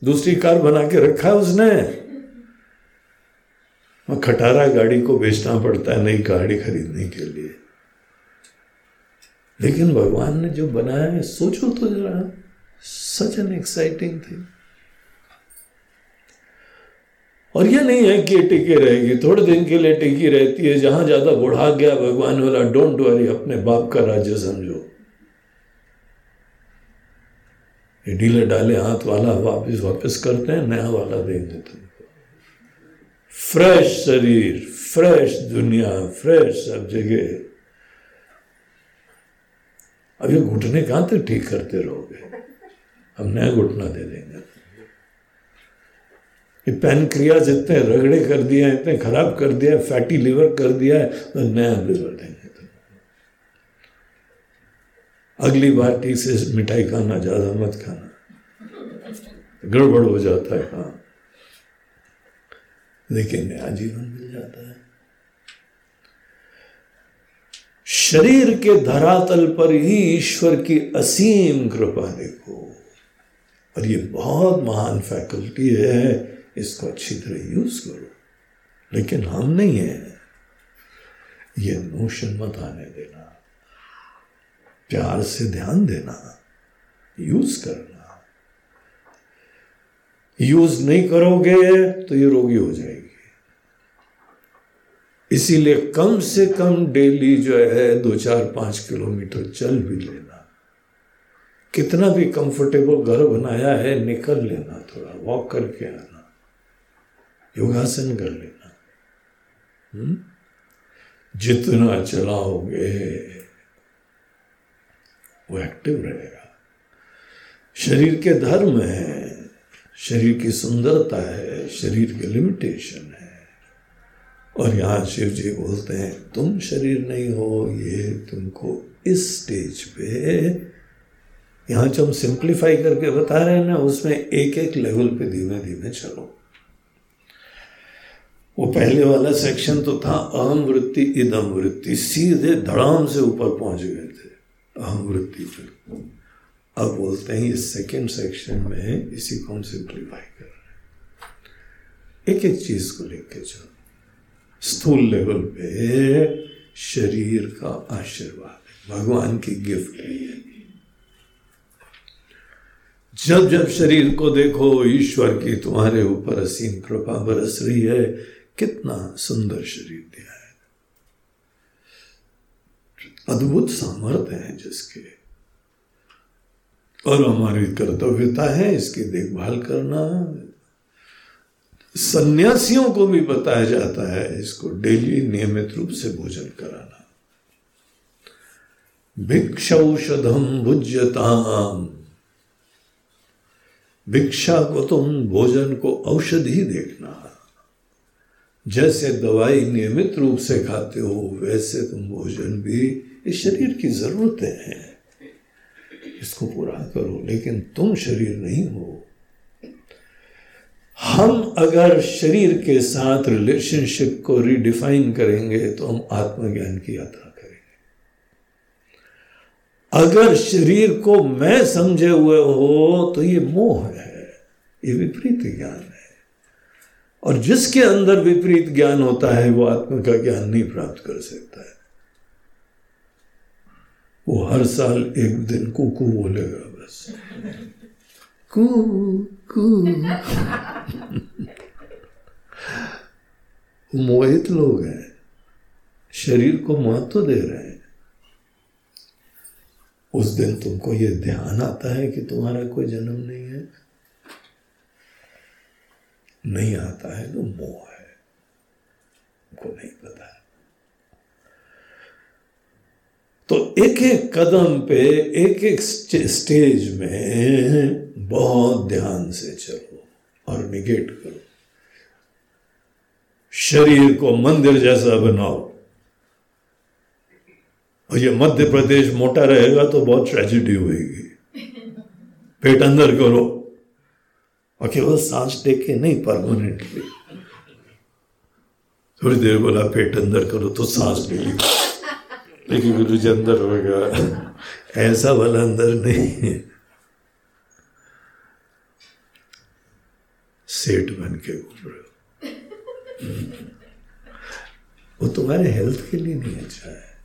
दूसरी कार बना के रखा है उसने। खटारा गाड़ी को बेचना पड़ता है, नई गाड़ी खरीदने के लिए। लेकिन भगवान ने जो बनाया है, सोचो तो जरा सच एन एक्साइटिंग थिंग और ये नहीं है कि टिके रहेगी, थोड़े दिन के लिए टिकी रहती है, जहाँ ज़्यादा बुढ़ा गया भगवान वाला डोंट वरी अपने बाप का राज्य समझो। ये ढीले डाले, हाथ वाला वापस वापस करते हैं, नया वाला देंगे तुमको फ्रेश शरीर, फ्रेश दुनिया, फ्रेश सब जगह। ये घुटने कहाँ तक ठीक करते रहोगे? हम नया घुटना दे देंगे। ये पैनक्रियाज इतने रगड़े कर दिया इतने खराब कर दिया फैटी लिवर कर दिया है तो नया लिवर देंगे अगली बार ठीक से मिठाई खाना, ज़्यादा मत खाना। गड़बड़ हो जाता है हाँ। लेकिन नया जीवन मिल जाता है। शरीर के धरातल पर ही ईश्वर की असीम कृपा देखो। और ये बहुत महान फैकल्टी है। इसको अच्छी तरह यूज़ करो। लेकिन हम नहीं है। ये नोशन मत आने देना। प्यार से ध्यान देना। यूज़ करना। यूज़ नहीं करोगे तो ये रोगी हो जाएगी। इसीलिए कम से कम डेली जो है, दो चार पाँच किलोमीटर चल भी लेना। कितना भी कंफर्टेबल घर बनाया है, निकल लेना थोड़ा वॉक करके आना। योगासन कर लेना? जितना चलाओगे, वो एक्टिव रहेगा। शरीर के धर्म है, शरीर की सुंदरता है, शरीर के लिमिटेशन है। और यहाँ शिव जी बोलते हैं, तुम शरीर नहीं हो, ये तुमको इस स्टेज पे यहाँ जो हम सिंप्लीफाई करके बता रहे हैं ना, उसमें एक एक लेवल पे धीमे धीमे चलो। वो पहले वाला सेक्शन तो था, अहम वृत्ति, इदम वृत्ति। सीधे धड़ाम से ऊपर पहुँच गए थे, अहम वृत्ति पे अब बोलते हैं, इस सेकेंड सेक्शन में इसी को हम सिंप्लीफाई कर रहे हैं। एक एक चीज़ को लेके चलो। स्थूल लेवल पे शरीर का आशीर्वाद भगवान की गिफ्ट है। जब जब शरीर को देखो, ईश्वर की तुम्हारे ऊपर असीम कृपा बरस रही है। कितना सुंदर शरीर दिया है। अद्भुत सामर्थ्य है जिसके। और हमारी कर्तव्यता है इसकी देखभाल करना। सन्यासियों को भी बताया जाता है इसको डेली नियमित रूप से भोजन कराना। भिक्ष भिक्षौषधम भुज्यताम। भिक्षा को तुम भोजन को औषधि देखना। जैसे दवाई नियमित रूप से खाते हो, वैसे तुम भोजन भी इस शरीर की जरूरतें हैं। इसको पूरा करो, लेकिन तुम शरीर नहीं हो। हम अगर शरीर के साथ रिलेशनशिप को रिडिफाइन करेंगे तो हम आत्मज्ञान की यात्रा करेंगे। अगर शरीर को मैं समझे हुए हो तो ये मोह है, ये विपरीत ज्ञान है। और जिसके अंदर विपरीत ज्ञान होता है वो आत्मा का ज्ञान नहीं प्राप्त कर सकता है। वो हर साल एक दिन कुकू बोलेगा बस। कू कू। मोहित लोग हैं। शरीर को महत्व दे रहे हैं। उस दिन तुमको ये ध्यान आता है कि तुम्हारा कोई जन्म नहीं है नहीं आता है तो मोह है। उनको नहीं पता। तो एक एक कदम पे एक एक स्टेज में बहुत ध्यान से चलो और निगेट करो। शरीर को मंदिर जैसा बनाओ। और ये मध्य प्रदेश मोटा रहेगा तो बहुत ट्रेजिडी होगी पेट अंदर करो। और केवल सांस टेके नहीं परमानेंटली थोड़ी देर बोला, पेट अंदर करो तो सांस ले ली। लेकिन गुरु जी अंदर होगा ऐसा वाला अंदर नहीं है। सेठ बन के घूम रहे हो। वो तुम्हारे हेल्थ के लिए नहीं अच्छा है।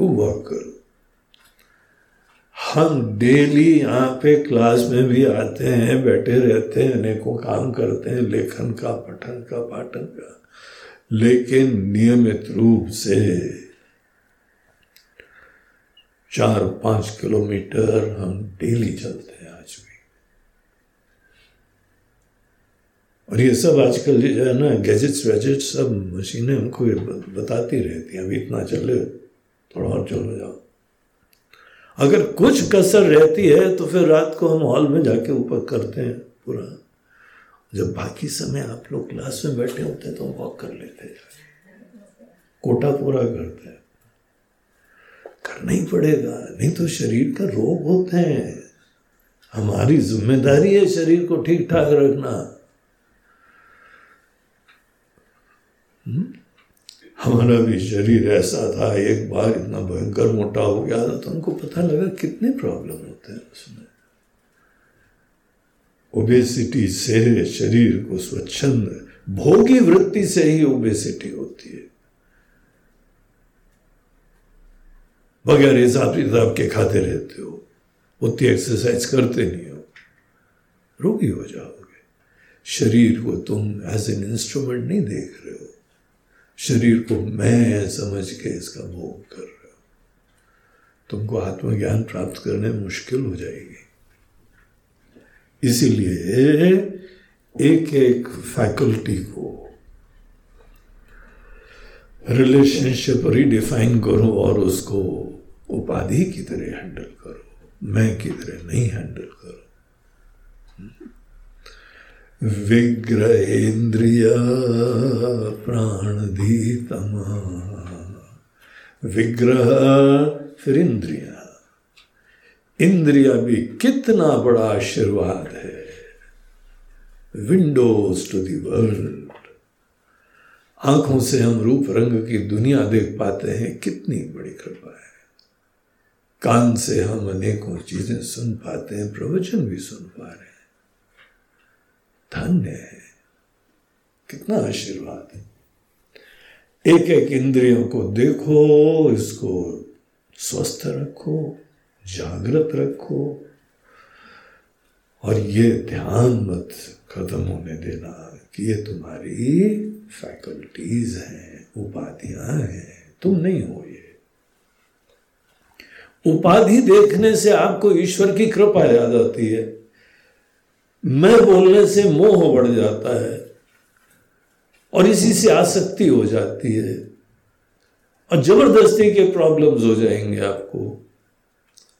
वो वॉक करो। हम डेली यहाँ पे क्लास में भी आते हैं, बैठे रहते हैं, अनेकों काम करते हैं, लेखन का, पठन का, पाठन का। लेकिन नियमित रूप से चार पाँच किलोमीटर हम डेली चलते हैं आज भी। और ये सब आजकल जो है ना गैजेट्स वैजेट्स सब मशीनें हमको बताती रहती हैं। अभी इतना चले, थोड़ा और चलो जाओ। अगर कुछ कसर रहती है तो फिर रात को हम हॉल में जाके ऊपर करते हैं पूरा। जब बाकी समय आप लोग क्लास में बैठे होते हैं तो हम वॉक कर लेते हैं। कोटा पूरा करते हैं। करना ही पड़ेगा, नहीं तो शरीर का रोग होते हैं। हमारी ज़िम्मेदारी है शरीर को ठीक ठाक रखना। हुँ? हमारा भी शरीर ऐसा था, एक बार इतना भयंकर मोटा हो गया था तो हमको पता लगा कितने प्रॉब्लम होते हैं उसमें। ओबेसिटी से शरीर को स्वच्छंद, भोगी वृत्ति से ही ओबेसिटी होती है। बगैर हिसाब किताब के खाते रहते हो, उतनी एक्सरसाइज करते नहीं हो, रोगी हो जाओगे। शरीर को तुम एज एन इंस्ट्रूमेंट नहीं देख रहे हो। शरीर को मैं समझ के इसका भोग कर रहे हो। तुमको आत्मज्ञान प्राप्त करने मुश्किल हो जाएगी। इसीलिए एक एक फैकल्टी को रिलेशनशिप रिडिफाइन करो और उसको उपाधि की तरह हैंडल करो। मैं की तरह नहीं हैंडल करो। विग्रहेन्द्रिय प्राणधीतम। विग्रह फिर इंद्रिया इंद्रिया भी कितना बड़ा आशीर्वाद है। Windows to the world. आँखों से हम रूप रंग की दुनिया देख पाते हैं, कितनी बड़ी कृपा है। कान से हम अनेकों चीज़ें सुन पाते हैं, प्रवचन भी सुन पा रहे हैं। धन्य है। कितना आशीर्वाद है। एक एक इंद्रियों को देखो, इसको स्वस्थ रखो, जागृत रखो, और ये ध्यान मत खत्म होने देना कि ये तुम्हारी फैकल्टीज हैं, उपाधियाँ हैं, तुम नहीं हो ये। उपाधि देखने से आपको ईश्वर की कृपा याद आती है। मैं बोलने से मोह बढ़ जाता है और इसी से आसक्ति हो जाती है और ज़बरदस्ती के प्रॉब्लम्स हो जाएँगे आपको।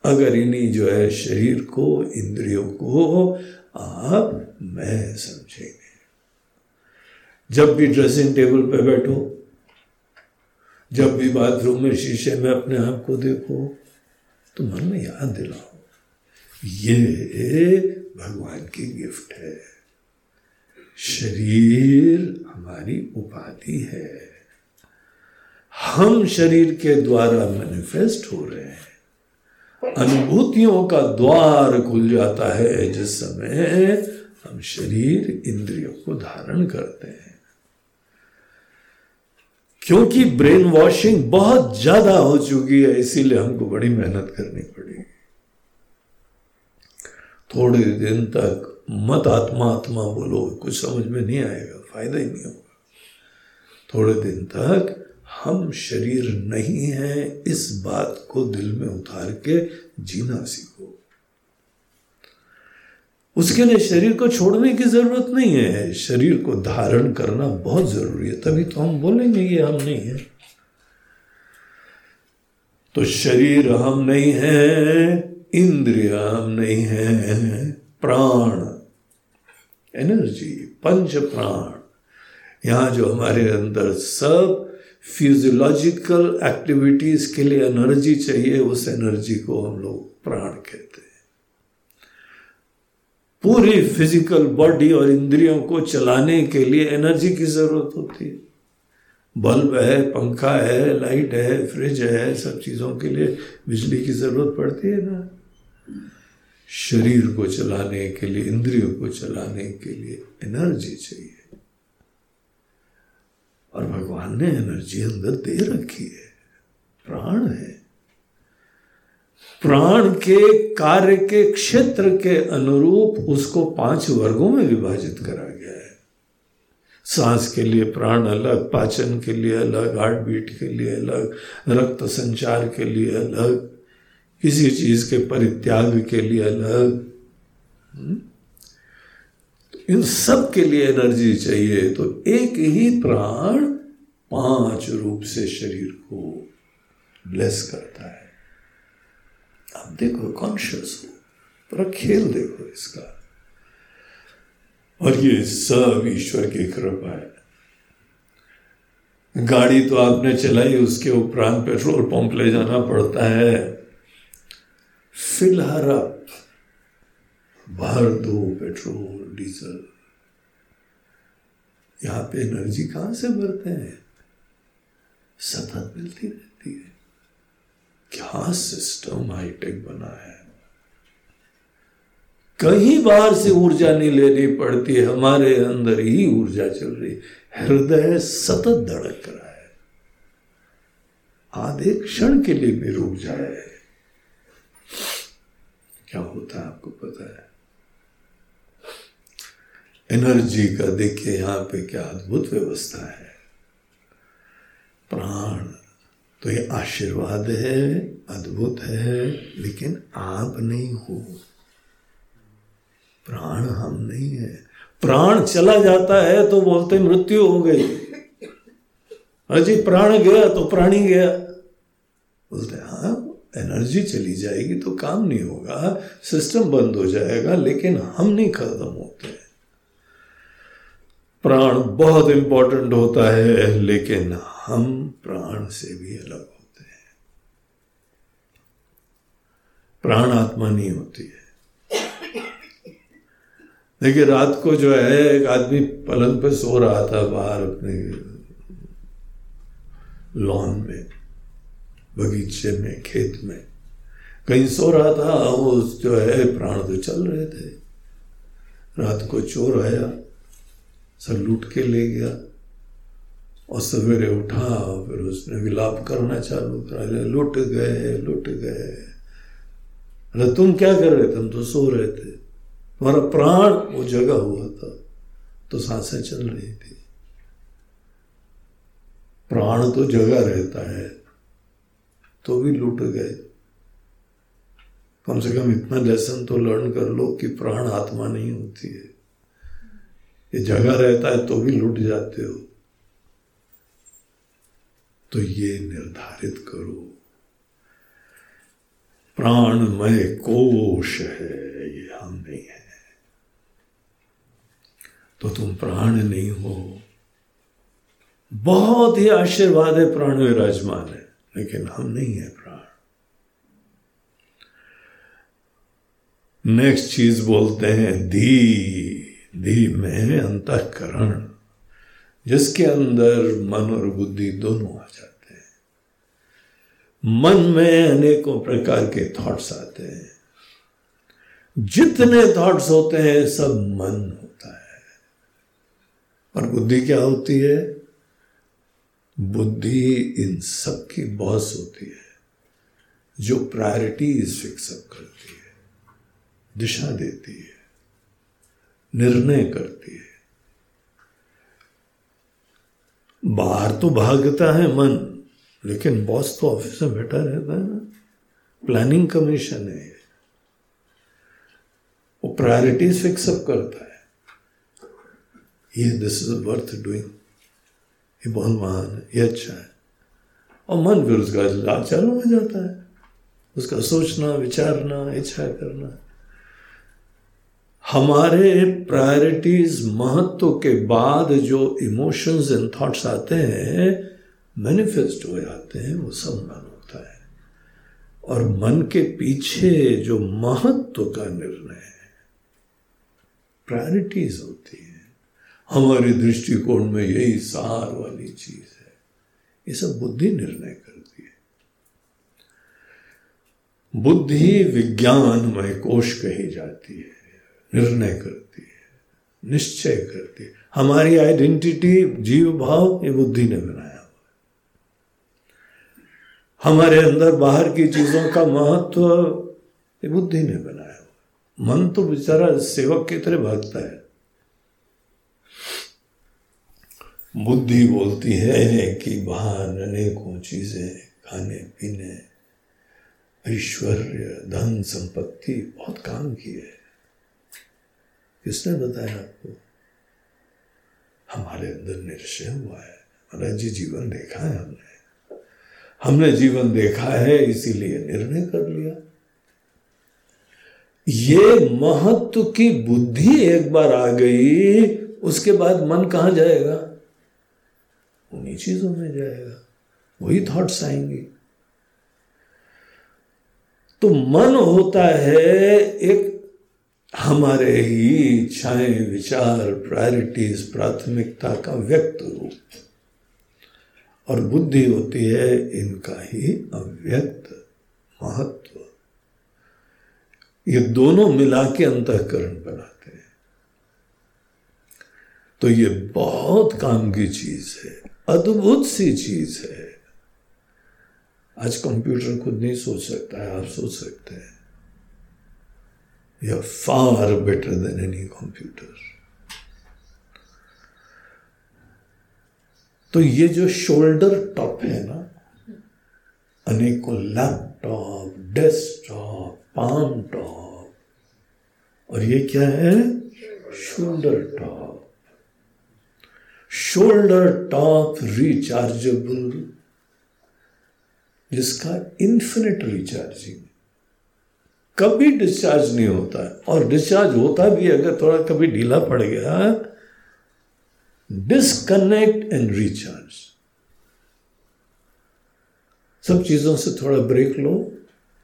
अगर इन्हीं जो है शरीर को, इंद्रियों को आप मैं समझेंगे। जब भी ड्रेसिंग टेबल पे बैठो, जब भी बाथरूम में शीशे में अपने आप को देखो तो मन में याद दिलाओ, ये भगवान की गिफ्ट है। शरीर हमारी उपाधि है। हम शरीर के द्वारा मैनिफेस्ट हो रहे हैं। अनुभूतियों का द्वार खुल जाता है। जिस समय हम शरीर इंद्रियों को धारण करते हैं। क्योंकि ब्रेन वॉशिंग बहुत ज़्यादा हो चुकी है, इसीलिए हमको बड़ी मेहनत करनी पड़ी। थोड़े दिन तक मत आत्मा आत्मा बोलो, कुछ समझ में नहीं आएगा, फ़ायदा ही नहीं होगा। थोड़े दिन तक हम शरीर नहीं है, इस बात को दिल में उतार के जीना सीखो। उसके लिए शरीर को छोड़ने की ज़रूरत नहीं है, शरीर को धारण करना बहुत ज़रूरी है, तभी तो हम बोलेंगे ये हम नहीं है। तो शरीर हम नहीं है इंद्रिय हम नहीं है, प्राण। एनर्जी, पंच प्राण। यहाँ जो हमारे अंदर सब फिजियोलॉजिकल एक्टिविटीज़ के लिए एनर्जी चाहिए, उस एनर्जी को हम लोग प्राण कहते हैं। पूरी फ़िज़िकल बॉडी और इंद्रियों को चलाने के लिए एनर्जी की ज़रूरत होती है। बल्ब है, पंखा है लाइट है फ्रिज है, सब चीज़ों के लिए बिजली की ज़रूरत पड़ती है ना। शरीर को चलाने के लिए, इंद्रियों को चलाने के लिए एनर्जी चाहिए। और भगवान ने एनर्जी अंदर दे रखी है। प्राण है। प्राण के कार्य के क्षेत्र के अनुरूप उसको पाँच वर्गों में विभाजित करा गया है। सांस के लिए प्राण अलग, पाचन के लिए अलग हार्ट बीट के लिए अलग, रक्त संचार के लिए अलग किसी चीज़ के परित्याग के लिए अलग। हम्म? इन सब के लिए एनर्जी चाहिए तो एक ही प्राण पाँच रूप से शरीर को ब्लेस करता है। आप देखो कॉन्शियस हो, पर खेल देखो इसका। और ये सब ईश्वर की कृपा है। गाड़ी तो आपने चलाई, उसके उपरांत पेट्रोल पंप ले जाना पड़ता है। फ़िलहाल आप भर दो पेट्रोल, डीजल। यहाँ पे एनर्जी कहाँ से भरते हैं? सतत मिलती रहती है। क्या सिस्टम हाईटेक बना है? कहीं बाहर से ऊर्जा नहीं लेनी पड़ती, हमारे अंदर ही ऊर्जा चल रही हृदय सतत धड़क रहा है। आधे क्षण के लिए भी रुक जाए क्या होता है आपको पता है? एनर्जी का देखिए, यहाँ पे क्या अद्भुत व्यवस्था है। प्राण तो ये आशीर्वाद है, अद्भुत है, लेकिन आप नहीं हो। प्राण हम नहीं है। प्राण चला जाता है तो बोलते मृत्यु हो गई। अजी प्राण गया तो प्राणी गया। बोलते हाँ एनर्जी चली जाएगी तो काम नहीं होगा, सिस्टम बंद हो जाएगा, लेकिन हम नहीं खत्म होते प्राण बहुत इंपॉर्टेंट होता है, लेकिन हम प्राण से भी अलग होते हैं। प्राण आत्मा नहीं होती है। देखिए, रात को जो है, एक आदमी पलंग पे सो रहा था बाहर अपने लॉन में। बगीचे में, खेत में। कहीं सो रहा था वो जो है, प्राण तो चल रहे थे। रात को चोर आया, सब लूट के ले गया और सवेरे उठा, फिर उसने विलाप करना चालू करा लुट गए लुट गए। अरे तुम क्या कर रहे थे? हम तो सो रहे थे। तुम्हारा प्राण वो जगह हुआ था तो साँसें चल रही थी। प्राण तो जगह रहता है तो भी लुट गए। कम से कम इतना लेसन तो लर्न कर लो कि प्राण आत्मा नहीं होती है। ये जगह रहता है तो भी लुट जाते हो। तो ये निर्धारित करो। प्राणमय कोश है, ये हम नहीं है। तो तुम प्राण नहीं हो। बहुत ही आशीर्वाद है प्राण विराजमान है। लेकिन हम नहीं है प्राण। नेक्स्ट चीज़ बोलते हैं धी धी में अंतकरण, जिसके अंदर मन और बुद्धि दोनों आ जाते हैं। मन में अनेकों प्रकार के थॉट्स आते हैं। जितने थॉट्स होते हैं, सब मन होता है। और बुद्धि क्या होती है? बुद्धि इन सब की बॉस होती है, जो प्रायोरिटीज फिक्सअप करती है, दिशा देती है, निर्णय करती है। बाहर तो भागता है मन, लेकिन बॉस तो ऑफ़िस में बैठा रहता है ना। प्लानिंग कमीशन है वो प्रायोरिटीज फिक्सअप करता है। ये दिस इज़ वर्थ डूइंग ये बहुत महान है ये अच्छा है। और मन फिर उसका चालू हो जाता है। उसका सोचना, विचारना, इच्छा करना। हमारे प्रायोरिटीज महत्व के बाद जो इमोशंस एंड थॉट्स आते हैं मैनिफेस्ट हो जाते हैं, वो सब मन होता है। और मन के पीछे जो महत्व का निर्णय है प्रायोरिटीज होती है। हमारे दृष्टिकोण में यही सार वाली चीज़ है। ये सब बुद्धि निर्णय करती है। बुद्धि विज्ञानमय कोश कही जाती है, निर्णय करती है, निश्चय करती है। हमारी आइडेंटिटी, जीव भाव, ये बुद्धि ने बनाया हुआ हमारे अंदर बाहर की चीज़ों का महत्व, ये बुद्धि ने बनाया हुआ मन तो बेचारा सेवक की तरह भागता है। बुद्धि बोलती है कि बाहर अनेकों चीज़ें, खाने, पीने, ऐश्वर्य, धन, संपत्ति, बहुत काम की है। किसने बताया आपको? हमारे अंदर निश्चय हुआ है। महाराज जी, जीवन देखा है हमने। हमने जीवन देखा है, इसीलिए निर्णय कर लिया। ये महत्व की बुद्धि एक बार आ गई, उसके बाद मन कहाँ जाएगा? उन्हीं चीज़ों में जाएगा। वही थॉट्स आएँगे। तो मन होता है एक हमारे ही इच्छाएँ, विचार प्रायोरिटीज प्राथमिकता का व्यक्त रूप। और बुद्धि होती है इनका ही अव्यक्त महत्व। ये दोनों मिला के अंतकरण बनाते हैं। तो ये बहुत काम की चीज़ है। अद्भुत सी चीज़ है। आज कंप्यूटर खुद नहीं सोच सकता है, आप सोच सकते हैं। You far better than any computer. तो ये जो शोल्डर टॉप है ना, अनेकों लैपटॉप, डेस्कटॉप, पाम टॉप, और ये क्या है? Shoulder top. Shoulder top rechargeable जिसका इन्फिनिट रिचार्जिंग कभी डिस्चार्ज नहीं होता है। और डिस्चार्ज होता भी अगर थोड़ा कभी ढीला पड़ गया डिसकनेक्ट एंड रिचार्ज सब चीज़ों से थोड़ा ब्रेक लो,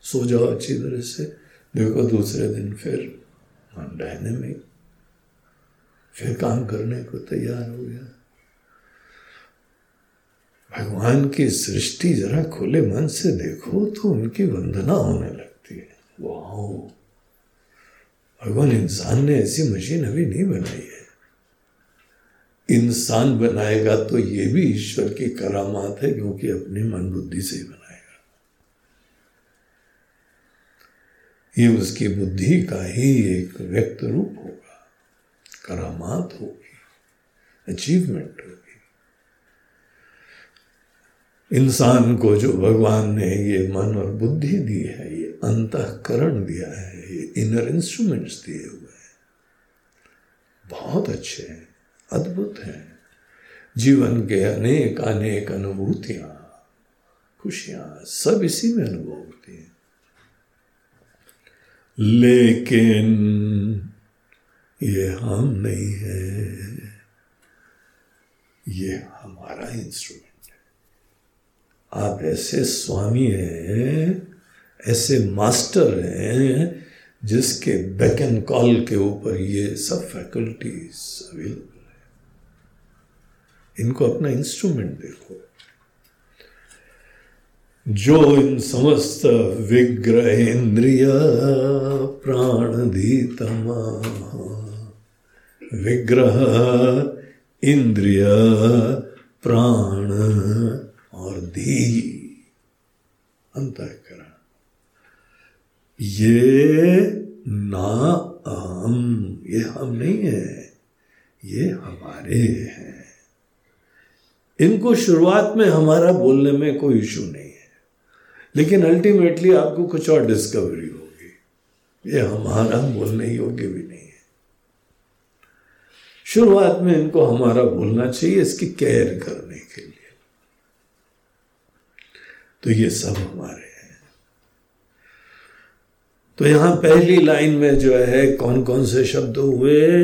सो जाओ अच्छी तरह से। देखो दूसरे दिन फिर डायनेमिक फिर काम करने को तैयार हो गया। भगवान की सृष्टि जरा खुले मन से देखो तो उनकी वंदना होने लगती है। वाह भगवान, इंसान ने ऐसी मशीन अभी नहीं बनाई है। इंसान बनाएगा तो ये भी ईश्वर की करामात है, क्योंकि अपनी मन बुद्धि से ही बनाएगा। ये उसकी बुद्धि का ही एक व्यक्त रूप होगा। करामात होगी। अचीवमेंट होगी इंसान को जो भगवान ने ये मन और बुद्धि दी है, ये अंतकरण दिया है, ये इनर इंस्ट्रूमेंट्स दिए हुए हैं। बहुत अच्छे हैं, अद्भुत हैं। जीवन के अनेक अनेक अनुभूतियाँ, खुशियाँ, सब इसी में अनुभव होती हैं। लेकिन ये हम नहीं है, ये हमारा इंस्ट्रूमेंट आप ऐसे स्वामी हैं, ऐसे मास्टर हैं, जिसके बैक एंड कॉल के ऊपर ये सब फैकल्टीज अवेलेबल है। इनको अपना इंस्ट्रूमेंट देखो। जो इन समस्त विग्रह इंद्रिय प्राण धीतमा विग्रह इंद्रिय प्राण और धी अंतकरण। ये ना हम ये हम नहीं है, ये हमारे हैं। इनको शुरुआत में हमारा बोलने में कोई इशू नहीं है, लेकिन अल्टीमेटली आपको कुछ और डिस्कवरी होगी। ये हमारा बोलने योग्य भी नहीं है। शुरुआत में इनको हमारा बोलना चाहिए, इसकी केयर करने के लिए तो ये सब हमारे हैं। तो यहाँ पहली लाइन में जो है कौन कौन से शब्द हुए?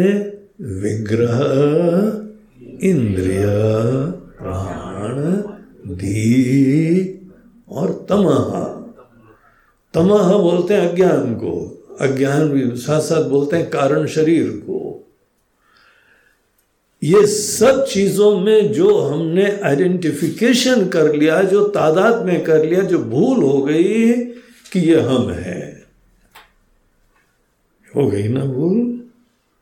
विग्रह, इंद्रिय, प्राण धी और तमह। तमह बोलते हैं अज्ञान को। अज्ञान भी साथ साथ बोलते हैं कारण शरीर को। ये सब चीज़ों में जो हमने आइडेंटिफिकेशन कर लिया, जो तादाद में कर लिया, जो भूल हो गई कि ये हम है। हो गई ना भूल?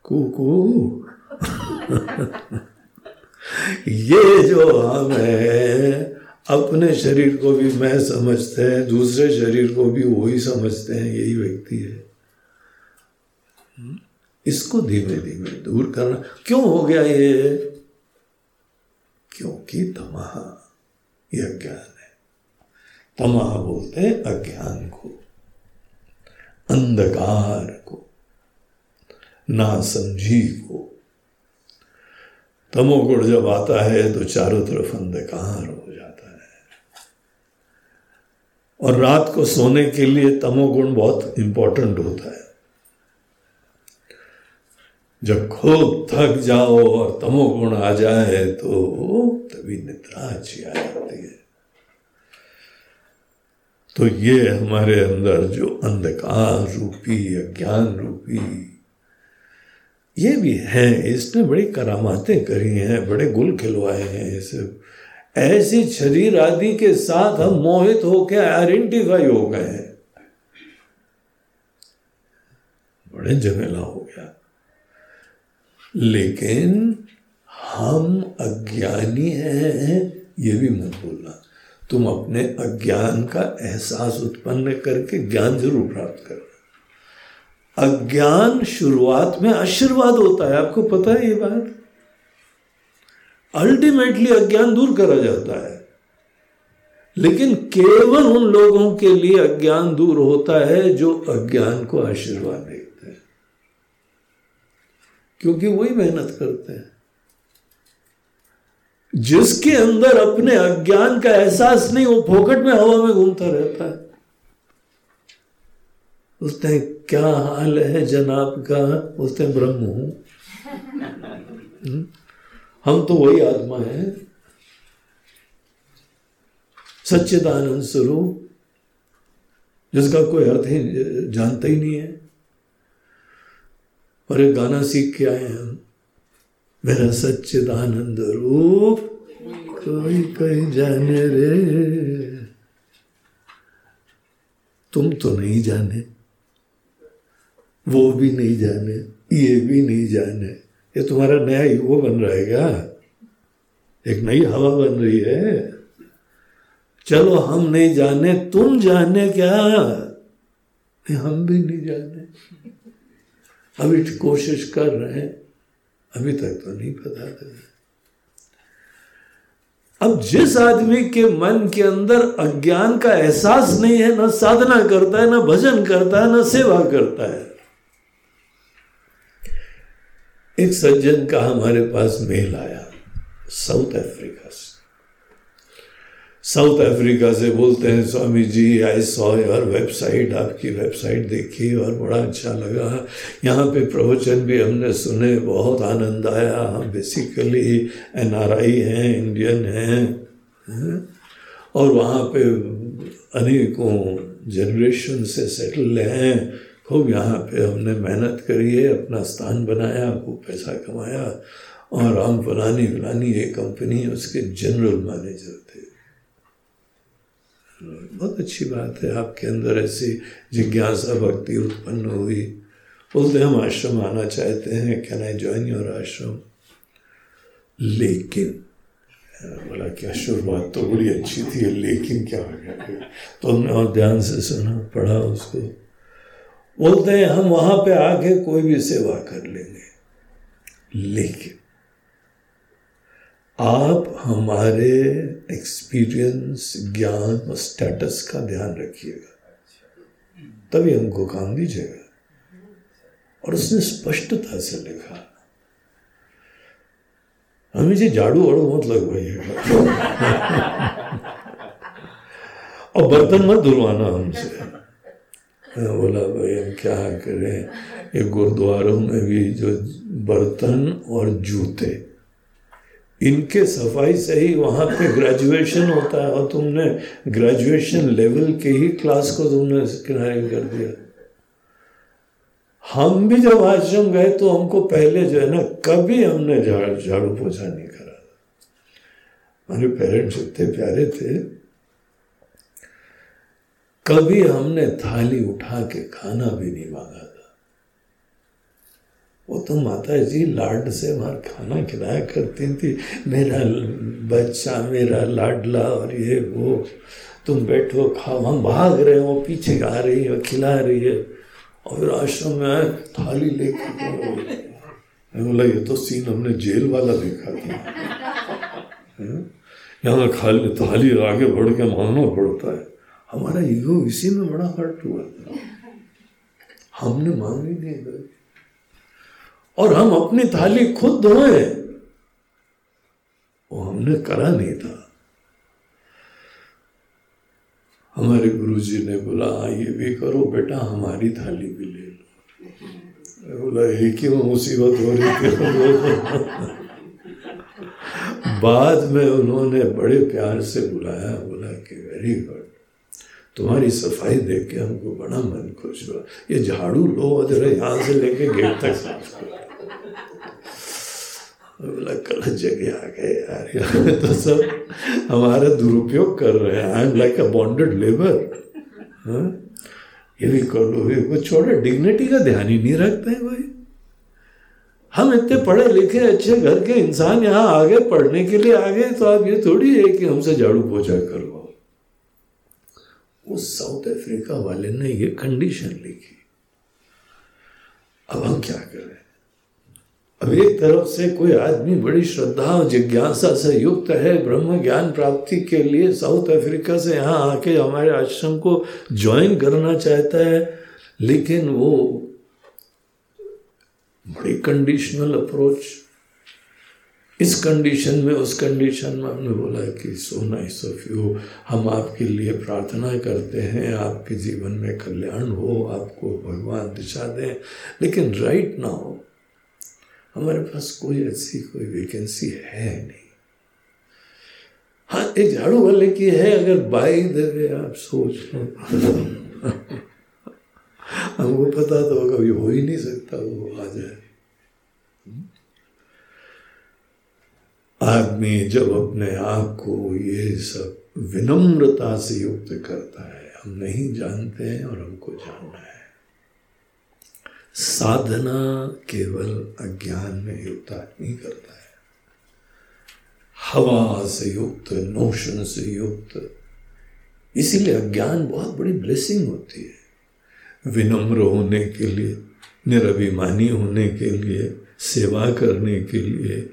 कू <laughs> ये जो हम है, अपने शरीर को भी मैं समझते हैं, दूसरे शरीर को भी वही समझते हैं, यही व्यक्ति है। इसको धीमे धीमे दूर करना। क्यों हो गया ये? क्योंकि तमह ये अज्ञान है। तमह बोलते हैं अज्ञान को, अंधकार को, ना समझी को। तमोगुण जब आता है तो चारों तरफ़ अंधकार हो जाता है। और रात को सोने के लिए तमोगुण बहुत इंपॉर्टेंट होता है। जब खूब थक जाओ और तमोगुण आ जाए तो तभी निद्रा अच्छी आ जाती है। तो ये हमारे अंदर जो अंधकार रूपी, अज्ञान रूपी, ये भी है। इसने बड़ी करामातें करी हैं, बड़े गुल खिलवाए हैं इसे ऐसी शरीर आदि के साथ हम मोहित होकर आइडेंटिफाई हो गए हैं। बड़े झमेला हो लेकिन हम अज्ञानी हैं, ये भी मत बोलना। तुम अपने अज्ञान का एहसास उत्पन्न करके ज्ञान ज़रूर प्राप्त करो अज्ञान शुरुआत में आशीर्वाद होता है, आपको पता है ये बात? अल्टीमेटली अज्ञान दूर करा जाता है। लेकिन केवल उन लोगों के लिए अज्ञान दूर होता है जो अज्ञान को आशीर्वाद हैं क्योंकि वही मेहनत करते हैं। जिसके अंदर अपने अज्ञान का एहसास नहीं, वो फोकट में हवा में घूमता रहता है। हैं, क्या हाल है जनाब का? हैं, ब्रह्म हूँ। हम्म? हम तो वही आत्मा है। सच्चिदानंद स्वरूप, जिसका कोई अर्थ ही, जानता ही नहीं है। और एक गाना सीख के आए हम। मेरा सच्चिदानंद रूप कोई कोई जाने रे। तुम तो नहीं जाने। वो भी नहीं जाने ये भी नहीं जाने। ये तुम्हारा नया ईगो बन रहा है क्या? एक नई हवा बन रही है। चलो हम नहीं जाने तुम जाने क्या? नहीं, हम भी नहीं जाने। अभी कोशिश कर रहे हैं, अभी तक तो नहीं पता था अब जिस आदमी के मन के अंदर अज्ञान का एहसास नहीं है, ना साधना करता है, ना भजन करता है, ना सेवा करता है। एक सज्जन का हमारे पास मेल आया, साउथ अफ्रीका से। साउथ अफ्रीका से बोलते हैं, Swami ji, I saw your website, आपकी वेबसाइट देखी और बड़ा अच्छा लगा। यहाँ पे प्रवचन भी हमने सुने, बहुत आनंद आया। हम बेसिकली एन आर आई हैं इंडियन हैं और वहाँ पे अनेकों जनरेशन से सेटल हैं। खूब यहाँ पे हमने मेहनत करी है, अपना स्थान बनाया, खूब पैसा कमाया। और हम फलानी फलानी एक कंपनी उसके जनरल मैनेजर थे। बहुत अच्छी बात है आपके अंदर ऐसी जिज्ञासा भक्ति उत्पन्न हुई। बोलते हम आश्रम आना चाहते हैं कैन आई ज्वाइन योर आश्रम? लेकिन, बोला, क्या शुरुआत तो बड़ी अच्छी थी, लेकिन क्या हो गया? तो हमने और ध्यान से सुना, पढ़ा उसको। बोलते हैं, हम वहाँ पे आके कोई भी सेवा कर लेंगे। लेकिन आप हमारे एक्सपीरियंस ज्ञान और स्टेटस का ध्यान रखिएगा। तभी हमको काम दीजिएगा और उसने स्पष्टता से लिखा। हमें जी झाड़ू वाड़ू मत लगवाइएगा। <laughs> और बर्तन मत धुलवाना हमसे। बोला, भाई, हम क्या करें? ये गुरुद्वारों में भी जो बर्तन और जूते इनके सफ़ाई से ही वहाँ पे ग्रेजुएशन होता है और तुमने ग्रेजुएशन लेवल के ही क्लास को तुमने किनारे कर दिया। हम भी जब आश्रम गए तो हमको पहले जो है ना, कभी हमने झाड़ू पोछा नहीं करा। हमारे पेरेंट्स इतने प्यारे थे। कभी हमने थाली उठा के खाना भी नहीं मांगा। वो तो माता जी लाड से वहाँ खाना खिलाया करती थी। मेरा बच्चा, मेरा लाडला और ये वो, तुम बैठो, खाओ, हम भाग रहे हो पीछे आ रही है, खिला रही है। और आश्रम में आए, थाली लेकर बोला, ये तो सीन हमने जेल वाला देखा था। यहाँ खाली, थाली आगे बढ़ के मांगना पड़ता है। हमारा ईगो इसी में बड़ा हर्ट हुआ था। हमने मांगी नहीं गई और हम अपनी थाली खुद धोए। वो हमने करा नहीं था। हमारे गुरुजी ने बोला ये भी करो बेटा, हमारी थाली भी ले लो। बोला एक ही मुसीबत हो रही थी? बाद में उन्होंने बड़े प्यार से बुलाया, बोला कि वेरी गुड तुम्हारी सफ़ाई देख के हमको बड़ा मन खुश हुआ। ये झाड़ू लो जरा यहाँ से लेके गेट तक साफ़ करो। बोला गलत जगह आ गए यार। <laughs> तो सब हमारा दुरुपयोग कर रहे हैं। I am like a bonded labour ये भी कर लो वो छोड़े। डिग्निटी का ध्यान ही नहीं रखते हैं भाई। हम इतने पढ़े लिखे अच्छे घर के इंसान यहाँ आगे पढ़ने के लिए आ गए तो आप ये थोड़ी है कि हमसे झाड़ू पोछा करवाओ। उस साउथ अफ्रीका वाले ने ये कंडीशन लिखी। अब हम क्या करें? अब एक तरफ़ से कोई आदमी बड़ी श्रद्धा और जिज्ञासा से युक्त है, ब्रह्म ज्ञान प्राप्ति के लिए साउथ अफ्रीका से यहाँ आके हमारे आश्रम को ज्वाइन करना चाहता है, लेकिन वो बड़ी कंडीशनल अप्रोच इस कंडीशन में, उस कंडीशन में हमने बोला कि सो नाइस ऑफ़ यू हम आपके लिए प्रार्थना करते हैं, आपके जीवन में कल्याण हो, आपको भगवान दिशा दें। लेकिन राइट नाउ हमारे पास कोई ऐसी कोई वैकेंसी है नहीं। हाँ एक झाड़ू वाले की है, अगर बाई दे आप सोच लो। <laughs> हमको पता तो कभी हो ही नहीं सकता, वो आ जाए। आदमी जब अपने आप को ये सब विनम्रता से युक्त करता है, हम नहीं जानते हैं और हमको जानना है। साधना केवल अज्ञान में युक्त नहीं करता है। हवा से युक्त नोशन से युक्त, इसीलिए अज्ञान बहुत बड़ी ब्लेसिंग होती है। विनम्र होने के लिए, निरभिमानी होने के लिए, सेवा करने के लिए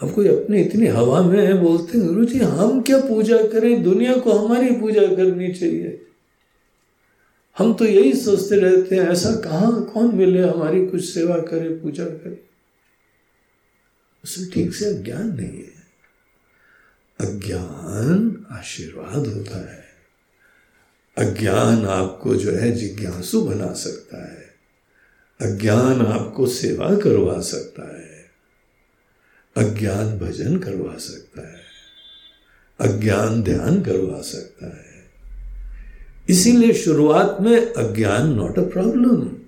अब कोई अपने इतनी हवा में है, बोलते हैं गुरु जी हम क्या पूजा करें? दुनिया को हमारी पूजा करनी चाहिए। हम तो यही सोचते रहते हैं, ऐसा कहाँ, कौन मिले हमारी कुछ सेवा करे, पूजा करे? उसमें ठीक से अज्ञान नहीं है। अज्ञान आशीर्वाद होता है। अज्ञान आपको जो है जिज्ञासु बना सकता है। अज्ञान आपको सेवा करवा सकता है। अज्ञान भजन करवा सकता है। अज्ञान ध्यान करवा सकता है। इसीलिए शुरुआत में अज्ञान नॉट अ प्रॉब्लम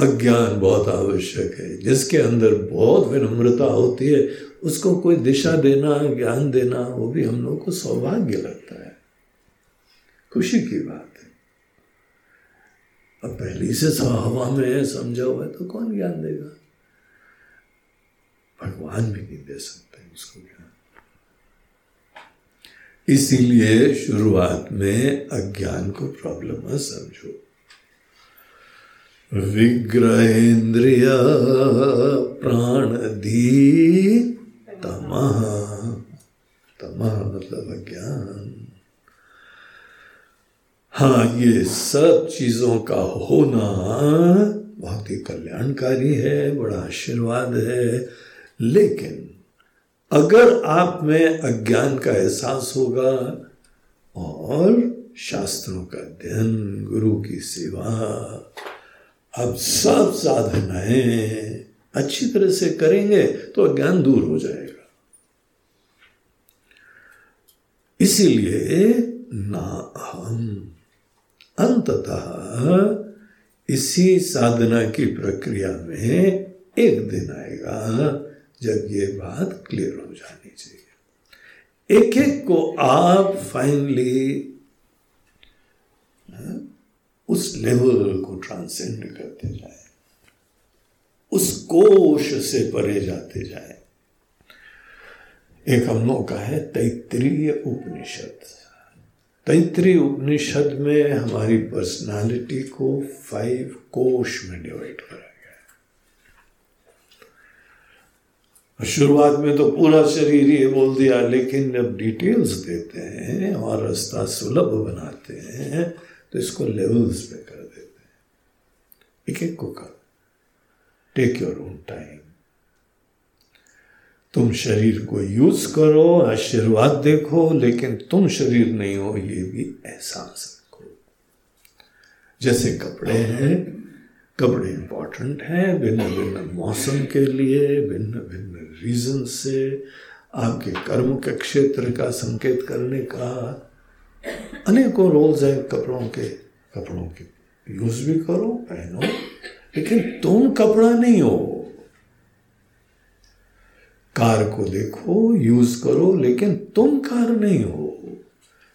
अज्ञान बहुत आवश्यक है। जिसके अंदर बहुत विनम्रता होती है, उसको कोई दिशा देना, ज्ञान देना, वो भी हम लोग को सौभाग्य लगता है। खुशी की बात है। अब पहली से हवा में है समझा हुआ है तो कौन ज्ञान देगा? भगवान भी नहीं दे सकते उसको ज्ञान। इसीलिए शुरुआत में अज्ञान को प्रॉब्लम मत समझो। विग्रहेन्द्रिय प्राण दी तमह तमह मतलब अज्ञान। हाँ ये सब चीज़ों का होना बहुत ही कल्याणकारी है, बड़ा आशीर्वाद है, लेकिन अगर आप में अज्ञान का एहसास होगा और शास्त्रों का अध्ययन, गुरु की सेवा, अब सब साधनाएँ अच्छी तरह से करेंगे तो अज्ञान दूर हो जाएगा। इसीलिए ना हम अंततः इसी साधना की प्रक्रिया में एक दिन आएगा जब ये बात क्लियर हो जानी चाहिए। एक एक को आप फाइनली उस लेवल को ट्रांसेंड करते जाए। उस कोश से परे जाते जाए। एक हम लोग का है तैतरीय उपनिषद। तैतरीय उपनिषद में हमारी पर्सनालिटी को फाइव कोश में डिवाइड करा। शुरुआत में तो पूरा शरीर ये बोल दिया, लेकिन जब डिटेल्स देते हैं और रास्ता सुलभ बनाते हैं तो इसको लेवल्स पे कर देते हैं। एक एक को कर। टेक योर ओन टाइम तुम शरीर को यूज़ करो, आशीर्वाद देखो, लेकिन तुम शरीर नहीं हो, ये भी एहसास रखो। जैसे कपड़े हैं कपड़े इंपॉर्टेंट हैं भिन्न भिन्न मौसम के लिए भिन्न भिन्न रीजन से, आपके कर्म के क्षेत्र का संकेत करने का अनेकों रोल्स हैं, कपड़ों के कपड़ों के यूज़ भी करो पहनो लेकिन तुम कपड़ा नहीं हो। कार को देखो यूज़ करो, लेकिन तुम कार नहीं हो।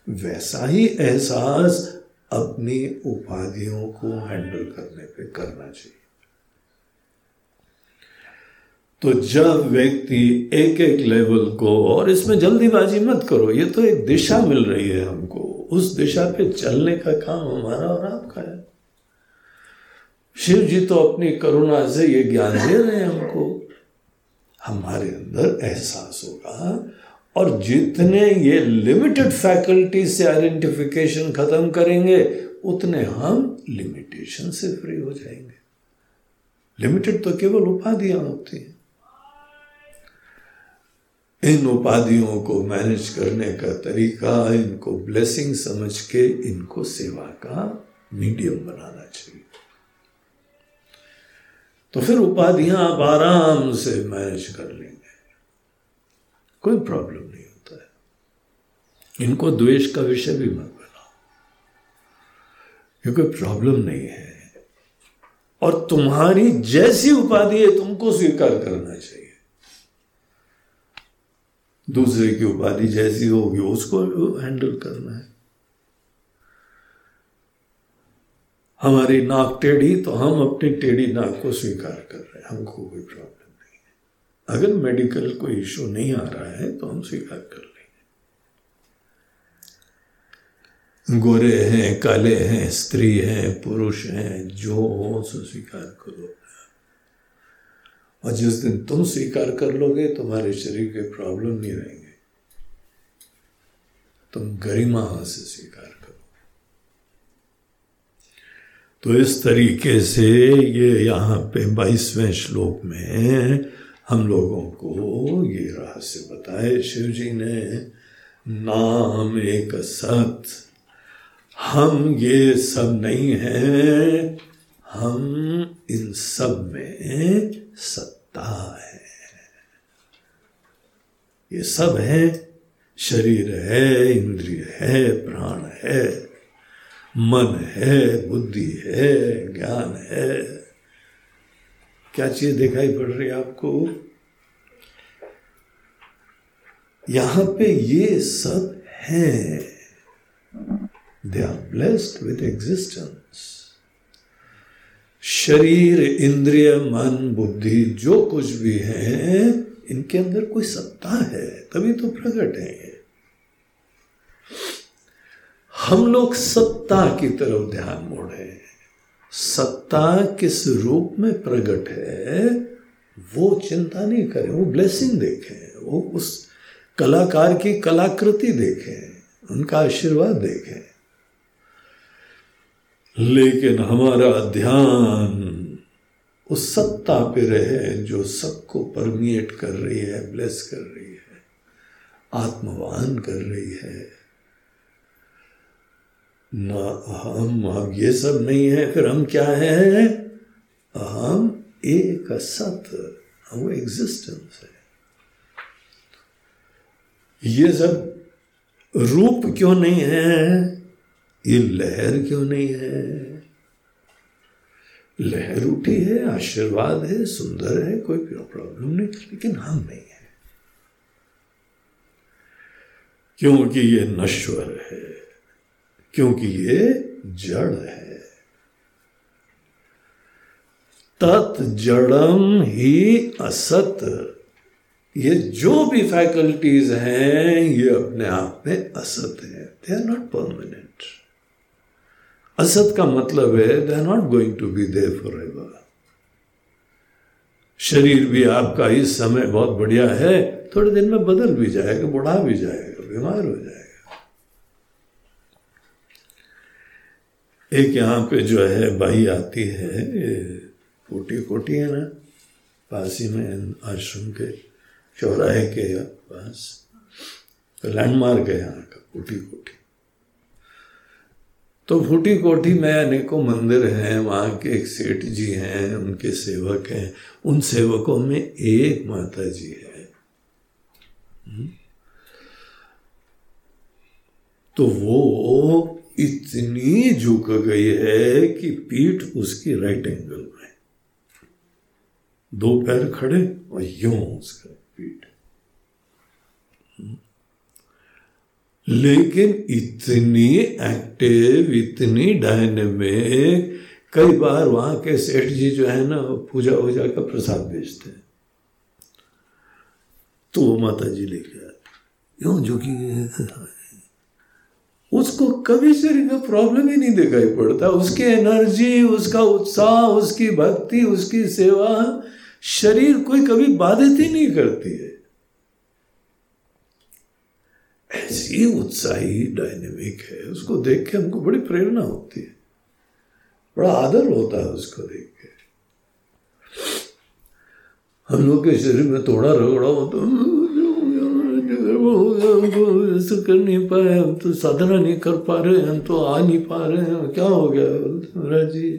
वैसा ही एहसास अपनी उपाधियों को हैंडल करने पे करना चाहिए। तो जब व्यक्ति एक एक लेवल को, और इसमें जल्दीबाजी मत करो, ये तो एक दिशा मिल रही है हमको। उस दिशा पे चलने का काम हमारा और आपका है। शिव जी तो अपनी करुणा से ये ज्ञान दे रहे हैं हमको। हमारे अंदर एहसास होगा और जितने ये लिमिटेड फैकल्टी से आइडेंटिफिकेशन खत्म करेंगे, उतने हम लिमिटेशन से फ्री हो जाएँगे। लिमिटेड तो केवल उपाधियाँ होती हैं। इन उपाधियों को मैनेज करने का तरीका, इनको ब्लेसिंग समझ के इनको सेवा का मीडियम बनाना चाहिए। तो फिर उपाधियाँ आप आराम से मैनेज कर लेंगे कोई प्रॉब्लम नहीं होता है। इनको द्वेष का विषय भी मत बनाओ। क्योंकि प्रॉब्लम नहीं है। और तुम्हारी जैसी उपाधि है, तुमको स्वीकार करना चाहिए। दूसरे की उपाधि जैसी होगी, उसको हैंडल करना है। हमारी नाक टेढ़ी तो हम अपनी टेढ़ी नाक को स्वीकार कर रहे हैं। हमको कोई प्रॉब्लम अगर मेडिकल कोई इशू नहीं आ रहा है तो हम स्वीकार कर लेंगे। गोरे हैं, काले हैं, स्त्री हैं, पुरुष हैं, जो हो सो स्वीकार करो। और जिस दिन तुम स्वीकार कर लोगे, तुम्हारे शरीर के प्रॉब्लम नहीं रहेंगे। तुम गरिमा से स्वीकार करो। तो इस तरीके से ये यहाँ पे बाईसवें श्लोक में हम लोगों को ये रहस्य बताए, शिव जी ने, नाम एक सत हम ये सब नहीं हैं, हम इन सब में सत्ता है। ये सब है, शरीर है, इंद्रिय है, प्राण है, मन है, बुद्धि है, ज्ञान है। क्या चीज़ दिखाई पड़ रही है आपको? यहाँ पे ये सब है। They are blessed with existence शरीर, इंद्रिय, मन, बुद्धि, जो कुछ भी है, इनके अंदर कोई सत्ता है, तभी तो प्रकट है। हम लोग सत्ता की तरफ़ ध्यान मोड़े सत्ता किस रूप में प्रकट है, वो चिंता नहीं करें, वो ब्लेसिंग देखें, वो उस कलाकार की कलाकृति देखें, उनका आशीर्वाद देखें। लेकिन हमारा ध्यान उस सत्ता पे रहे जो सबको परमिएट कर रही है ब्लेस कर रही है, आत्मवान कर रही है। ना हम हम ये सब नहीं है, फिर हम क्या है? हम एक सत वो एग्जिस्टेंस है। ये सब रूप क्यों नहीं है? ये लहर क्यों नहीं है? लहर उठी है, आशीर्वाद है, सुंदर है, कोई प्रॉब्लम नहीं, लेकिन हम नहीं है। क्योंकि ये नश्वर है। क्योंकि ये जड़ है। तत् जड़म ही असत। ये जो भी फैकल्टीज हैं, ये अपने आप में असत है। दे आर नॉट परमानेंट असत का मतलब है they are not going to be there forever शरीर भी आपका इस समय बहुत बढ़िया है, थोड़े दिन में बदल भी जाएगा, बुढ़ा भी जाएगा, बीमार हो जाएगा। एक यहाँ पे जो है बाई आती है कोटी कोटी है ना, पास ही में आश्रम के चौराहे के पास तो लैंडमार्क है यहाँ का, कोटी कोटी तो फूटी कोठी में अनेकों मंदिर हैं, वहाँ के एक सेठ जी हैं, उनके सेवक हैं, उन सेवकों में एक माता जी है हम्म। तो वो इतनी झुक गई है कि पीठ उसकी राइट एंगल में। दो पैर खड़े और यूँ उसका पीठ। लेकिन इतनी एक्टिव इतनी डायनेमिक कई बार वहाँ के सेठ जी जो है ना पूजा वूजा का प्रसाद बेचते हैं। तो वो माता जी लेके आते यूँ जो कि उसको कभी शरीर का प्रॉब्लम ही नहीं दिखाई पड़ता। उसकी एनर्जी उसका उत्साह, उसकी भक्ति, उसकी सेवा, शरीर कोई कभी बाधित ही नहीं करती है। ऐसी उत्साही डायनेमिक है। उसको देख के हमको बड़ी प्रेरणा होती है। बड़ा आदर होता है उसको देख के। हम लोग के शरीर में थोड़ा रगड़ा हो। तो कर नहीं पाए, हम तो साधना नहीं कर पा रहे हम तो आ नहीं पा रहे हैं। क्या हो गया? महाराज जी।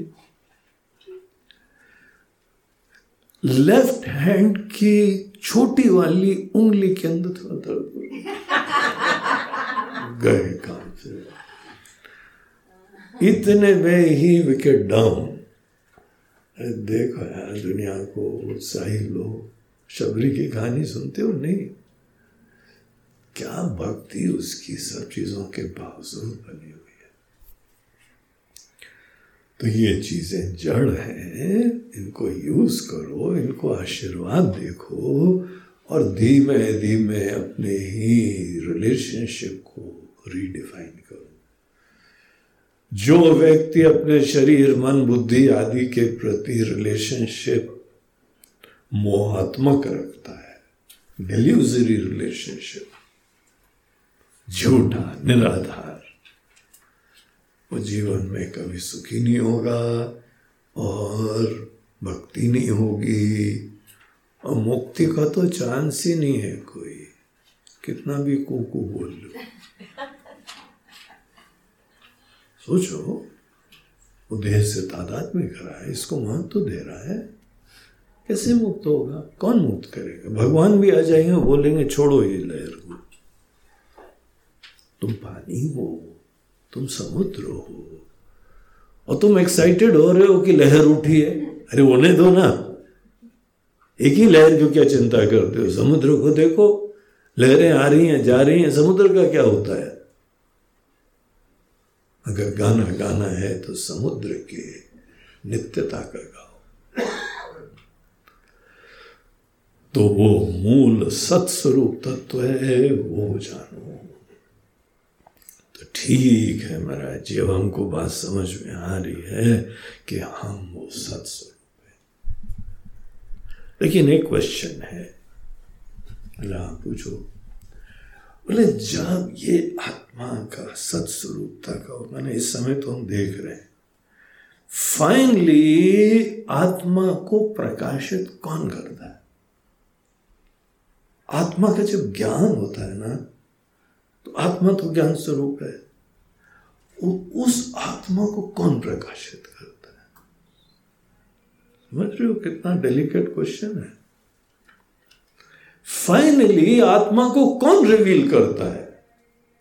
लेफ़्ट हैंड की छोटी वाली उंगली के अंदर थोड़ा दर्द गए काम से। इतने में ही विकेट डाउन देखो यार, दुनिया को उत्साही लोग, शबरी की कहानी सुनते हो? नहीं। क्या भक्ति उसकी सब चीज़ों के बावजूद बनी हुई है? तो ये चीज़ें जड़ हैं, इनको यूज़ करो, इनको आशीर्वाद देखो और धीमे धीमे अपने ही रिलेशनशिप को रीडिफाइन करो। जो व्यक्ति अपने शरीर, मन, बुद्धि आदि के प्रति रिलेशनशिप मोहात्मक रखता है डिल्यूजरी रिलेशनशिप झूठा, निराधार। वो जीवन में कभी सुखी नहीं होगा और भक्ति नहीं होगी। और मुक्ति का तो चांस ही नहीं है कोई। कितना भी कुकू बोल लो। सोचो, वो देह से तादाद में करा है, इसको महत्व तो दे रहा है। कैसे मुक्त होगा? कौन मुक्त करेगा? भगवान भी आ जाएँगे, बोलेंगे, छोड़ो ये लहर तुम पानी हो, तुम समुद्र हो। और तुम एक्साइटेड हो रहे हो कि लहर उठी है। अरे होने दो ना। एक ही लहर की क्या चिंता करते हो? समुद्र को देखो। लहरें आ रही हैं, जा रही हैं। समुद्र का क्या होता है? अगर गाना गाना है तो समुद्र के नित्यता का गाओ। तो वो मूल सत्स्वरूप तत्व है, वो जानो। ठीक है महाराज जब हमको बात समझ में आ रही है कि हम वो सत्स्वरूप है। लेकिन एक क्वेश्चन है आप पूछो। बोले, जब ये आत्मा का सत्स्वरूपता का मैंने इस समय तो हम देख रहे हैं फाइनली आत्मा को प्रकाशित कौन करता है? आत्मा का जब ज्ञान होता है ना तो आत्मा तो ज्ञान स्वरूप है। उस आत्मा को कौन प्रकाशित करता है? समझ रहे हो कितना डेलिकेट क्वेश्चन है। फाइनली आत्मा को कौन रिवील करता है?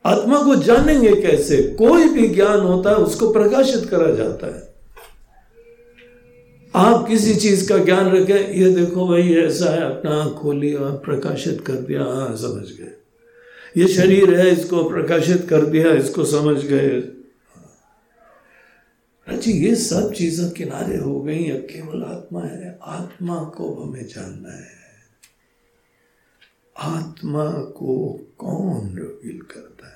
आत्मा को जानेंगे कैसे? कोई भी ज्ञान होता है, उसको प्रकाशित करा जाता है। आप किसी चीज़ का ज्ञान रखें, ये देखो भाई, ऐसा है, अपना आँख खोली और प्रकाशित कर दिया हाँ समझ गए। ये शरीर है, इसको प्रकाशित कर दिया, इसको समझ गए। जी, ये सब चीज़ें किनारे हो गई अब केवल आत्मा है। आत्मा को हमें जानना है। आत्मा को कौन रिवील करता है?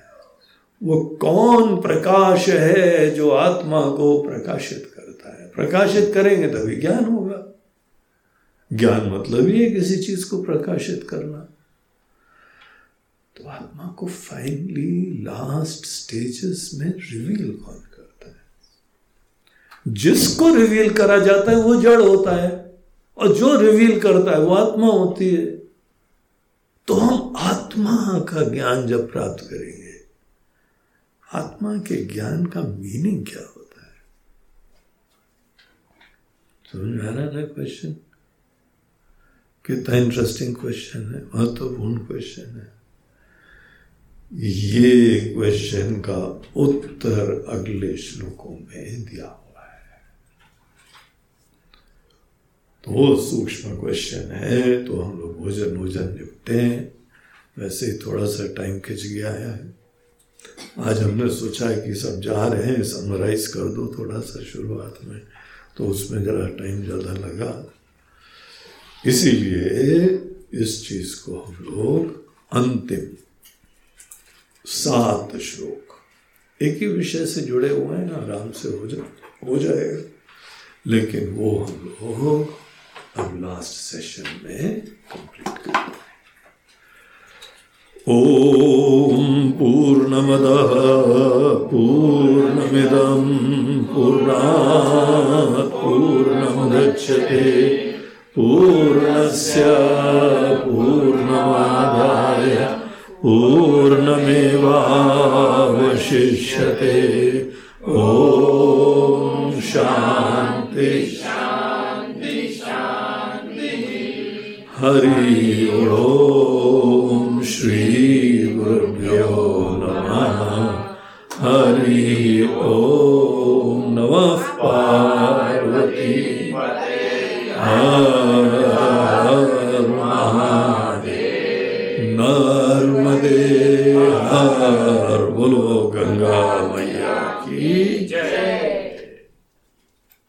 वो कौन प्रकाश है जो आत्मा को प्रकाशित करता है? प्रकाशित करेंगे तभी ज्ञान होगा। ज्ञान मतलब ही है किसी चीज़ को प्रकाशित करना। तो आत्मा को फाइनली लास्ट स्टेजेस में रिवील कौन जिसको रिवील करा जाता है, वो जड़ होता है। और जो रिवील करता है, वो आत्मा होती है। तो हम आत्मा का ज्ञान जब प्राप्त करेंगे, आत्मा के ज्ञान का मीनिंग क्या होता है? समझ आ रहा था क्वेश्चन कितना इंटरेस्टिंग क्वेश्चन है, महत्वपूर्ण क्वेश्चन है। ये क्वेश्चन का उत्तर अगले श्लोकों में दिया हुआ है तो सूक्ष्म क्वेश्चन है तो हम लोग भोजन भोजन निपटे वैसे ही थोड़ा सा टाइम खिंच गया है आज हमने सोचा है कि सब जा रहे हैं समराइज कर दो थोड़ा सा शुरुआत में तो उसमें जरा टाइम ज़्यादा लगा इसीलिए इस चीज़ को हम लोग अंतिम सात श्लोक एक ही विषय से जुड़े हुए हैं आराम से हो जा हो जाएगा लेकिन वो हम लोग अब लास्ट सेशन में कंप्लीट करेंगे ॐ पूर्णमदः पूर्णमिदं पूर्णात् पूर्णमुदच्छते पूर्णस्य पूर्णमादाय पूर्णमेवावशिष्यते। ॐ शान्ति। हरि ओ श्री गुरुभ्यो नमः। हरि ओम।